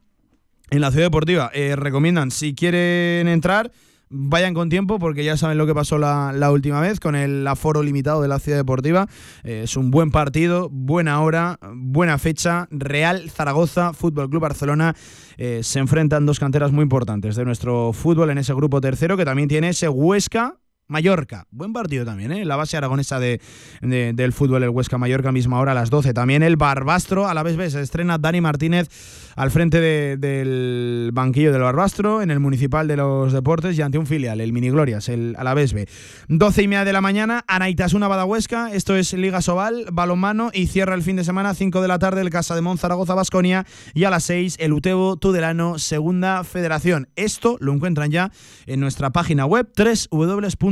en la Ciudad Deportiva. Eh, recomiendan, si quieren entrar vayan con tiempo porque ya saben lo que pasó la, la última vez con el aforo limitado de la ciudad deportiva. Eh, es un buen partido, buena hora, buena fecha. Real Zaragoza, Fútbol Club Barcelona. eh, se enfrentan dos canteras muy importantes de nuestro fútbol en ese grupo tercero que también tiene ese Huesca Mallorca, buen partido también, ¿eh? la base aragonesa de, de- del fútbol, el Huesca Mallorca, misma hora a las 12. También el Barbastro, a la vez ves, se estrena Dani Martínez al frente de- del banquillo del Barbastro, en el Municipal de los Deportes y ante un filial, el Miniglorias, el Alavés B. 12 y media de la mañana, Anaitasuna Badahuesca, esto es Liga Sobal, balonmano y cierra el fin de semana, 5 de la tarde, el Casa de Mon Zaragoza Basconia y a las 6 el Utebo Tudelano Segunda Federación. Esto lo encuentran ya en nuestra página web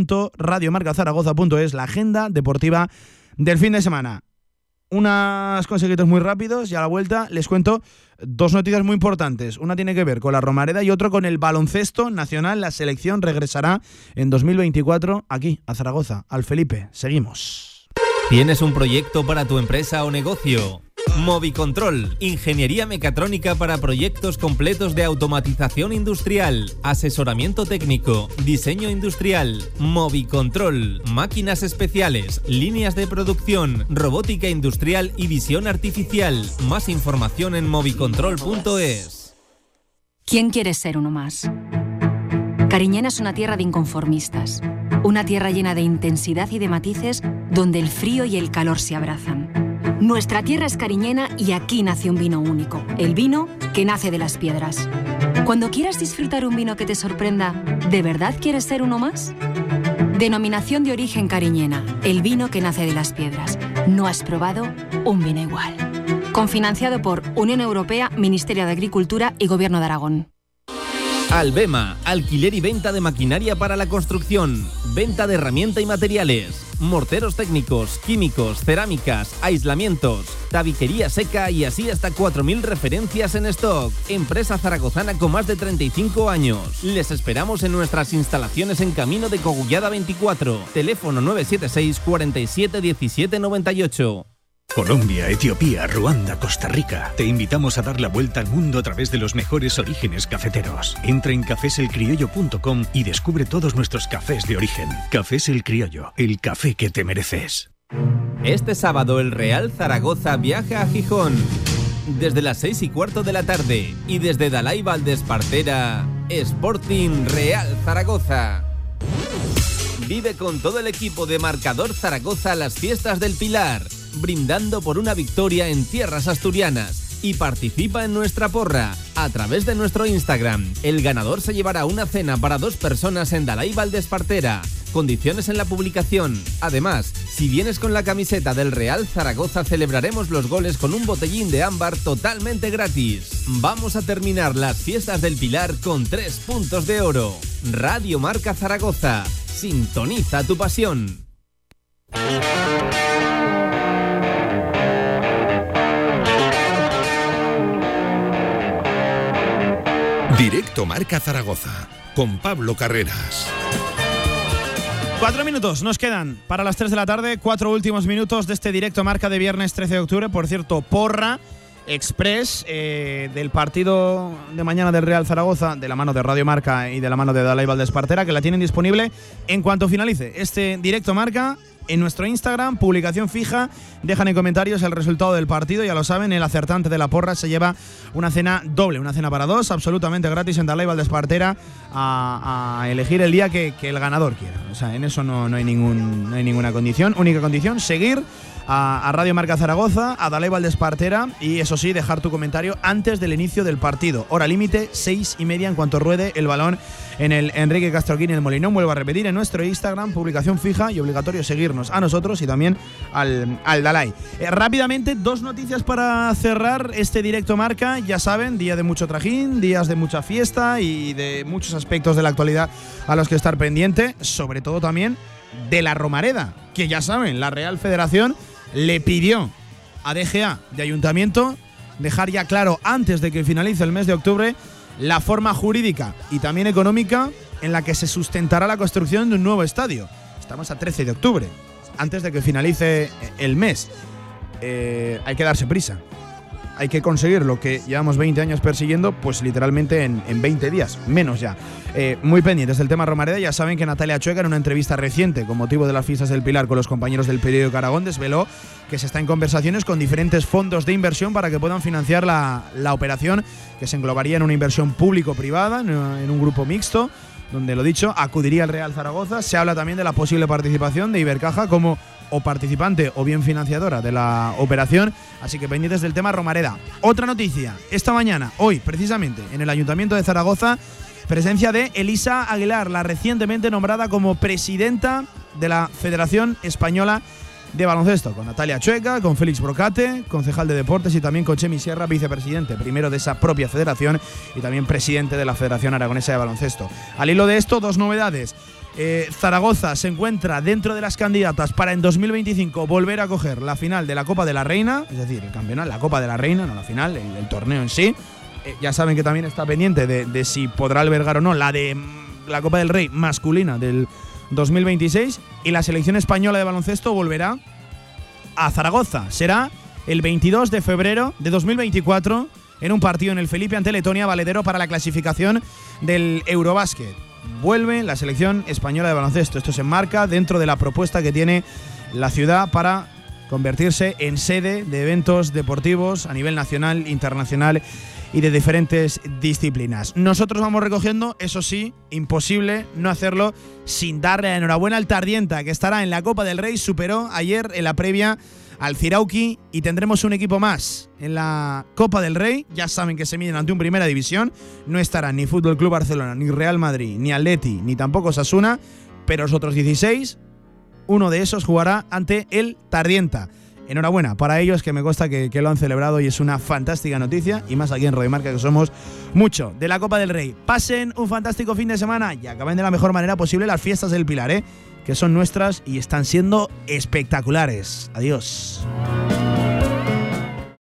www.radiomarcazaragoza.es, la agenda deportiva del fin de semana. Unas consejitos muy rápidos y a la vuelta les cuento dos noticias muy importantes. Una tiene que ver con la Romareda y otro con el baloncesto nacional. La selección regresará en 2024 aquí, a Zaragoza, al Felipe. Seguimos. ¿Tienes un proyecto para tu empresa o negocio? Movicontrol, ingeniería mecatrónica para proyectos completos de automatización industrial, asesoramiento técnico, diseño industrial, Movicontrol, máquinas especiales, líneas de producción, robótica industrial y visión artificial. Más información en movicontrol.es. ¿Quién quiere ser uno más? Cariñena es una tierra de inconformistas, una tierra llena de intensidad y de matices donde el frío y el calor se abrazan. Nuestra tierra es cariñena y aquí nace un vino único, el vino que nace de las piedras. Cuando quieras disfrutar un vino que te sorprenda, ¿de verdad quieres ser uno más? Denominación de origen cariñena, el vino que nace de las piedras. No has probado un vino igual. Confinanciado por Unión Europea, Ministerio de Agricultura y Gobierno de Aragón. Albema, alquiler y venta de maquinaria para la construcción, venta de herramienta y materiales, morteros técnicos, químicos, cerámicas, aislamientos, tabiquería seca y así hasta 4.000 referencias en stock. Empresa zaragozana con más de 35 años. Les esperamos en nuestras instalaciones en Camino de Cogullada 24, teléfono 976 47 17 98. Colombia, Etiopía, Ruanda, Costa Rica. Te invitamos a dar la vuelta al mundo a través de los mejores orígenes cafeteros. Entra en cafeselcriollo.com y descubre todos nuestros cafés de origen. Cafés El Criollo, el café que te mereces. Este sábado el Real Zaragoza viaja a Gijón. Desde las 6 y cuarto de la tarde y desde Dalai Valdespartera, Sporting Real Zaragoza. Vive con todo el equipo de Marcador Zaragoza las fiestas del Pilar, brindando por una victoria en tierras asturianas. Y participa en nuestra porra a través de nuestro Instagram. El ganador se llevará una cena para dos personas en Dalai Valdespartera. Condiciones en la publicación. Además, si vienes con la camiseta del Real Zaragoza, celebraremos los goles con un botellín de ámbar totalmente gratis. Vamos a terminar las fiestas del Pilar con tres puntos de oro. Radio Marca Zaragoza. Sintoniza tu pasión. Directo Marca Zaragoza con Pablo Carreras. Cuatro minutos nos quedan para las 3 de la tarde. Cuatro últimos minutos de este directo marca de viernes 13 de octubre. Por cierto, porra express eh, del partido de mañana del Real Zaragoza, de la mano de Radio Marca y de la mano de Dalai Valdespartera, que la tienen disponible en cuanto finalice este directo marca. En nuestro Instagram, publicación fija, dejan en comentarios el resultado del partido. Ya lo saben, el acertante de la porra se lleva una cena doble, una cena para dos, absolutamente gratis en Dalai Valdespartera, a, a elegir el día que, el ganador quiera. O sea, en eso no, no hay, ningún, no hay ninguna condición. Única condición, seguir a, a Radio Marca Zaragoza, a Dalai Valdespartera y eso sí, dejar tu comentario antes del inicio del partido. Hora límite, seis y media en cuanto ruede el balón en el Enrique Castroquín el Molinón. Vuelvo a repetir en nuestro Instagram, publicación fija y obligatorio seguirnos a nosotros y también al, al Dalai. Eh, rápidamente, dos noticias para cerrar este directo marca. Ya saben, día de mucho trajín, días de mucha fiesta y de muchos aspectos de la actualidad a los que estar pendiente, sobre todo también de la Romareda, que ya saben, la Real Federación le pidió a DGA de Ayuntamiento dejar ya claro antes de que finalice el mes de octubre la forma jurídica y también económica en la que se sustentará la construcción de un nuevo estadio. Estamos a 13 de octubre, antes de que finalice el mes. Eh, hay que darse prisa. Hay que conseguir lo que llevamos 20 años persiguiendo, pues literalmente en, en 20 días, menos ya. Eh, muy pendientes del tema Romareda, ya saben que Natalia Chueca en una entrevista reciente con motivo de las fiestas del Pilar con los compañeros del periódico Aragón desveló que se está en conversaciones con diferentes fondos de inversión para que puedan financiar la, operación, que se englobaría en una inversión público-privada, en un grupo mixto donde lo dicho, acudiría el Real Zaragoza. Se habla también de la posible participación de Ibercaja como o participante o bien financiadora de la operación, así que pendientes del tema Romareda. Otra noticia, esta mañana, hoy precisamente, en el Ayuntamiento de Zaragoza, presencia de Elisa Aguilar, la recientemente nombrada como presidenta de la Federación Española de baloncesto, con Natalia Chueca, con Félix Brocate, concejal de deportes y también con Chemi Sierra, vicepresidente primero de esa propia federación y también presidente de la Federación Aragonesa de Baloncesto. Al hilo de esto, dos novedades. Eh, Zaragoza se encuentra dentro de las candidatas para en 2025 volver a coger la final de la Copa de la Reina, es decir, el campeonato, la Copa de la Reina, no la final, el, torneo en sí. Eh, ya saben que también está pendiente de, de si podrá albergar o no la de mm, la Copa del Rey masculina del 2026 y la selección española de baloncesto volverá a Zaragoza. Será el 22 de febrero de 2024 en un partido en el Felipe ante Letonia, valedero para la clasificación del Eurobásquet. Vuelve la selección española de baloncesto. Esto se enmarca dentro de la propuesta que tiene la ciudad para convertirse en sede de eventos deportivos a nivel nacional, internacional y de diferentes disciplinas. Nosotros vamos recogiendo, eso sí, imposible no hacerlo sin darle la enhorabuena al Tardienta, que estará en la Copa del Rey, superó ayer en la previa al Cirauqui y tendremos un equipo más en la Copa del Rey. Ya saben que se miden ante un Primera División. No estarán ni Fútbol Club Barcelona, ni Real Madrid, ni Atleti, ni tampoco Sasuna, pero los otros 16, uno de esos jugará ante el Tardienta. Enhorabuena para ellos, que me consta que, lo han celebrado y es una fantástica noticia. Y más aquí en Radio Marca, que somos mucho de la Copa del Rey. Pasen un fantástico fin de semana y acaben de la mejor manera posible las fiestas del Pilar, ¿eh? que son nuestras y están siendo espectaculares. Adiós.